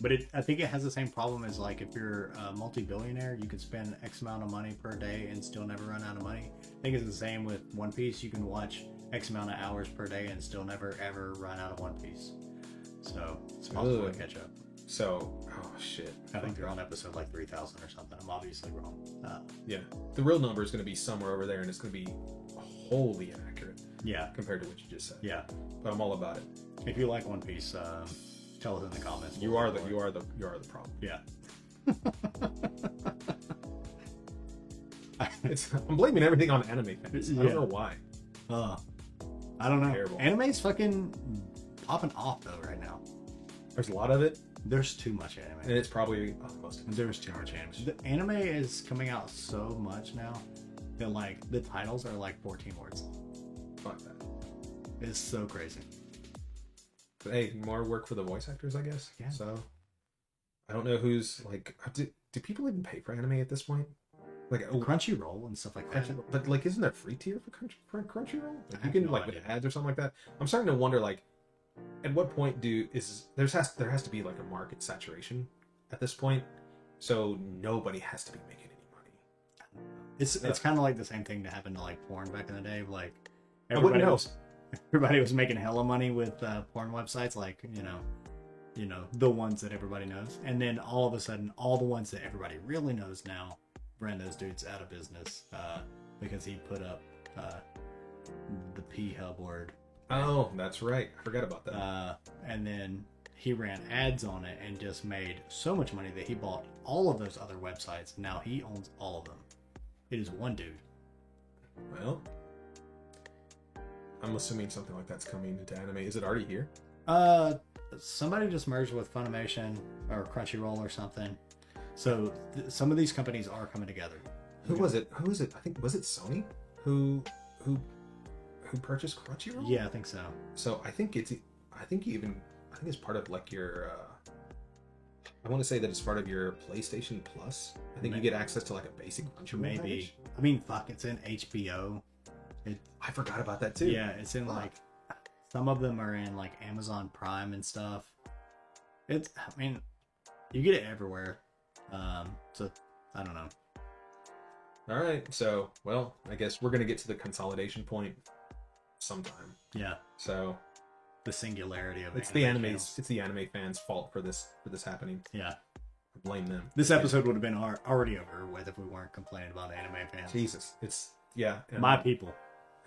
but it, I think it has the same problem as like if you're a multi-billionaire, you could spend X amount of money per day and still never run out of money. I think it's the same with One Piece. You can watch X amount of hours per day and still never ever run out of One Piece. So it's possible Ugh. to catch up. so oh shit. I think they're on episode like three thousand or something. I'm obviously wrong. Uh, Yeah. The real number is gonna be somewhere over there, and it's gonna be wholly inaccurate yeah, compared to what you just said. yeah. But I'm all about it. If you like One Piece, um, tell us in the comments. You are the you are the you are the problem. Yeah. <laughs> It's I'm blaming everything on anime fans. I Yeah. don't know why. Uh, I don't know. Terrible. Anime's fucking popping off though right now. There's a lot of it, There's too much anime. and it's probably oh. There's too much anime. The anime is coming out so much now that like the titles are like 14 words. Fuck that. It's so crazy. But hey, more work for the voice actors, I guess. Yeah. So I don't know who's like. Uh, do, do people even pay for anime at this point? Like, oh, Crunchyroll and stuff like that. Crunchyroll, but like, isn't there free tier for Crunch, for Crunchyroll? Like, you can no like with ads or something like that. I'm starting to wonder, like, at what point do is there's has there has to be like a market saturation at this point, so nobody has to be making any money. It's it's kind of like the same thing that happened to like porn back in the day. Like everybody was everybody was making hella money with uh, porn websites, like you know, you know the ones that everybody knows, and then all of a sudden, all the ones that everybody really knows now, ran those dudes out of business uh, because he put up uh, the P Hub word, Oh, that's right. I forgot about that. uh, and then he ran ads on it and just made so much money that he bought all of those other websites. Now he owns all of them. It is one dude. well, I'm assuming something like that's coming into anime. Is it already here? Uh, somebody just merged with Funimation or Crunchyroll or something. So th- some of these companies are coming together. Who was it? Who was it? I think was it Sony who who who purchased Crunchyroll? Yeah, I think so. So I think it's I think even I think it's part of like your uh I want to say that it's part of your PlayStation Plus. I think you get access to like a basic Crunchyroll Maybe. package. I mean, fuck, it's in HBO. I forgot about that too. Yeah, it's in Fuck. like Some of them are in like Amazon Prime and stuff. It's, I mean, you get it everywhere. Um, so I don't know. All right. So, well, I guess we're gonna get to the consolidation point sometime. Yeah, So the singularity of it's the anime channels. It's the anime fans' fault for this for this happening. Yeah, I blame them. this episode would have been already over with if we weren't complaining about anime fans. Jesus, it's yeah. My people,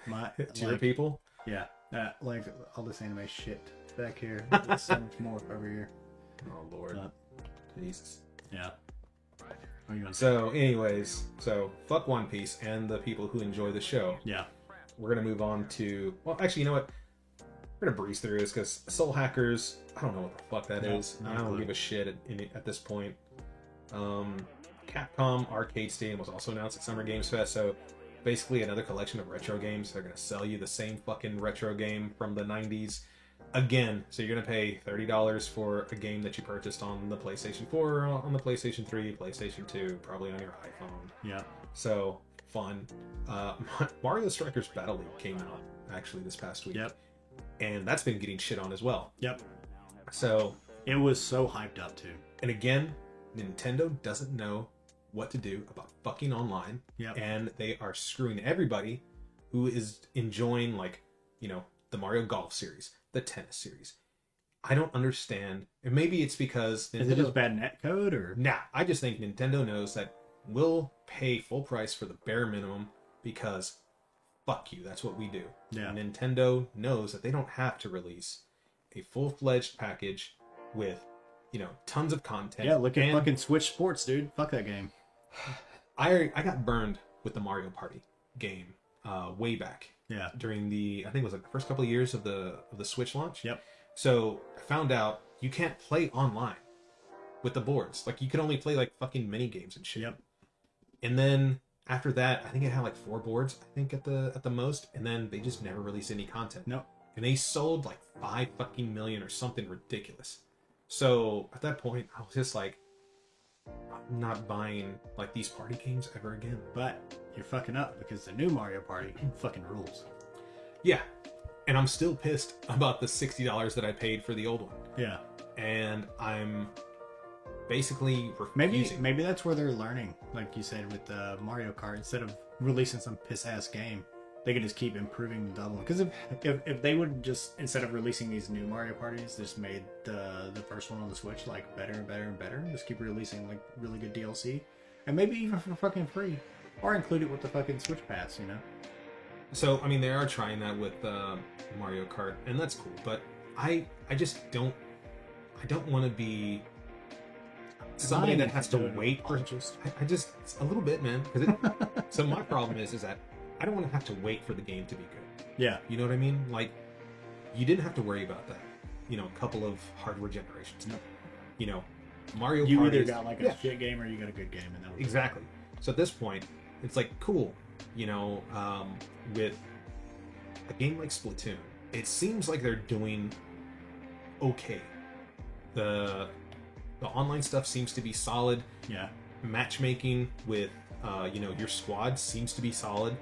my <laughs> to your people. yeah, uh, like all this anime shit back here. There's so much more over here. Oh Lord, Uh, Jesus. yeah. What are you gonna say? So, anyways, so fuck One Piece and the people who enjoy the show. Yeah, We're gonna move on to well, actually, you know what? We're gonna breeze through this because Soul Hackers. I don't know what the fuck that No, is. no I don't clue. give a shit at, at this point. Um, Capcom Arcade Stadium was also announced at Summer Games Fest. So basically, another collection of retro games. They're gonna sell you the same fucking retro game from the '90s again. So you're gonna pay thirty dollars for a game that you purchased on the PlayStation 4, on the PlayStation 3, PlayStation 2, probably on your iPhone. yeah. So fun. Uh, <laughs> Mario Strikers Battle League came out actually this past week. Yep. And that's been getting shit on as well. Yep. So, It was so hyped up too. and again, Nintendo doesn't know what to do about fucking online. Yep. And they are screwing everybody who is enjoying, like, you know, the Mario Golf series, the tennis series. I don't understand. And maybe it's because Is it just bad net code or? Nah, I just think Nintendo knows that we'll pay full price for the bare minimum because fuck you, that's what we do. Yeah. Nintendo knows that they don't have to release a full fledged package with, you know, tons of content. Yeah, look at And fucking Switch Sports, dude. Fuck that game. <sighs> I I got burned with the Mario Party game uh, way back Yeah. during the I think it was like the first couple of years of the of the Switch launch. Yep. So I found out you can't play online with the boards. Like you can only play like fucking mini games and shit. Yep. And then after that, I think it had like four boards, I think at the at the most, and then they just never released any content. Nope. And they sold like five fucking million or something ridiculous. So at that point, I was just like, I'm not buying like these party games ever again. But you're fucking up because the new Mario Party <clears throat> fucking rules. Yeah. And I'm still pissed about the sixty dollars that I paid for the old one. Yeah. And I'm basically Maybe refusing. maybe that's where they're learning, like you said with the Mario Kart. Instead of releasing some piss ass game, they could just keep improving the double. Because if, if if they would just instead of releasing these new Mario parties, just made the the first one on the Switch like better and better and better, just keep releasing like really good DLC, and maybe even for fucking free, or include it with the fucking Switch Pass. You know? So I mean, they are trying that with uh, Mario Kart, and that's cool. But I, I just don't, I don't want to be somebody that has to to do it. wait for. Just- I, I just a little bit, man. Because <laughs> so my problem is, is that I don't want to have to wait for the game to be good. Yeah. You know what I mean? Like, you didn't have to worry about that. You know, a couple of hardware generations. Nope. You know, Mario. You either got like a yeah. shit game or you got a good game, and that was Exactly. So at this point, it's like cool, you know, um, with a game like Splatoon, it seems like they're doing okay. The the online stuff seems to be solid. yeah. Matchmaking with uh, you know your squad seems to be solid,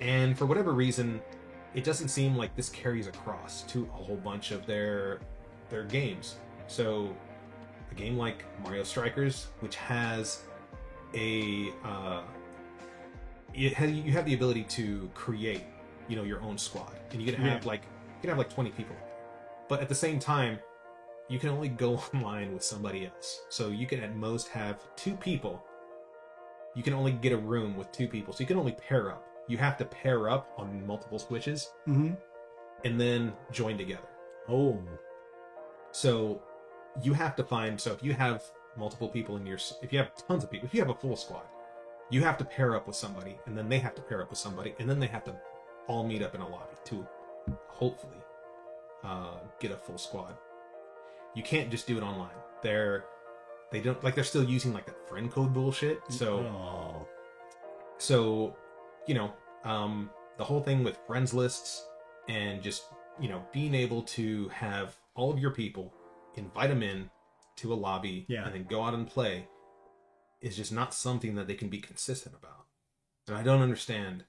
and for whatever reason, it doesn't seem like this carries across to a whole bunch of their their games. So a game like Mario Strikers, which has a uh, it has, you have the ability to create you know your own squad, and you can have Yeah. like you can have like twenty people, but at the same time, you can only go <laughs> online with somebody else. So you can at most have two people. You can only get a room with two people, so you can only pair up. You have to pair up on multiple switches Mm-hmm. and then join together. Oh. So you have to find. So if you have multiple people in your, if you have tons of people, if you have a full squad, you have to pair up with somebody, and then they have to pair up with somebody, and then they have to all meet up in a lobby to hopefully uh, get a full squad. You can't just do it online. They're they don't like they're still using like that friend code bullshit. So Oh. so you know um the whole thing with friends lists and just you know being able to have all of your people invite them in to a lobby Yeah. and then go out and play is just not something that they can be consistent about and i don't understand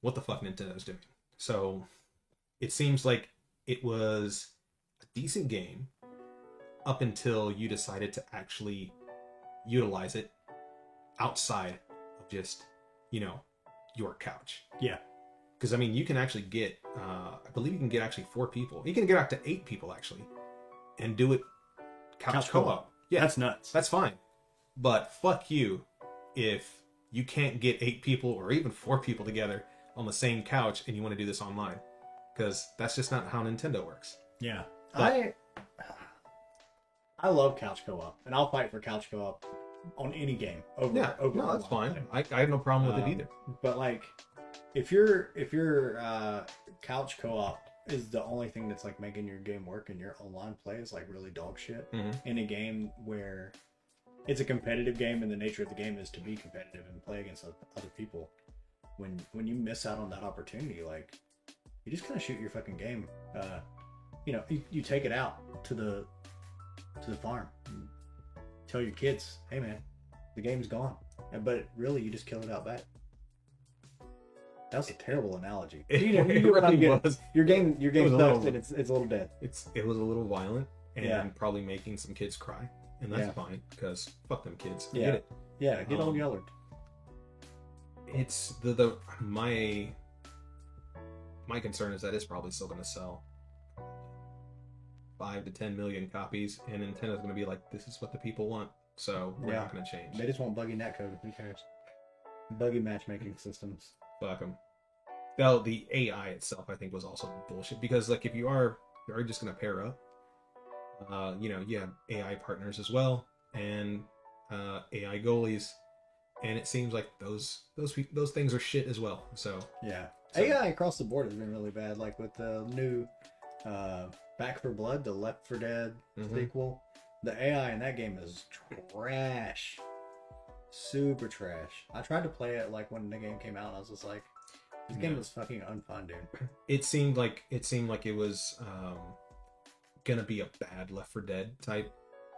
what the fuck Nintendo nintendo's doing so it seems like it was a decent game up until you decided to actually utilize it outside of just, you know, your couch. Yeah. Because I mean, you can actually get, uh, I believe you can get actually four people. You can get up to eight people actually, and do it couch, Couch co-op. co-op. Yeah, That's nuts. that's fine. But fuck you if you can't get eight people or even four people together on the same couch and you want to do this online. Because that's just not how Nintendo works. Yeah. But- I I love couch co-op, and I'll fight for couch co-op on any game. Over, Yeah, over no, that's fine. I, I have no problem with Um, it either. But like, if your if your uh, couch co-op is the only thing that's like making your game work, and your online play is like really dog shit Mhm. in a game where it's a competitive game, and the nature of the game is to be competitive and play against other people. When when you miss out on that opportunity, like you just kind of shoot your fucking game. Uh, you know, you, you take it out to the to the farm. Tell your kids, hey man, the game's gone. But really, you just kill it out back. That was a terrible analogy. It, You know, you it know what I'm really was. Your game, your It game sucks, and it's it's a little dead. It's it was a little violent and Yeah. probably making some kids cry, and that's Yeah. fine because fuck them kids. Yeah. get it. Yeah, get Um, Old Yeller. It's the the my my concern is that it's probably still going to sell five to ten million copies, and Nintendo's going to be like, "This is what the people want," so we're Yeah. not going to change. They just want buggy netcode. Who cares? Buggy matchmaking <laughs> systems. Fuck them. Though the AI itself, I think, was also bullshit because, like, if you are you are just going to pair up, uh, you know, you have AI partners as well and uh, AI goalies, and it seems like those those peop- those things are shit as well. So Yeah. So- AI across the board has been really bad. Like with the new uh, Back 4 Blood, the Left 4 Dead Mhm. sequel, the AI in that game is trash. Super trash. I tried to play it like when the game came out, and I was just like, this game is fucking unfun, dude. <clears throat> it seemed like it seemed like it was um, gonna be a bad Left 4 Dead type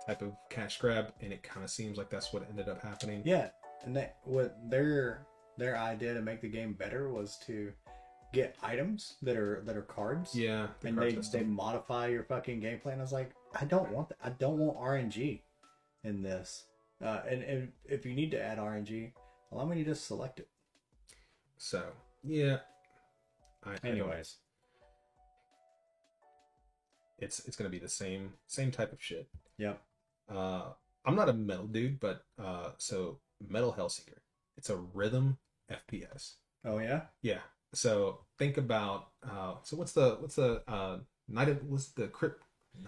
type of cash grab, and it kind of seems like that's what ended up happening. Yeah, and that what their their idea to make the game better was to get items that are that are cards. Yeah, the and card they, they modify your fucking gameplay. And I was like, I don't want that. I don't want RNG in this. Uh, and, and if you need to add RNG, allow me to just select it. So yeah. I, I Anyways, it's it's gonna be the same same type of shit. yep. Uh, I'm not a metal dude, but uh, so Metal Hellsinger, it's a rhythm FPS. Oh yeah. Yeah. So think about uh, so what's the what's the uh, night of what's the crypt?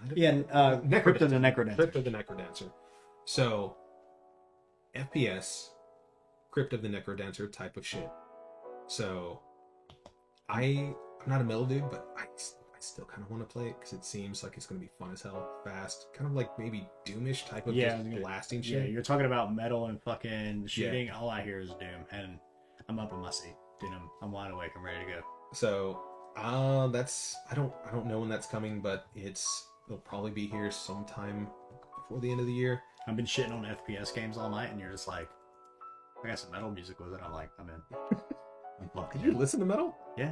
Of- Yeah. Uh, Necrodancer. Crypto the Necrodancer. Crypt of the Necrodancer. So, FPS, Crypt of the Necrodancer type of shit. So, I I'm not a metal dude, but I, I still kind of want to play it because it seems like it's going to be fun as hell, fast, kind of like maybe Doomish type of Yeah, just blasting Yeah, shit. you're talking about metal and fucking shooting. All I hear is doom, and I'm up in my seat, dude. I'm, I'm wide awake. I'm ready to go. So, uh, that's I don't I don't know when that's coming, but it's it'll probably be here sometime before the end of the year. I've been shitting on FPS games all night, and you're just like, I got some metal music with it. I'm like, I'm in. <laughs> I'm fucking Did you in. listen to metal? Yeah.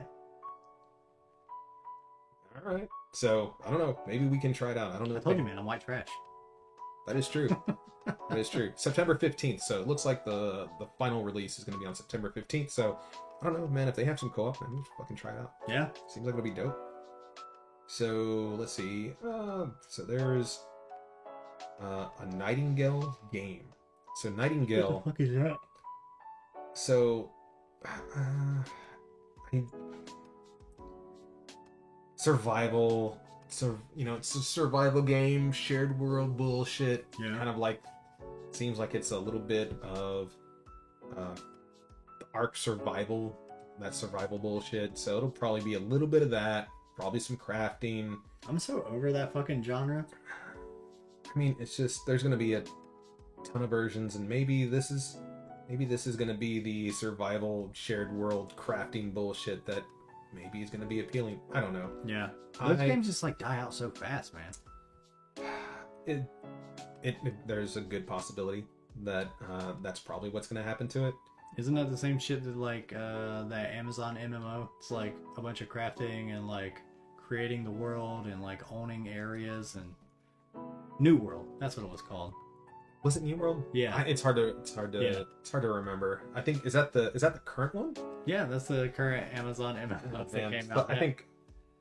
All right. So I don't know. Maybe we can try it out. I don't know. I told they- you, man. I'm white trash. That is true. that is true. <laughs> September fifteenth. So it looks like the the final release is going to be on September fifteenth. So I don't know, man. If they have some co-op, man, we should fucking try it out. Yeah. Seems like it'll be dope. So let's see. Uh, so there's uh, a Nightingale game. So Nightingale. What the fuck is that? So, uh, I, survival, sur, you know, it's a survival game, shared world bullshit. Yeah. Kind of like, seems like it's a little bit of uh, the Ark survival, that survival bullshit. So it'll probably be a little bit of that, probably some crafting. I'm so over that fucking genre. I mean, it's just there's gonna be a ton of versions, and maybe this is maybe this is gonna be the survival shared world crafting bullshit that maybe is gonna be appealing. I don't know. Yeah. Those I- games just like die out so fast, man. <sighs> It, it, it- there's a good possibility that uh, that's probably what's gonna happen to it. Isn't that the same shit that like uh that Amazon MMO? It's like a bunch of crafting and like creating the world and like owning areas and New World. That's what it was called. Was it New World? Yeah. I- It's hard to it's hard to Yeah. it's hard to remember. I think is that the is that the current one? Yeah, that's the current Amazon MMO that Man, came out. I think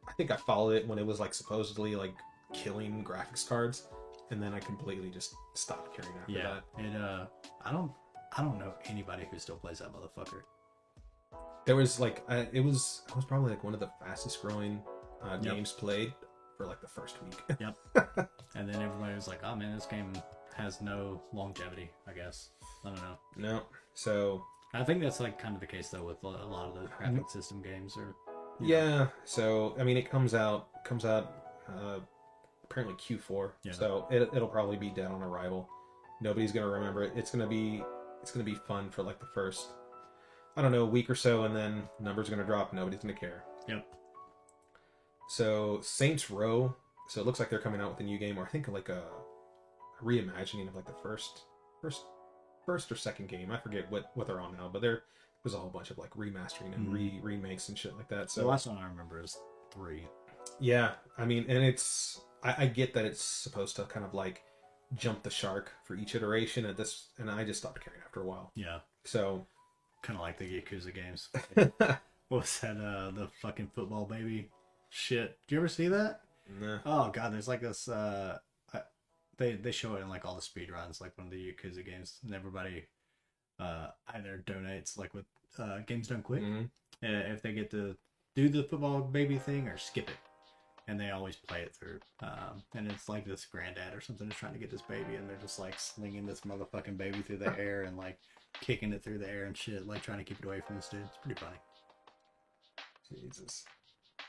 I think I followed it when it was like supposedly like killing graphics cards, and then I completely just stopped caring after yeah, that. it uh, I don't, I don't know anybody who still plays that motherfucker. There was like uh, it was it was probably like one of the fastest growing uh, Yep. games played for like the first week. <laughs> Yep. And then everybody was like, "Oh man, this game has no longevity." I guess I don't know. no, so I think that's like kind of the case though with a lot of the graphic system games. Or yeah, so I mean it comes out comes out uh, apparently Q4, Yeah. so it, it'll probably be dead on arrival. Nobody's gonna remember it. It's gonna be it's gonna be fun for like the first I don't know a week or so, and then numbers are gonna drop. Nobody's gonna care. Yep. So Saints Row. So it looks like they're coming out with a new game, or I think like a, a reimagining of like the first, first, first or second game. I forget what what they're on now, but there there's a whole bunch of like remastering and re mm-hmm. remakes and shit like that. the So last one I remember is three. yeah, I mean, and it's I, I get that it's supposed to kind of like jump the shark for each iteration at this, and I just stopped caring after a while. Yeah, So kind of like the Yakuza games. <laughs> what was that? Uh, the fucking football baby shit. Do you ever see that? nah. Oh god, there's like this. Uh, I, they they show it in like all the speed runs, like one of the Yakuza games, and everybody uh either donates like with uh games done quick Mhm. uh, if they get to do the football baby thing or skip it. And they always play it through. Um, and it's like this granddad or something is trying to get this baby, and they're just like slinging this motherfucking baby through the air and like kicking it through the air and shit, like trying to keep it away from this dude. It's pretty funny. Jesus.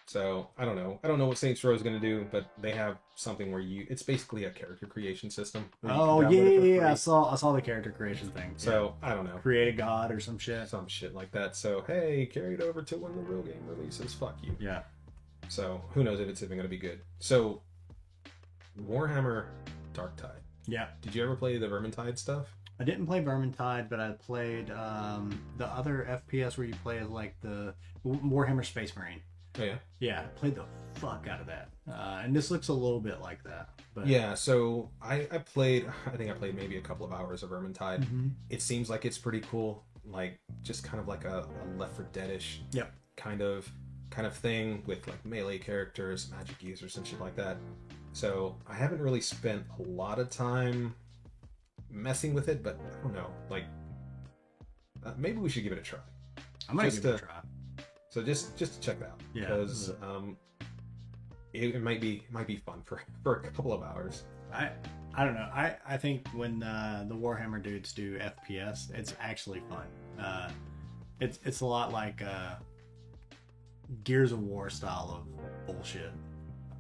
So I don't know. I don't know what Saints Row is going to do, but they have something where you. It's basically a character creation system. where you can Oh yeah, yeah, yeah. I saw I saw the character creation thing. So I don't know. create a god or some shit. Some shit like that. So hey, carry it over to when the real game releases. Fuck you. Yeah. So who knows if it's even going to be good. So Warhammer Dark Tide. Yeah. Did you ever play the Vermintide stuff? I didn't play Vermintide, but I played um, the other FPS where you play as like the Warhammer Space Marine. Oh yeah. Yeah, I played the fuck out of that. Uh, and this looks a little bit like that. But Yeah. So I I played. I think I played maybe a couple of hours of Vermintide. Mhm. It seems like it's pretty cool. Like just kind of like a, a Left 4 Deadish Yep. kind of kind of thing with like melee characters, magic users, and shit like that. So I haven't really spent a lot of time messing with it, but I don't know. Like uh, maybe we should give it a try. I might Just give it a try. So just just to check that out Yeah. because um, it, it might be it might be fun for <laughs> for a couple of hours. I I don't know. I I think when uh, the Warhammer dudes do FPS, it's actually fun. Uh, it's it's a lot like uh, Gears of War style of bullshit.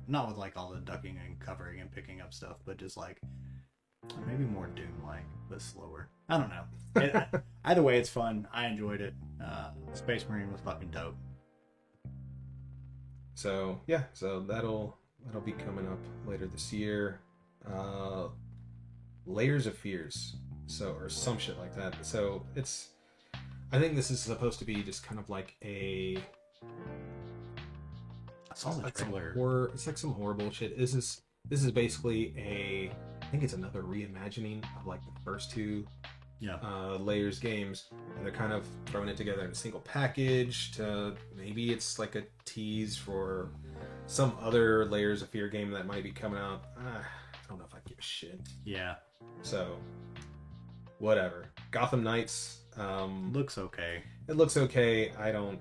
Not with like all the ducking and covering and picking up stuff, but just like maybe more Doom like, but slower. I don't know. It, <laughs> either way, it's fun. I enjoyed it. Uh, Space Marine was fucking dope. So yeah, so that'll that'll be coming up later this year. Uh, Layers of Fears, so or some shit like that. So it's, I think this is supposed to be just kind of like a I saw the like some horror. It's like some horror bullshit. This is this is basically a. I think it's another reimagining of like the first two Yeah. uh, layers games, and they're kind of throwing it together in a single package. To maybe it's like a tease for some other layers of fear game that might be coming out. Ah, I don't know if I give a shit. Yeah. So, whatever. Gotham Knights. Um, Looks okay. it looks okay. I don't.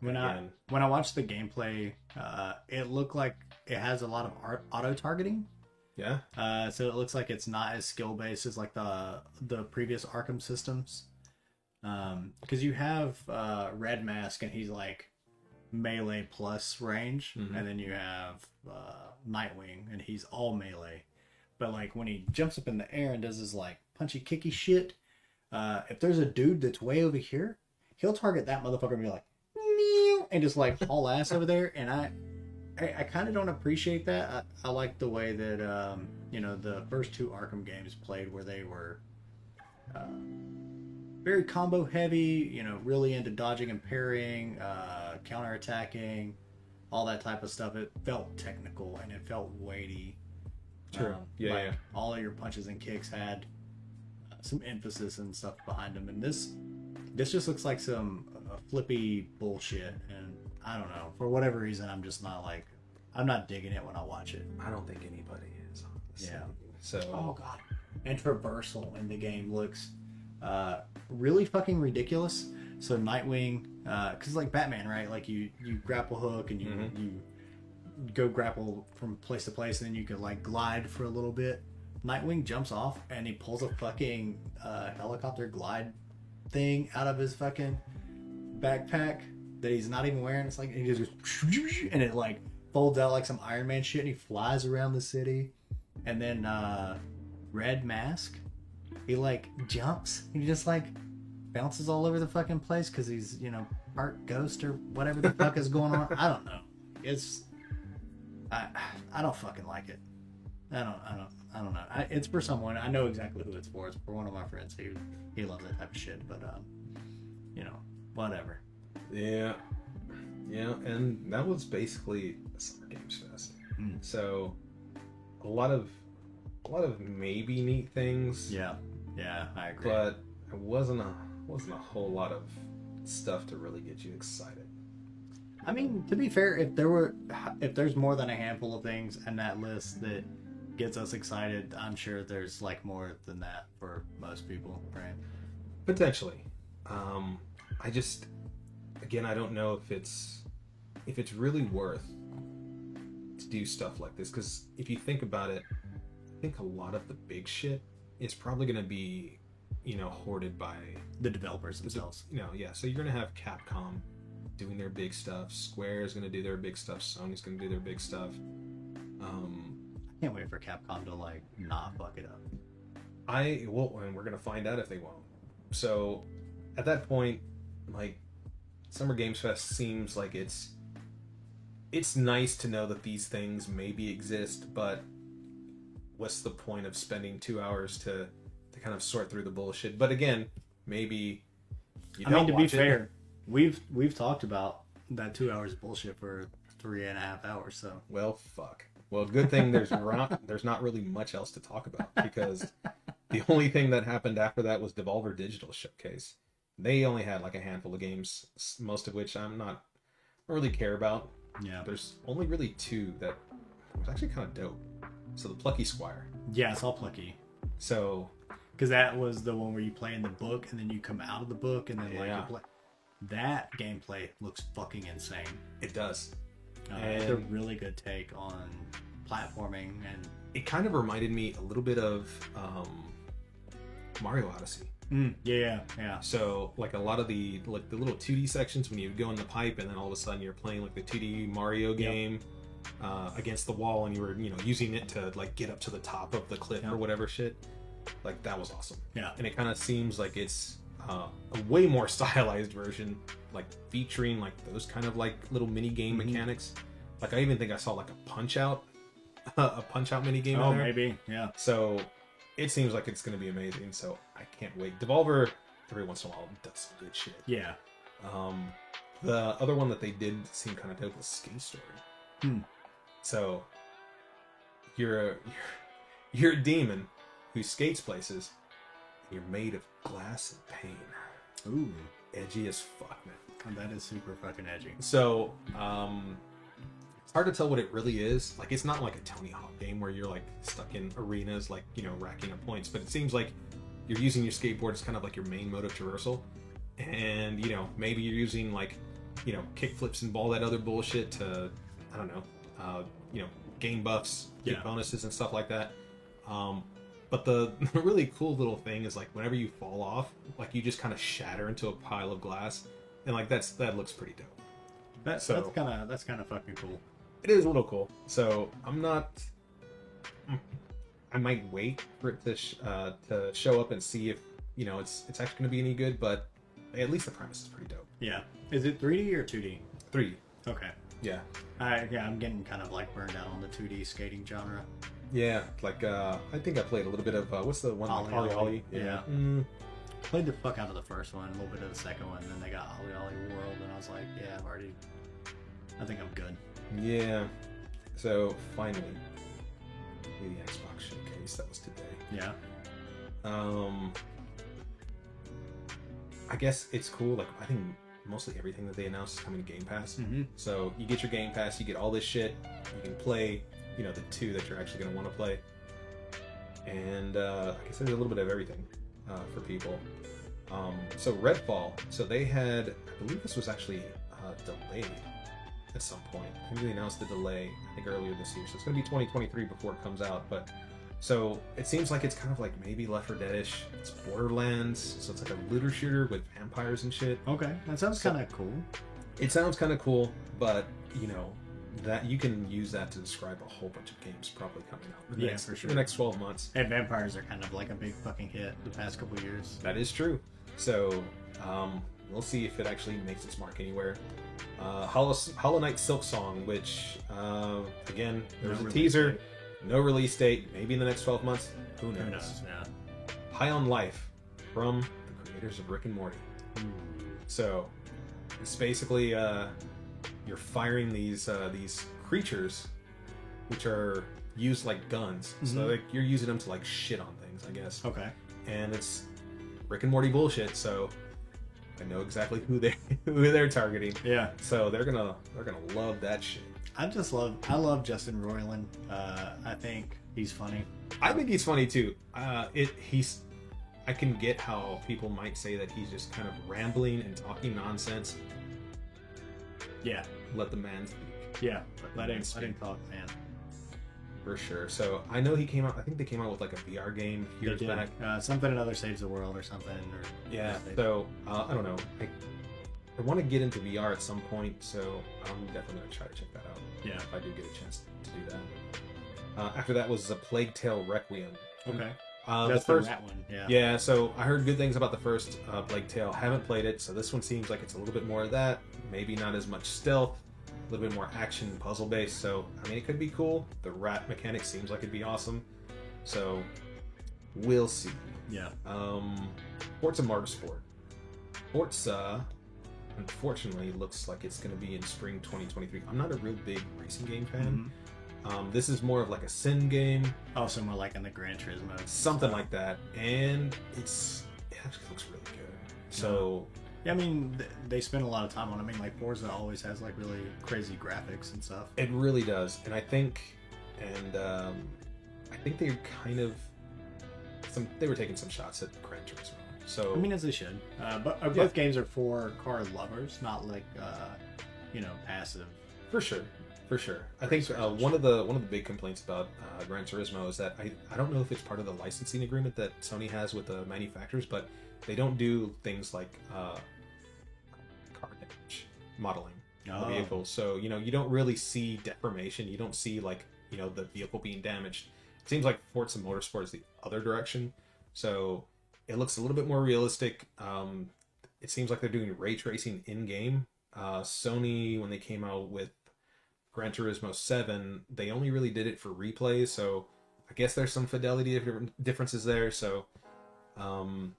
When I when I watched the gameplay, uh, it looked like it has a lot of art, auto targeting. yeah. Uh, so it looks like it's not as skill based as like the the previous Arkham systems. Um, because you have uh, Red Mask and he's like melee plus range, Mhm. and then you have uh, Nightwing and he's all melee. But like when he jumps up in the air and does his like punchy kicky shit, uh, if there's a dude that's way over here, he'll target that motherfucker and be like, and just like haul ass over there. And I, I, I kind of don't appreciate that. I, I like the way that um, you know the first two Arkham games played, where they were uh, very combo heavy. You know, really into dodging and parrying, uh, counter attacking. all that type of stuff. It felt technical and it felt weighty. True. Yeah, like, yeah. All of your punches and kicks had some emphasis and stuff behind them, and this this just looks like some flippy bullshit. And I don't know for whatever reason, I'm just not like I'm not digging it when I watch it. I don't think anybody is. Honestly. Yeah. So Oh god. And traversal in the game looks uh, really fucking ridiculous. So Nightwing, because like Batman, right? Like you you grapple hook and you Mhm. you go grapple from place to place, and then you can like glide for a little bit. Nightwing jumps off and he pulls a fucking uh, helicopter glide thing out of his fucking backpack that he's not even wearing. It's like he just goes and it like folds out like some Iron Man shit, and he flies around the city. And then uh, Red Mask, he like jumps. He just like bounces all over the fucking place because he's you know part ghost or whatever the fuck is going on. <laughs> I don't know. It's I I don't fucking like it. I don't I don't I don't know. I, it's for someone I know exactly who it's for. It's for one of my friends. He he loves that type of shit. But um, you know, whatever. Yeah, yeah, and that was basically Summer Games Fest. Mm. So a lot of a lot of maybe neat things, Yeah, yeah, I agree. but it wasn't a wasn't a whole lot of stuff to really get you excited. I mean, to be fair, if there were, if there's more than a handful of things in that list that gets us excited, I'm sure there's like more than that for most people, right? Potentially, um, I just again I don't know if it's if it's really worth to do stuff like this because if you think about it, I think a lot of the big shit is probably going to be you know hoarded by The developers themselves. you know yeah so you're going to have Capcom doing their big stuff, Square is going to do their big stuff, Sony's going to do their big stuff. Um, I can't wait for Capcom to like not fuck it up. I well, and we're gonna find out if they won't. So, at that point, like Summer Games Fest seems like it's it's nice to know that these things maybe exist, but what's the point of spending two hours to to kind of sort through the bullshit? But again, maybe you I mean, to be it. fair, we've we've talked about that two hours of bullshit for three and a half hours. So Well, fuck. Well, good thing there's <laughs> not there's not really much else to talk about because the only thing that happened after that was Devolver Digital Showcase. They only had like a handful of games, most of which I'm not don't really care about. yeah, There's only really two that was actually kind of dope. So the Plucky Squire. yeah, it's all plucky. So Because that was the one where you play in the book and then you come out of the book and then like you play. That gameplay looks fucking insane. it does. Uh, it's a really good take on platforming and It kind of reminded me a little bit of um, Mario Odyssey. Mm, yeah, yeah, So like a lot of the like the little 2D sections when you go in the pipe and then all of a sudden you're playing like the 2D Mario game uh, against the wall and you were you know using it to like get up to the top of the cliff Yeah. or whatever shit. Like that was awesome. yeah. And it kind of seems like it's uh, a way more <laughs> stylized version, like featuring like those kind of like little mini game Mhm. mechanics. Like I even think I saw like a punch out, <laughs> a punch out mini game. Oh, maybe, yeah. So it seems like it's going to be amazing. So I can't wait. Devolver every once in a while does some good shit. Yeah. Um, the other one that they did seem kind of dope was Skate Story. Hmm. So you're a you're, <laughs> you're a demon who skates places. And you're made of glass and pain. Ooh, Edgy as fuck, man. that is super fucking edgy. So, um, it's hard to tell what it really is. Like, it's not like a Tony Hawk game where you're like stuck in arenas, like you know, racking up points. But it seems like you're using your skateboard as kind of like your main mode of traversal, and you know, maybe you're using like, you know, kick flips and all that other bullshit to, I don't know, uh, you know, gain buffs, get Yeah. bonuses and stuff like that. Um, but the, the <laughs> really cool little thing is like whenever you fall off, like you just kind of shatter into a pile of glass, and like that's that looks pretty dope. That, So- that's kind of that's kind of fucking cool. It is a little cool. So I'm not. I might wait for it to sh- uh, to show up and see if you know it's it's actually going to be any good. But at least the premise is pretty dope. Yeah. Is it 3D or 2D? 3D. Okay. yeah, I yeah, I'm getting kind of like burned out on the 2D skating genre. yeah. Like uh, I think I played a little bit of uh, what's the one Ollie Ollie Ollie. Ollie? Yeah. Mm, Played the fuck out of the first one, a little bit of the second one, and then they got OlliOlli World, and I was like, yeah, I've already. I think I'm good. Yeah. So finally, the Xbox that was today. Yeah. Um, I guess it's cool. Like I think mostly everything that they announced is coming to Game Pass. Mm-hmm. So you get your Game Pass, you get all this shit. You can play, you know, the two that you're actually going to want to play. And uh, I guess there's a little bit of everything uh, for people. Um, so Redfall, so they had, I believe this was actually uh, delayed at some point. I think they announced the delay, I think earlier this year. So it's going to be 2023 before it comes out. But so it seems like it's kind of like maybe Left 4 Dead-ish. It's Borderlands, so it's like a looter shooter with vampires and shit. Okay, that sounds So- kind of cool. It sounds kind of cool, but you know that you can use that to describe a whole bunch of games probably coming out in the Yeah, next, for sure. the next 12 months. And vampires are kind of like a big fucking hit the past couple years. That is true. So um, we'll see if it actually makes its mark anywhere. Uh, Hollow, Hollow Knight Silksong, which uh, again there was a release teaser, date. No release date, maybe in the next 12 months. Who knows? Who knows? Yeah. High on Life from the creators of Rick and Morty. So it's basically uh, you're firing these uh, these creatures, which are used like guns. So Mhm. like you're using them to like shit on things, I guess. Okay. And it's Rick and Morty bullshit. So I know exactly who they <laughs> who they're targeting. Yeah. So they're gonna they're gonna love that shit. I just love I love Justin Roiland. Uh, I think he's funny. I think he's funny too. Uh, it he's I can get how people might say that he's just kind of rambling and talking nonsense. Yeah. Let the man speak. Yeah. Let him Speak. let him talk, man. For sure. So I know he came out. I think they came out with like a VR game years back. Uh, something another saves the world or something. Or Yeah. So uh, I don't know. I, I want to get into VR at some point, so I'm definitely gonna try to check that out yeah. if I do get a chance to do that. Uh, after that was a Plague Tale Requiem. Okay. Uh, That's the first. one. Yeah. Yeah, so I heard good things about the first uh, Plague Tale. Haven't played it, so this one seems like it's a little bit more of that. Maybe not as much stealth, a little bit more action puzzle based. So I mean, it could be cool. The rat mechanic seems like it'd be awesome. So we'll see. Yeah. Um, Forza Motorsport. Forza, unfortunately, looks like it's going to be in spring 2023. I'm not a real big racing game fan. Mhm. Um, this is more of like a sim game, Also, more like in the Gran Turismo. something like that, and it's it actually looks really good. So Yeah, I mean, th- they spend a lot of time on. it. I mean, like Forza always has like really crazy graphics and stuff. it really does, and I think, and um, I think they kind of some they were taking some shots at Gran Turismo. So I mean, as they should. Uh, but uh, Yeah. both games are for car lovers, not like uh, you know passive. For sure, for sure. I think uh, one of the one of the big complaints about uh, Gran Turismo is that I, I don't know if it's part of the licensing agreement that Sony has with the manufacturers, but they don't do things like uh, car damage modeling Oh. the vehicle. So you know you don't really see deformation. You don't see like you know the vehicle being damaged. It seems like Forza Motorsport is the other direction. So it looks a little bit more realistic. Um, it seems like they're doing ray tracing in game. Uh, Sony when they came out with Gran Turismo Seven, they only really did it for replays. So I guess there's some fidelity differences there. So um,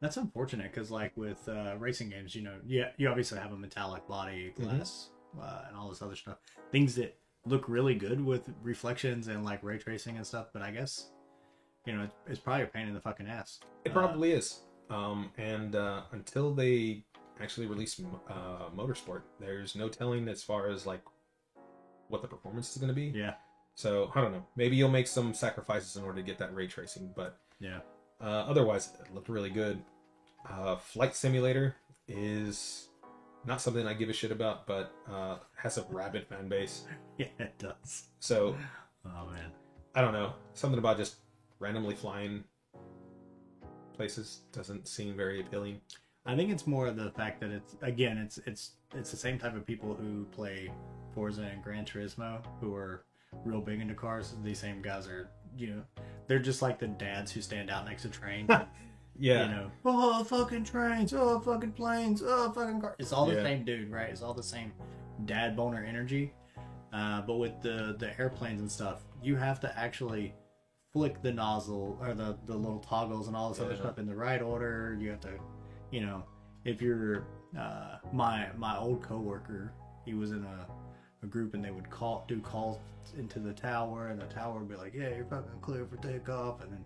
That's unfortunate because, like with uh, racing games, you know, yeah, you obviously have a metallic body, Mhm. glass, uh, and all this other stuff. Things that look really good with reflections and like ray tracing and stuff. But I guess, you know, it's, it's probably a pain in the fucking ass. It Uh, probably is. Um, and uh, until they actually release uh, Motorsport, there's no telling as far as like what the performance is going to be. yeah, So I don't know. Maybe you'll make some sacrifices in order to get that ray tracing, but yeah. uh, otherwise, it looked really good. Uh, Flight Simulator is not something I give a shit about, but uh, has a rabid fan base. <laughs> Yeah, it does. So Oh man. I don't know. Something about just randomly flying places doesn't seem very appealing. I think it's more of the fact that it's again, it's it's it's the same type of people who play Forza and Gran Turismo who are real big into cars. These same guys are, you know, they're just like the dads who stand out next to trains. <laughs> Yeah. You know, oh fucking trains, oh fucking planes, oh fucking cars. It's all the Yeah. same dude, right? It's all the same dad boner energy. Uh, but with the the airplanes and stuff, you have to actually flick the nozzle or the the little toggles and all this other stuff in the right order. You have to, you know, if you're uh, my my old coworker, he was in a a group and they would call do calls into the tower, and the tower would be like, "Yeah, you're fucking clear for takeoff," and then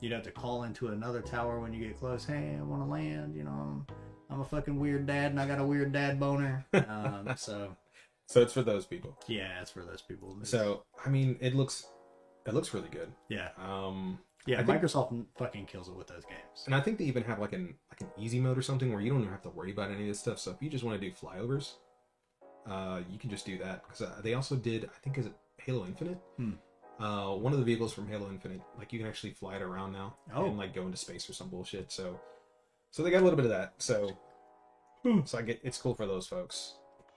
you'd have to call into another tower when you get close. Hey, I want to land. You know, I'm, I'm a fucking weird dad, and I got a weird dad boner. <laughs> Um, so So it's for those people. yeah, it's for those people. So I mean, it looks it looks really good. yeah, Um, yeah, I think- Microsoft fucking kills it with those games. and I think they even have like an like an easy mode or something where you don't even have to worry about any of this stuff. So if you just want to do flyovers, uh, you can just do that because uh, they also did I think is it Halo Infinite. Hmm. Uh, one of the vehicles from Halo Infinite, like you can actually fly it around now Oh. and like go into space or some bullshit. So, so they got a little bit of that. So, Hmm. so I get it's cool for those folks.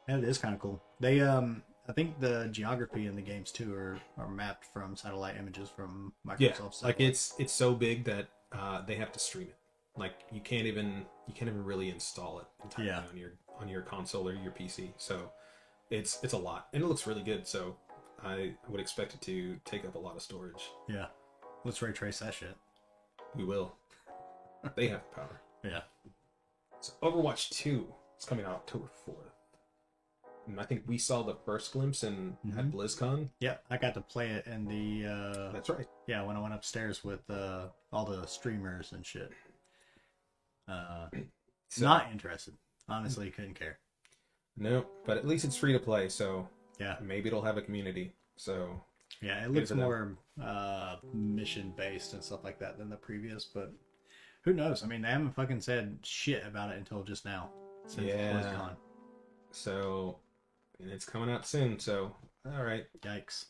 Yeah, it is kind of cool. They um, I think the geography in the games too are are mapped from satellite images from Microsoft. Yeah, satellite. like it's it's so big that uh, they have to stream it. Like you can't even you can't even really install it entirely Yeah. on your on your console or your PC. So it's it's a lot, and it looks really good. So I would expect it to take up a lot of storage. yeah. Let's ray trace that shit. We will. they have the power. <laughs> Yeah. So Overwatch Two is coming out October fourth, I think we saw the first glimpse in at Mhm. BlizzCon. Yeah, I got to play it in the uh That's right. yeah when I went upstairs with uh all the streamers and shit. Uh, <clears throat> So, not interested. Honestly, couldn't care. no, but at least it's free to play, so Yeah, maybe it'll have a community. So yeah, it looks more uh mission based and stuff like that than the previous, but who knows? I mean, they haven't fucking said shit about it until just now. Since Yeah. BlizzCon. So, and it's coming out soon. So, all right, Yikes.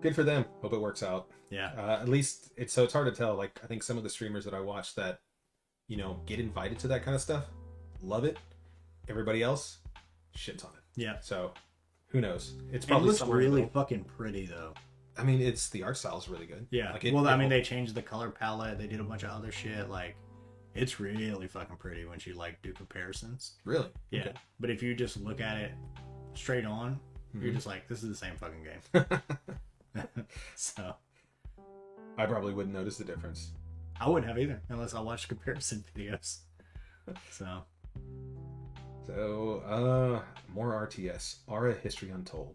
good for them. Hope it works out. Yeah. Uh, at least it's so it's hard to tell. Like I think some of the streamers that I watch that, you know, get invited to that kind of stuff, love it. Everybody else shits on it. Yeah. So, who knows? It's It looks somewhere in the really fucking pretty though. I mean, it's the art style is really good. Yeah. Like it, well, I mean, they changed the color palette. They did a bunch of other shit. Like, it's really fucking pretty when you like do comparisons. really Yeah. Okay. But if you just look at it straight on, you're Mhm. just like, this is the same fucking game. <laughs> <laughs> so I probably wouldn't notice the difference. I wouldn't have either unless I watched <laughs> comparison videos. So So, uh, more RTS. Ara History Untold.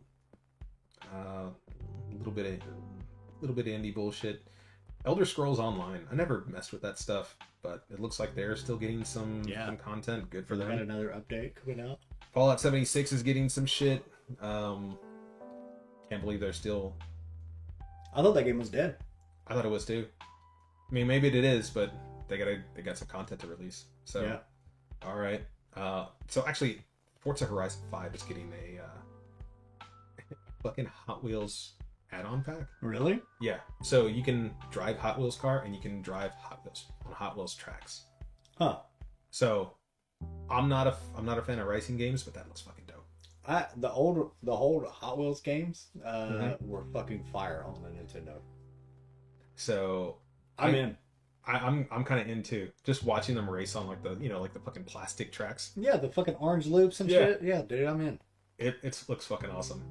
Uh, a little bit of, little bit of indie bullshit. Elder Scrolls Online. I never messed with that stuff, but it looks like they're still getting some, Yeah. some content. Good for got them. another update coming out. Fallout 76 is getting some shit. Um, can't believe they're still. I thought that game was dead. I thought it was too. I mean, maybe it is, but they got they got some content to release. So, Yeah. all right. Uh, so actually, Forza Horizon 5 is getting a uh, <laughs> fucking Hot Wheels add-on pack. Really? Yeah. So you can drive Hot Wheels car and you can drive Hot Wheels on Hot Wheels tracks. Huh. So I'm not a I'm not a fan of racing games, but that looks fucking dope. I the old the old Hot Wheels games uh, Mhm. were fucking fire on the Nintendo. So I'm I- in. I, I'm I'm kind of into just watching them race on like the you know like the fucking plastic tracks. Yeah, the fucking orange loops and Yeah. shit. Yeah, dude, I'm in. It it looks fucking awesome.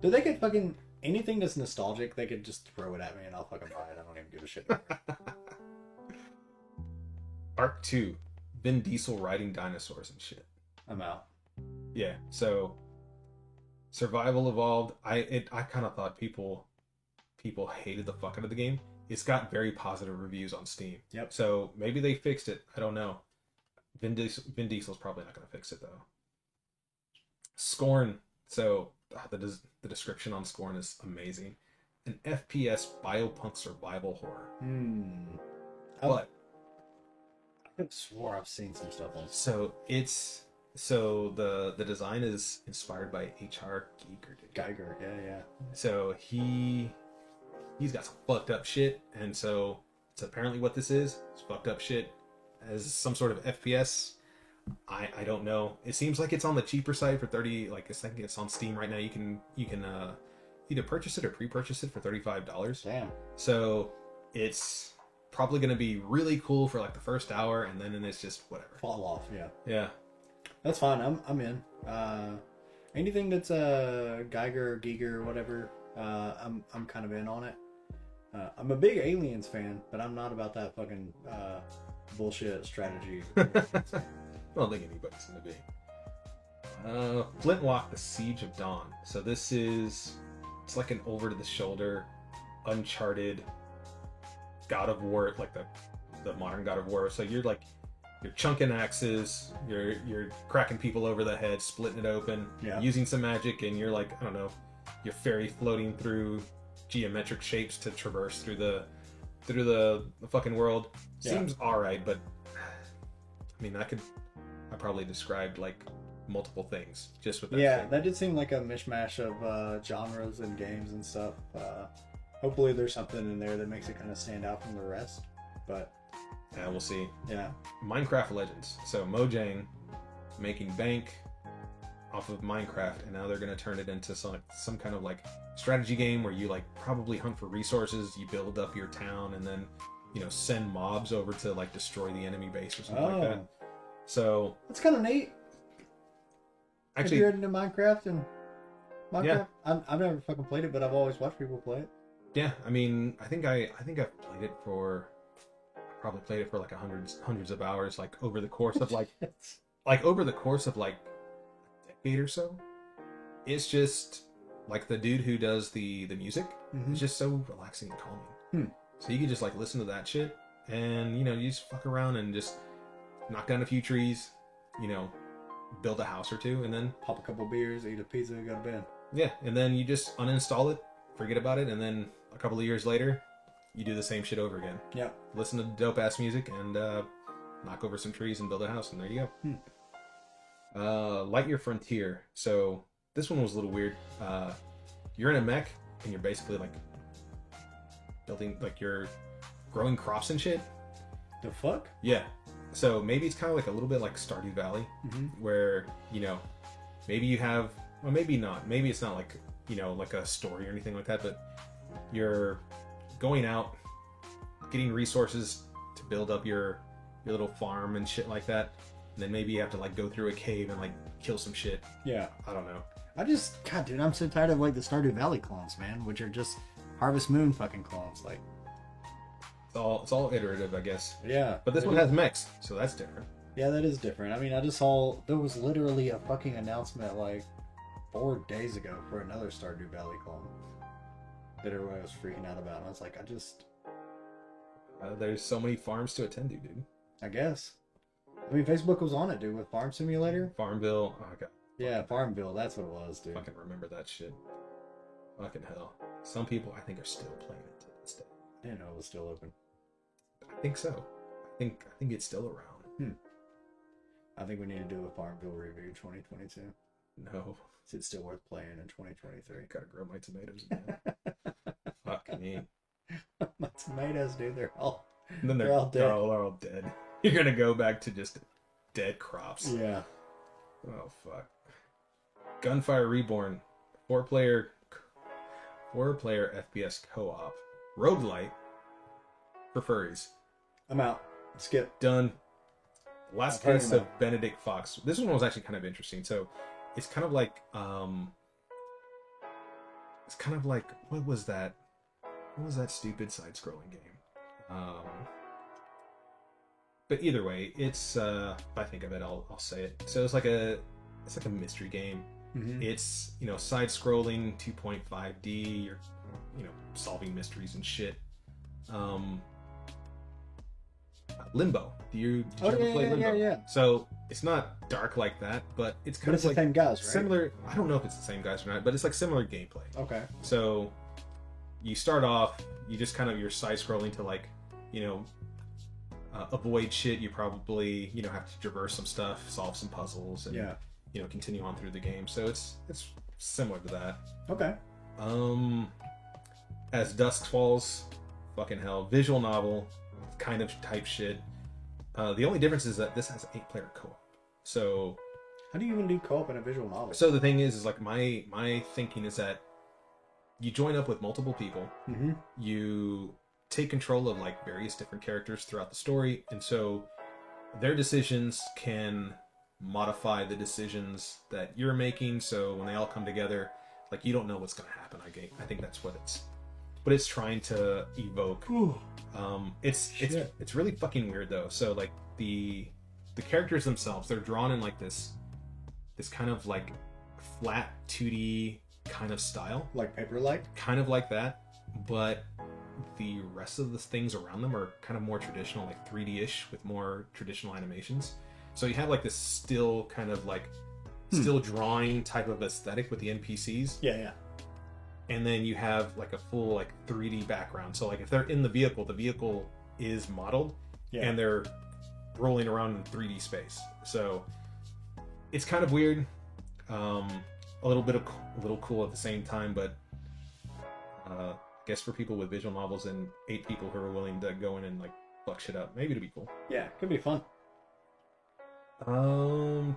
Dude, they could fucking anything that's nostalgic, they could just throw it at me and I'll fucking buy it. I don't even give a shit. <laughs> Ark Two, Vin Diesel riding dinosaurs and shit. I'm out. Yeah. So Survival Evolved. I it I kind of thought people people hated the fuck out of the game. It's got very positive reviews on Steam. Yep. So maybe they fixed it. I don't know. Vin, Diesel, Vin Diesel's probably not going to fix it though. Scorn. So ah, the des- the description on Scorn is amazing. An FPS biopunk survival horror. Hmm. But could swore I've seen some stuff on. so it's so the the design is inspired by H.R. Geiger. Geiger, yeah, yeah. So he he's got some fucked up shit, and so it's apparently what this is. It's fucked up shit as some sort of FPS. I I don't know. It seems like it's on the cheaper side for thirty. Like I think it's on Steam right now. You can you can uh, either purchase it or pre-purchase it for thirty five dollars. Damn. So it's probably going to be really cool for like the first hour, and then it's just whatever. Fall off, yeah. Yeah. That's fine. I'm I'm in. Uh, anything that's uh Geiger, Giger, whatever. Uh, I'm I'm kind of in on it. Uh, I'm a big Aliens fan, but I'm not about that fucking uh, bullshit strategy. <laughs> I don't think anybody's to be. Uh, Flintlock: The Siege of Dawn. So this is it's like an over to the shoulder, Uncharted God of War, like the the modern God of War. So you're like you're chunking axes, you're you're cracking people over the head, splitting it open, Yeah. using some magic, and you're like I don't know, your fairy floating through geometric shapes to traverse through the through the, the fucking world. Yeah. Seems all right, but I mean, I could I probably described like multiple things just with that. Yeah, thing. that did seem like a mishmash of uh, genres and games and stuff. Uh, hopefully, there's something in there that makes it kind of stand out from the rest. But yeah, we'll see. yeah, Minecraft Legends. So Mojang making bank off of Minecraft, and now they're gonna turn it into some some kind of like strategy game where you like probably hunt for resources, you build up your town, and then you know send mobs over to like destroy the enemy base or something like that. oh, So that's kind of neat. Have actually, you heard into Minecraft and Minecraft? Yeah. I'm, I've never fucking played it, but I've always watched people play it. Yeah, I mean, I think I I think I've played it for probably played it for like a hundreds hundreds of hours, like over the course of like <laughs> like over the course of like a decade or so. It's just like the dude who does the the music Mhm. It's just so relaxing and calming. Hmm. So you can just like listen to that shit, and you know you just fuck around and just knock down a few trees, you know, build a house or two, and then Pop a couple beers, eat a pizza, go to bed. yeah, and then you just uninstall it, forget about it, and then a couple of years later, you do the same shit over again. Yeah. Listen to dope ass music and uh, knock over some trees and build a house, and there you go. Hmm. Uh, Lightyear Frontier. So this one was a little weird. Uh, you're in a mech and you're basically like building, like you're growing crops and shit. The fuck? Yeah. So maybe it's kind of like a little bit like Stardew Valley, Mm-hmm. where you know maybe you have well maybe not maybe it's not like you know like a story or anything like that but you're going out getting resources to build up your your little farm and shit like that and then maybe you have to like go through a cave and like kill some shit Yeah. i don't know I just, God, dude, I'm so tired of like the Stardew Valley clones, man, which are just Harvest Moon fucking clones. Like, it's all it's all iterative i guess yeah. but this one has mechs so that's different Yeah, that is different. I mean, I just saw there was literally a fucking announcement like four days ago for another Stardew Valley clone that everybody was freaking out about. And I was like, I just, uh, there's so many farms to attend to dude I guess. I mean, Facebook was on it, dude, with Farm Simulator. farmville oh god Yeah, Farmville. That's what it was, dude. fucking remember that shit fucking hell some people i think are still playing it to this day I didn't know it was still open. I think so. I think I think it's still around. Hmm. I think we need to do a Farmville review 2022. No, Is it still worth playing in 2023? I gotta grow my tomatoes again. <laughs> Fuck me. <laughs> My tomatoes, dude, they're all. And then they're, They're all they're dead. all, they're all dead. You're gonna go back to just dead crops. Yeah. Oh fuck. Gunfire Reborn, four player, four player FPS co-op, roguelite for furries. I'm out. Skip. done. Last case of Benedict Fox. This one was actually kind of interesting. So it's kind of like um it's kind of like what was that? What was that stupid side scrolling game? Um but either way, it's uh if I think of it I'll I'll say it. So it's like a it's like a mystery game. Mm-hmm. It's you know side scrolling 2.5D. You're you know solving mysteries and shit. Um, Limbo. Do you, did you Oh, ever yeah, play yeah, Limbo? yeah, yeah. So it's not dark like that, but it's But kind it's of the like same guys, right? similar. I don't know if it's the same guys or not, but it's like similar gameplay. Okay. So you start off, you just kind of you're side scrolling to like, you know, uh, avoid shit. You probably you know have to traverse some stuff, solve some puzzles, and Yeah. you know continue on through the game. So it's it's similar to that. Okay. Um, as dusk falls, fucking hell, visual novel, kind of type shit. Uh, the only difference is that this has eight player co-op. So How do you even do co-op in a visual novel? so the thing is, is like my my thinking is that you join up with multiple people mm-hmm. you take control of like various different characters throughout the story and so their decisions can modify the decisions that you're making so when they all come together like you don't know what's going to happen i i think that's what it's what it's trying to evoke um it's it's Shit. it's really fucking weird though so like the the characters themselves they're drawn in like this this kind of like flat 2D kind of style, Like Paper Light. kind of like that, but the rest of the things around them are kind of more traditional, like 3D ish with more traditional animations. So you have like this still kind of like Hmm. still drawing type of aesthetic with the NPCs, Yeah, yeah. And then you have like a full like 3D background. So like if they're in the vehicle, the vehicle is modeled Yeah. and they're rolling around in 3D space. So it's kind of weird, um, a little bit of a little cool at the same time, but uh, I guess for people with visual novels and eight people who are willing to go in and like fuck shit up, maybe it'd be cool. yeah, could be fun. Um,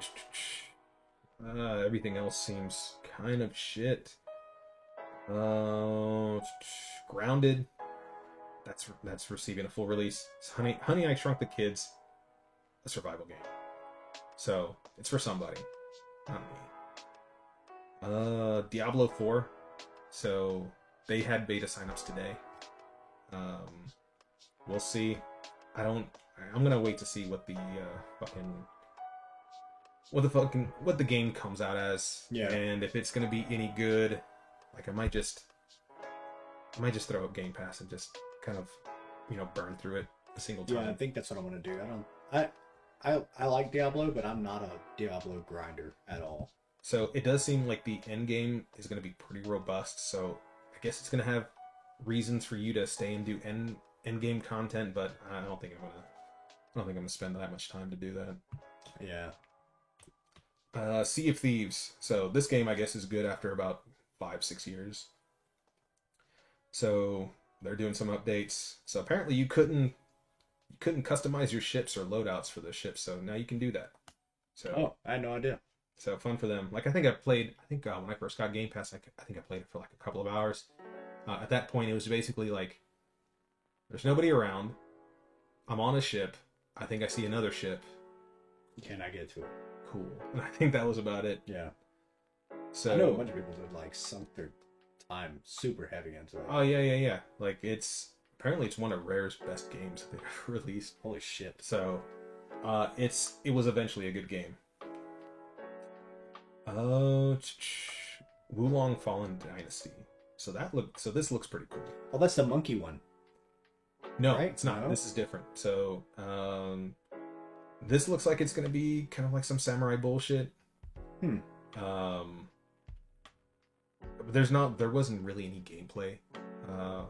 <tsk> uh, everything else seems kind of shit. Uh, grounded. That's that's receiving a full release. It's Honey, Honey, I Shrunk the Kids, a survival game. So it's for somebody, not me. Uh, Diablo Four. So they had beta signups today. Um, we'll see. I don't. I'm gonna wait to see what the uh, fucking what the fucking what the game comes out as. Yeah. And if it's gonna be any good, like I might just I might just throw up Game Pass and just kind of you know burn through it a single time. Yeah, I think that's what I'm gonna do. I don't. I. I, I like Diablo, but I'm not a Diablo grinder at all. So it does seem like the end game is going to be pretty robust. So I guess it's going to have reasons for you to stay and do end end game content, but I don't think I'm gonna. I don't think I'm gonna spend that much time to do that. Yeah. Uh, sea of Thieves. So this game, I guess, is good after about five, six years. So they're doing some updates. So apparently, you couldn't you couldn't customize your ships or loadouts for the ships. So now you can do that. So Oh, I had no idea. so fun for them. Like I think I played. I think uh, when I first got Game Pass, I, I think I played it for like a couple of hours. Uh, at that point, it was basically like there's nobody around. I'm on a ship. I think I see another ship. Can I get to it? Cool. And <laughs> I think that was about it. Yeah. So I know a bunch of people that like sunk their time super heavy into it. Oh yeah, yeah, yeah. Like it's apparently it's one of Rare's best games that they've ever <laughs> released. Holy shit. So uh it's it was eventually a good game. Oh, Uh Wo Long Fallen Dynasty. So that look so this looks pretty cool. Oh, that's the monkey one. No, Right? it's not. No? This is different. So um this looks like it's gonna be kind of like some samurai bullshit. Hmm. Um there's not there wasn't really any gameplay. Uh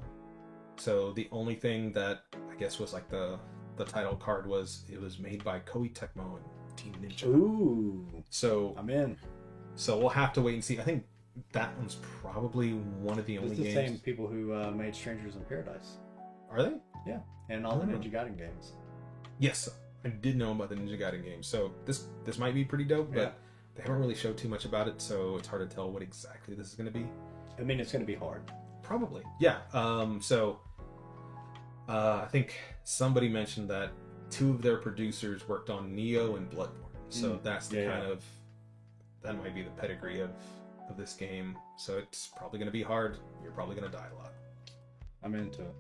so the only thing that I guess was like the the title card was it was made by Koei Tecmo and Team Ninja. Ooh. So I'm in. so we'll have to wait and see. I think that one's probably one of the It's only the games. same people who uh, made Strangers in Paradise Are they? Yeah, and all the Oh. Ninja Gaiden games. Yes, I did know about the Ninja Gaiden game. So this this might be pretty dope, but Yeah. They haven't really showed too much about it, so it's hard to tell what exactly this is going to be. I mean, it's going to be hard. Probably, yeah. Um, so uh, I think somebody mentioned that two of their producers worked on Nioh and Bloodborne, so Mm, that's the yeah, kind yeah. of that might be the pedigree of of this game. So it's probably going to be hard. You're probably going to die a lot. I'm into it.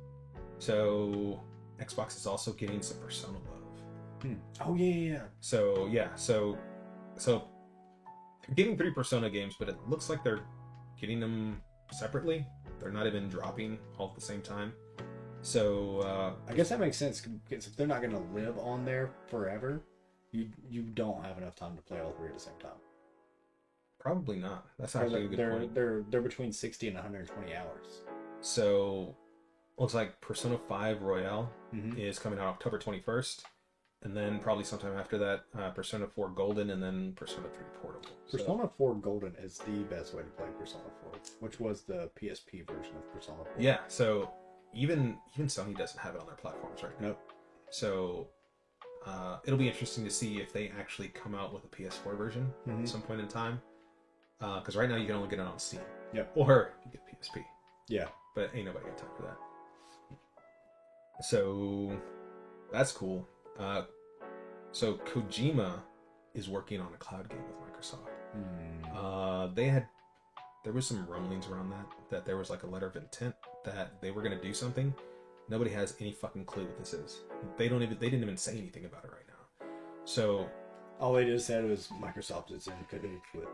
So Xbox is also getting some Persona love. Hmm. Oh yeah, yeah, yeah. So yeah, so so they're getting three Persona games, but it looks like they're getting them separately. They're not even dropping all at the same time. So uh, I guess that makes sense because if they're not going to live on there forever, you you don't have enough time to play all three at the same time. probably not. That's actually a good they're point. they're they're between 60 and 120 hours. So looks like Persona Five Royal Mm-hmm. is coming out October twenty first, and then probably sometime after that, uh, Persona Four Golden, and then Persona Three Portable. So- Persona 4 Golden is the best way to play Persona 4, which was the PSP version of Persona 4. Yeah, so even even Sony doesn't have it on their platforms right now. Nope. So uh, it'll be interesting to see if they actually come out with a PS4 version Mhm. at some point in time. Because right now you can only get it on Steam. Yep. Or you get PSP, Yeah. but ain't nobody got time for that. So that's cool. Uh, so Kojima is working on a cloud game with Microsoft. Hmm. Uh, they had there was some rumblings around that that there was like a letter of intent that they were going to do something. Nobody has any fucking clue what this is. They don't even they didn't even say anything about it right now. So All they just said was Microsoft is in cahoots with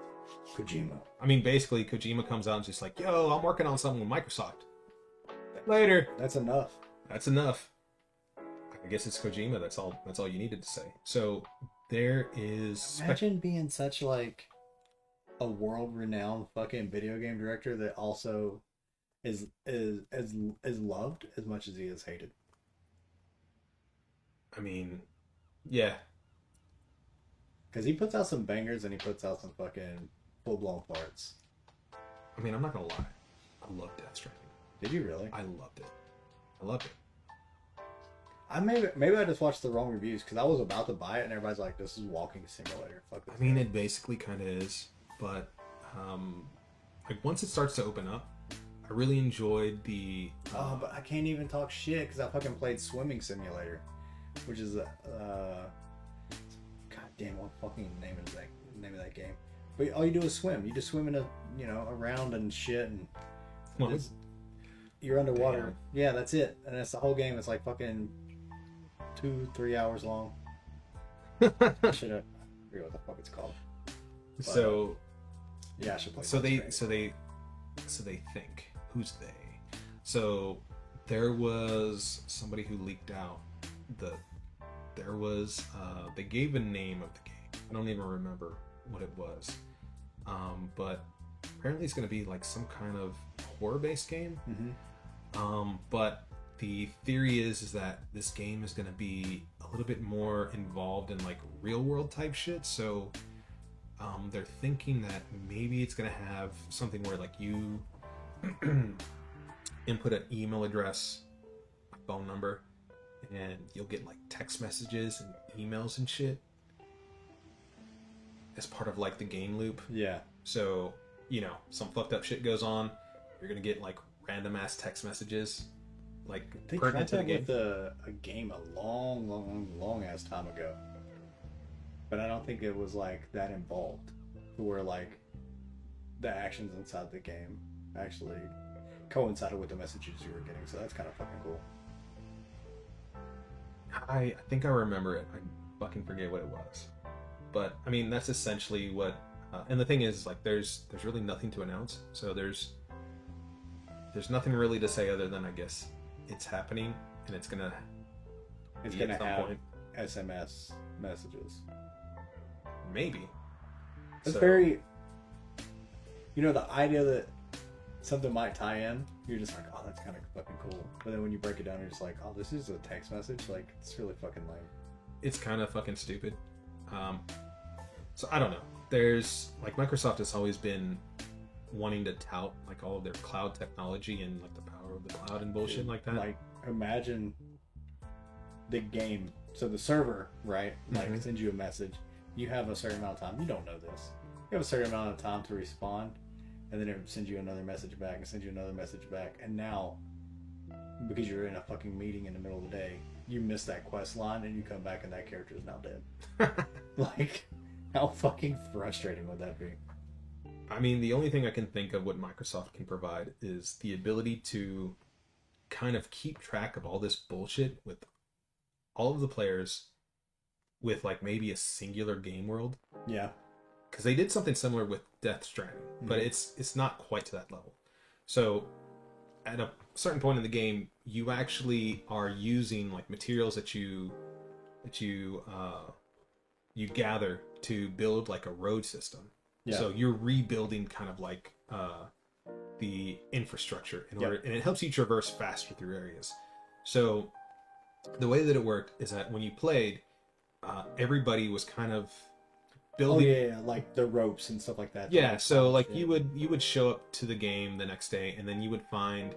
Kojima. I mean, basically, Kojima comes out and just like, "Yo, I'm working on something with Microsoft." Later. That's enough. That's enough. I guess it's Kojima. That's all. That's all you needed to say. So there is. Imagine being such like a world-renowned fucking video game director that also is is is is loved as much as he is hated. I mean, yeah, Because he puts out some bangers and he puts out some fucking full-blown parts. I mean, I'm not gonna lie. I love Death Stranding. Did you really? I loved it. I loved it. I maybe maybe I just watched the wrong reviews because I was about to buy it and everybody's like, "This is walking simulator." Fuck this. I mean, game." it basically kind of is, but um, like once it starts to open up, I really enjoyed the. Uh, Oh, but I can't even talk shit because I fucking played Swimming Simulator, which is a uh, god damn what fucking name is that name of that game? But all you do is swim. You just swim in a you know around and shit, and well, you're underwater. Yeah, that's it, and it's the whole game. It's like fucking two three hours long. <laughs> I should have. I forget what the fuck it's called. so Yeah, I should play. so they so they so they think who's they so there was somebody who leaked out the there was uh they gave a name of the game i don't even remember what it was um but apparently it's going to be like some kind of horror based game Mhm. um but the theory is is that this game is going to be a little bit more involved in like real world type shit. So um, they're thinking that maybe it's going to have something where like you <clears throat> input an email address phone number and you'll get like text messages and emails and shit as part of like the game loop. Yeah. so you know some fucked up shit goes on you're gonna get like random ass text messages like They pertinent to the game with a, a game a long, long, long ass time ago. But I don't think it was like that involved. Where like the actions inside the game actually coincided with the messages you were getting. So that's kind of fucking cool. I, I think I remember it. I fucking forget what it was, but I mean that's essentially what. Uh, and the thing is, like, there's there's really nothing to announce. So there's there's nothing really to say other than I guess it's happening and it's gonna It's gonna have point. SMS messages. maybe. It's So- very, you know, the idea that something might tie in. You're just like, oh, that's kind of fucking cool. But then when you break it down, you're just like, oh, this is a text message. Like, it's really fucking lame. it's kind of fucking stupid. Um, so I don't know. There's like Microsoft has always been wanting to tout like all of their cloud technology and like the the cloud and bullshit like that. Like, imagine the game. So the server, right? Like, Mhm. sends you a message. You have a certain amount of time. You don't know this. You have a certain amount of time to respond, and then it sends you another message back, and sends you another message back, and now, because you're in a fucking meeting in the middle of the day, you miss that quest line, and you come back, and that character is now dead. <laughs> Like, how fucking frustrating would that be? I mean, the only thing I can think of what Microsoft can provide is the ability to kind of keep track of all this bullshit with all of the players with like maybe a singular game world Yeah. because they did something similar with Death Stranding, but Mhm. it's it's not quite to that level. So at a certain point in the game, you actually are using like materials that you that you uh, you gather to build like a road system. Yeah. So you're rebuilding kind of like uh, the infrastructure in Yep. order, and it helps you traverse faster through areas. So the way that it worked is that when you played, uh, everybody was kind of Oh building yeah, yeah, like the ropes and stuff like that. yeah so like Yeah. you would you would show up to the game the next day and then you would find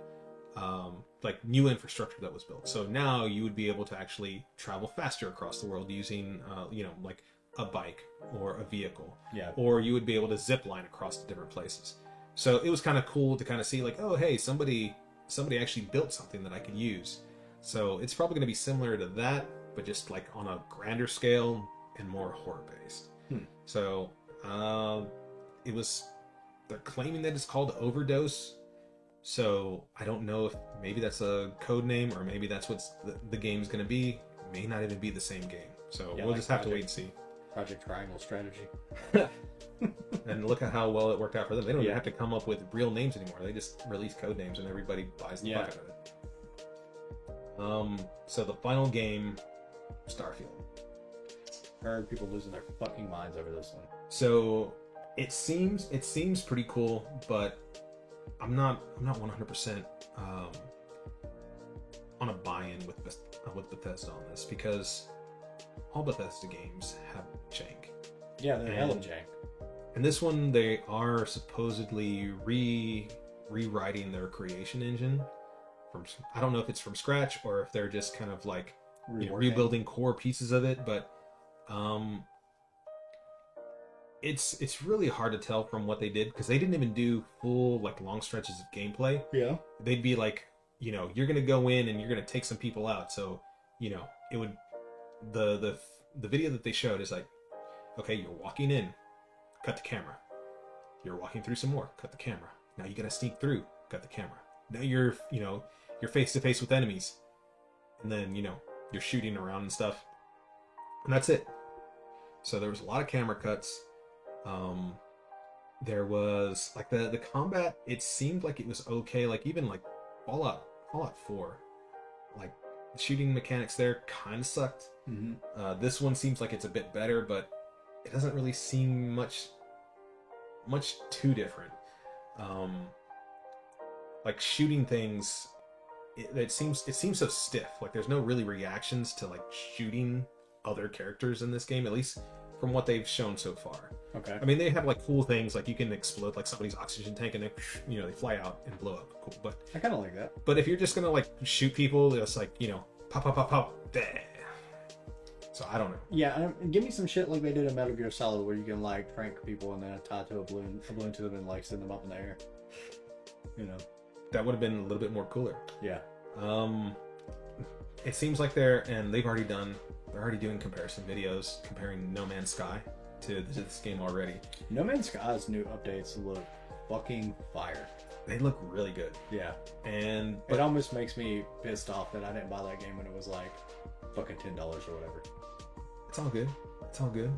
um, like new infrastructure that was built so now you would be able to actually travel faster across the world using uh, you know like a bike or a vehicle. Yeah. or you would be able to zip line across to different places. So it was kind of cool to kind of see like oh hey somebody somebody actually built something that i could use. So it's probably going to be similar to that but just like on a grander scale and more horror based. Hmm. so uh, it was they're claiming that it's called overdose. So i don't know if maybe that's a code name or maybe that's what the, the game's going to be. May not even be the same game. So Yeah, we'll like just have to wait and see Project Triangle strategy. <laughs> and look at how well it worked out for them. They don't Yeah. even have to come up with real names anymore. They just release code names and everybody buys the Yeah. fuck out of it. Um, so the final game, Starfield. Heard people losing their fucking minds over this one. So it seems it seems pretty cool, but I'm not I'm not 100 percent um, on a buy-in with Beth- uh, with Bethesda on this because all Bethesda games have jank. Yeah, they're hella jank. And this one, they are supposedly re rewriting their creation engine from. I don't know if it's from scratch or if they're just kind of like you know, rebuilding core pieces of it. But um, it's it's really hard to tell from what they did because they didn't even do full like long stretches of gameplay. Yeah. They'd be like, you know, you're gonna go in and you're gonna take some people out. So you know, it would the the the video that they showed is like, okay, you're walking in, cut the camera. You're walking through some more, cut the camera. Now you gotta sneak through, cut the camera. Now you're you know you're face to face with enemies, and then you know you're shooting around and stuff, and that's it. So there was a lot of camera cuts. Um, there was like the the combat. It seemed like it was okay. Like even like Fallout Fallout Four, like the shooting mechanics there kind of sucked. Mm-hmm. Uh, this one seems like it's a bit better, but it doesn't really seem much much too different. Um, like shooting things, it, it seems it seems so stiff. Like there's no really reactions to like shooting other characters in this game, at least from what they've shown so far. Okay. I mean, they have like cool things like you can explode like somebody's oxygen tank and they, you know, they fly out and blow up. Cool, but I kind of like that. but if you're just gonna like shoot people, it's like you know, pop, pop, pop, pop. Bah. So I don't know. Yeah, um, give me some shit like they did in Metal Gear Solid, where you can like prank people and then tie to a balloon, a balloon to them, and like send them up in the air. You know. That would have been a little bit more cooler. Yeah. Um, it seems like they're and they've already done. They're already doing comparison videos comparing No Man's Sky to, this game already. No Man's Sky's new updates look fucking fire. They look really good, Yeah. and It almost makes me pissed off that I didn't buy that game when it was like fucking ten dollars or whatever. it's all good. It's all good.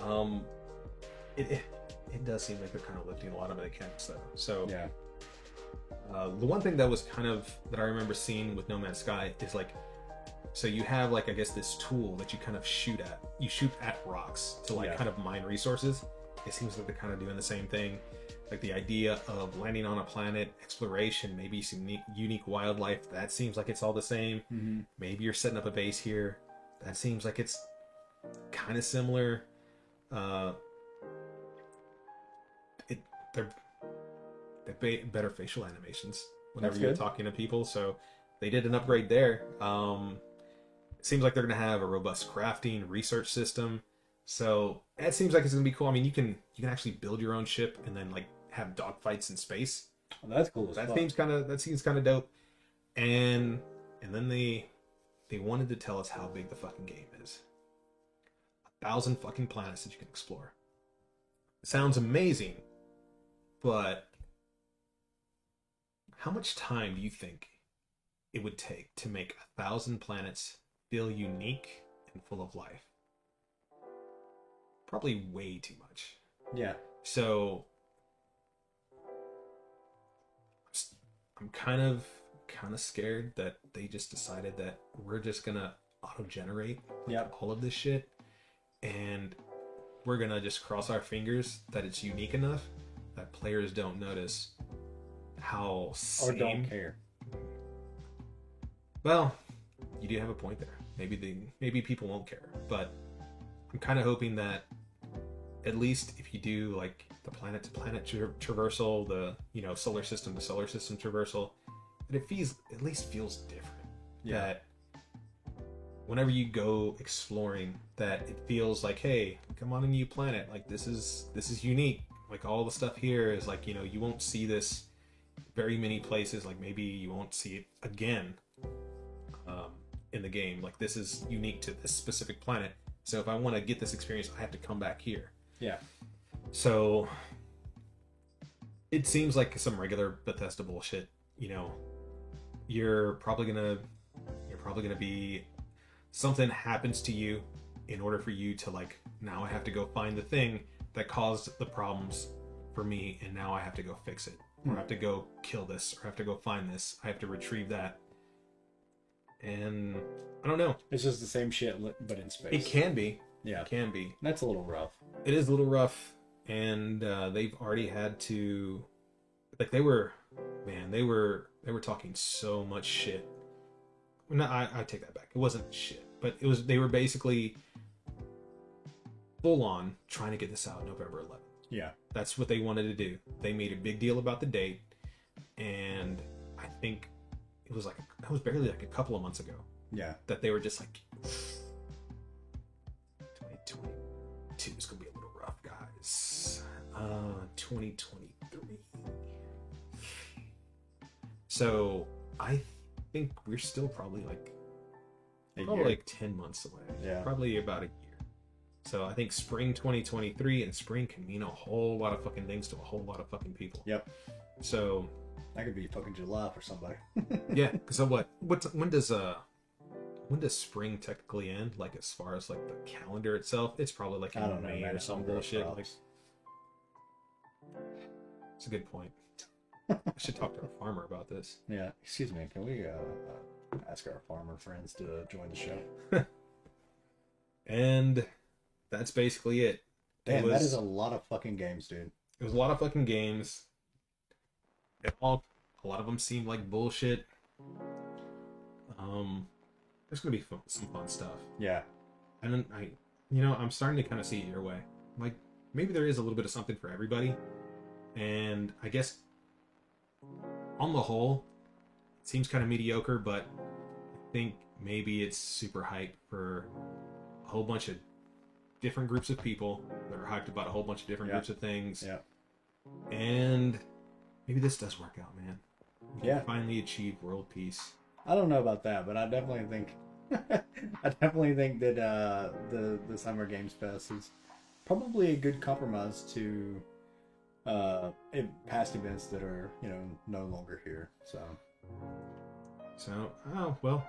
Um, it, it it does seem like they're kind of lifting a lot of mechanics though. So Yeah. Uh, the one thing that was kind of that I remember seeing with No Man's Sky is like, so you have like I guess this tool that you kind of shoot at. You shoot at rocks to like Yeah. kind of mine resources. It seems like they're kind of doing the same thing. Like the idea of landing on a planet, exploration, maybe some unique, unique wildlife. That seems like it's all the same. Mm-hmm. Maybe you're setting up a base here. That seems like it's kind of similar. Uh, it they're they ba- better facial animations whenever That's you're good. talking to people. So they did an upgrade there. Um, seems like they're gonna have a robust crafting research system. So that seems like it's gonna be cool. I mean, you can you can actually build your own ship and then like have dogfights in space. Well, that's cool That seems kind of that seems kind of dope. And and then they they wanted to tell us how big the fucking game is. A thousand fucking planets that you can explore. Sounds amazing, but how much time do you think it would take to make a thousand planets feel unique and full of life? Probably way too much. Yeah. So I'm kind of kind of scared that they just decided that we're just gonna auto generate Yep. all of this shit and we're gonna just cross our fingers that it's unique enough that players don't notice how Or don't care. well, you do have a point there. Maybe the maybe people won't care, but I'm kind of hoping that at least if you do like the planet to planet traversal, the you know solar system to solar system traversal, that it feels at least feels different. Yeah. That whenever you go exploring, that it feels like, hey, come on a new planet. Like this is this is unique. Like all the stuff here is like you know you won't see this very many places. Like maybe you won't see it again in the game. Like this is unique to this specific planet. So if I want to get this experience, I have to come back here. Yeah. So it seems like some regular Bethesda bullshit. You know, you're probably gonna you're probably gonna be something happens to you in order for you to like now I have to go find the thing that caused the problems for me and now I have to go fix it. Or I have to go kill this or I have to go find this. I have to retrieve that. And I don't know. It's just the same shit, but in space. It can be. Yeah, It can be. that's a little rough. It is a little rough and uh, they've already had to like they were man, they were they were talking so much shit. No, I, I take that back. It wasn't shit, but it was they were basically full on trying to get this out November 11th. Yeah, That's what they wanted to do. They made a big deal about the date, and I think it was like that was barely like a couple of months ago yeah. that they were just like 2022 is gonna be a little rough, guys. Uh, 2023. So I think we're still probably like A probably year. like 10 months away. Yeah. Probably about a year. So I think spring 2023 and spring can mean a whole lot of fucking things to a whole lot of fucking people. Yep. So That could be fucking July for somebody. <laughs> yeah. So what? What? When does uh? When does spring technically end? Like as far as like the calendar itself, it's probably like in I don't know, May man. or some bullshit. Like, it's a good point. <laughs> I should talk to a farmer about this. Yeah. Excuse me. Can we uh, uh, ask our farmer friends to join the show? <laughs> And that's basically it. Damn, it was, that is a lot of fucking games, dude. It was a lot of fucking games. It all, a lot of them seem like bullshit. Um, there's gonna be fun, some fun stuff. Yeah. And then I, you know, I'm starting to kind of see it your way. Like maybe there is a little bit of something for everybody, and I guess on the whole, it seems kind of mediocre. But I think maybe it's super hype for a whole bunch of different groups of people that are hyped about a whole bunch of different Yeah. groups of things. Yeah. And maybe this does work out, man. Can Yeah. Finally achieve world peace. I don't know about that, but I definitely think <laughs> I definitely think that uh, the the Summer Games Fest is probably a good compromise to uh, past events that are you know no longer here. So So, oh well.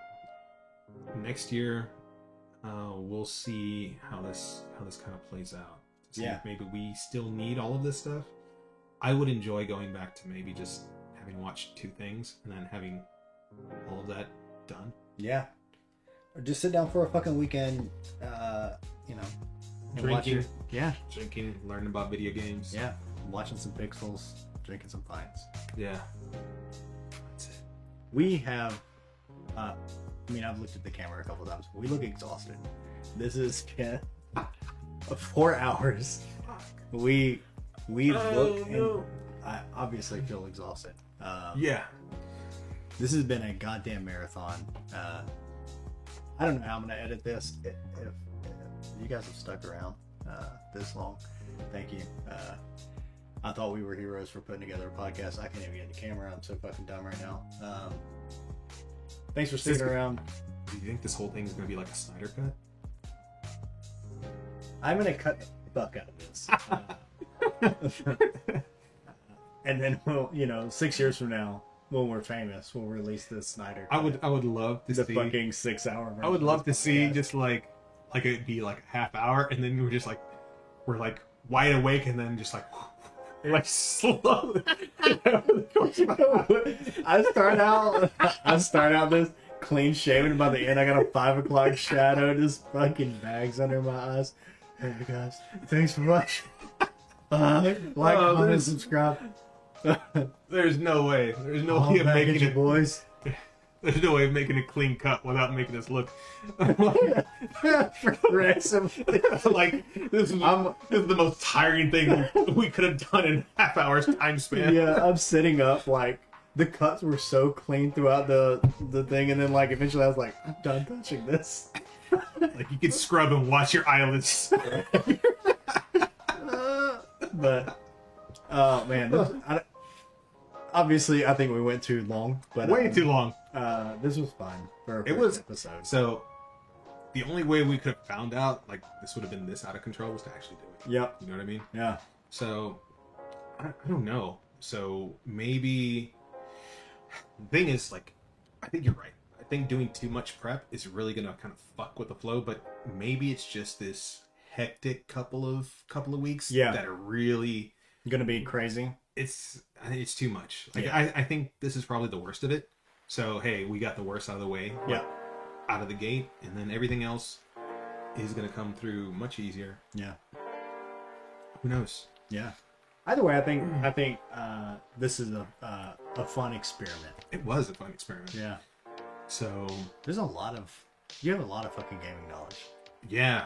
Next year, uh, we'll see how this how this kind of plays out. Yeah. if maybe we still need all of this stuff. I would enjoy going back to maybe just having watched two things and then having all of that done. yeah, or just sit down for a fucking weekend. Uh, you know, and watch Drinking. your- yeah, Drinking, learning about video games. yeah, watching some pixels, drinking some pints. Yeah. That's it. We have, uh, I mean, I've looked at the camera a couple times. We look exhausted. This is <laughs> been four hours. We we look and I obviously feel exhausted. Um, Yeah. This has been a goddamn marathon. Uh, I don't know how I'm gonna edit this. If, if, if you guys have stuck around uh, this long, thank you. Uh, I thought we were heroes for putting together a podcast. I can't even get the camera. I'm so fucking dumb right now. Um, thanks for sticking This- around. Do you think this whole thing is going to be like a Snyder cut? I'm gonna cut the fuck out of this. <laughs> <laughs> And then we'll, you know, six years from now, when we're famous, we'll release this Snyder. I would I would love to the see fucking six hour. Version. I would love to see just. just like like it'd be like a half hour and then we're just like we're like wide awake and then just like <laughs> like slow <laughs> I start out, I start out this clean shaven. By the end, I got a five o'clock shadow, just fucking bags under my eyes. Hey guys, thanks for watching. Uh, like, Oh, comment, this- subscribe. <laughs> there's no way there's no All way of back at making you, it boys. <laughs> there's no way of making a clean cut without making us look <laughs> Progressively. like this is, I'm- this is the most tiring thing we could have done in half hours time span yeah, I'm sitting up like the cuts were so clean throughout the the thing, and then like eventually I was like, I'm done touching this. like you could scrub and watch your eyelids but oh man, this, I, obviously I think we went too long, but way um, too long Uh, this was fun. For It first was- episode. so the only way we could have found out like this would have been this out of control was to actually do it Yep. you know what i mean Yeah. So I, I don't know. So maybe the thing is like I think you're right. I think doing too much prep is really gonna kind of fuck with the flow. But maybe it's just this hectic couple of couple of weeks Yeah. that are really Gonna be crazy. it's I think it's too much. Like Yeah. I, I think this is probably the worst of it. So hey, we got the worst out of the way. Yeah. Out of the gate, and then everything else is gonna come through much easier. Yeah. Who knows? Yeah. Either way, I think I think uh, this is a uh, a fun experiment. It was a fun experiment. Yeah. So There's a lot of you have a lot of fucking gaming knowledge yeah,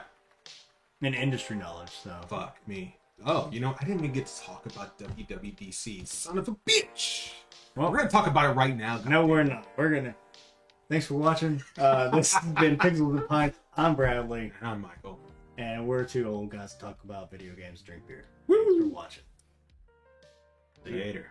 and industry knowledge. So fuck me. Oh, you know, I didn't even get to talk about WWDC. Son of a bitch. Well- we're gonna talk about it right now. no, we're not. We're gonna. Thanks for watching. Uh, this has been <laughs> Pixels and Pint. I'm Bradley, And I'm Michael. and we're two old guys to talk about video games, drink beer. Thanks for watching. Later.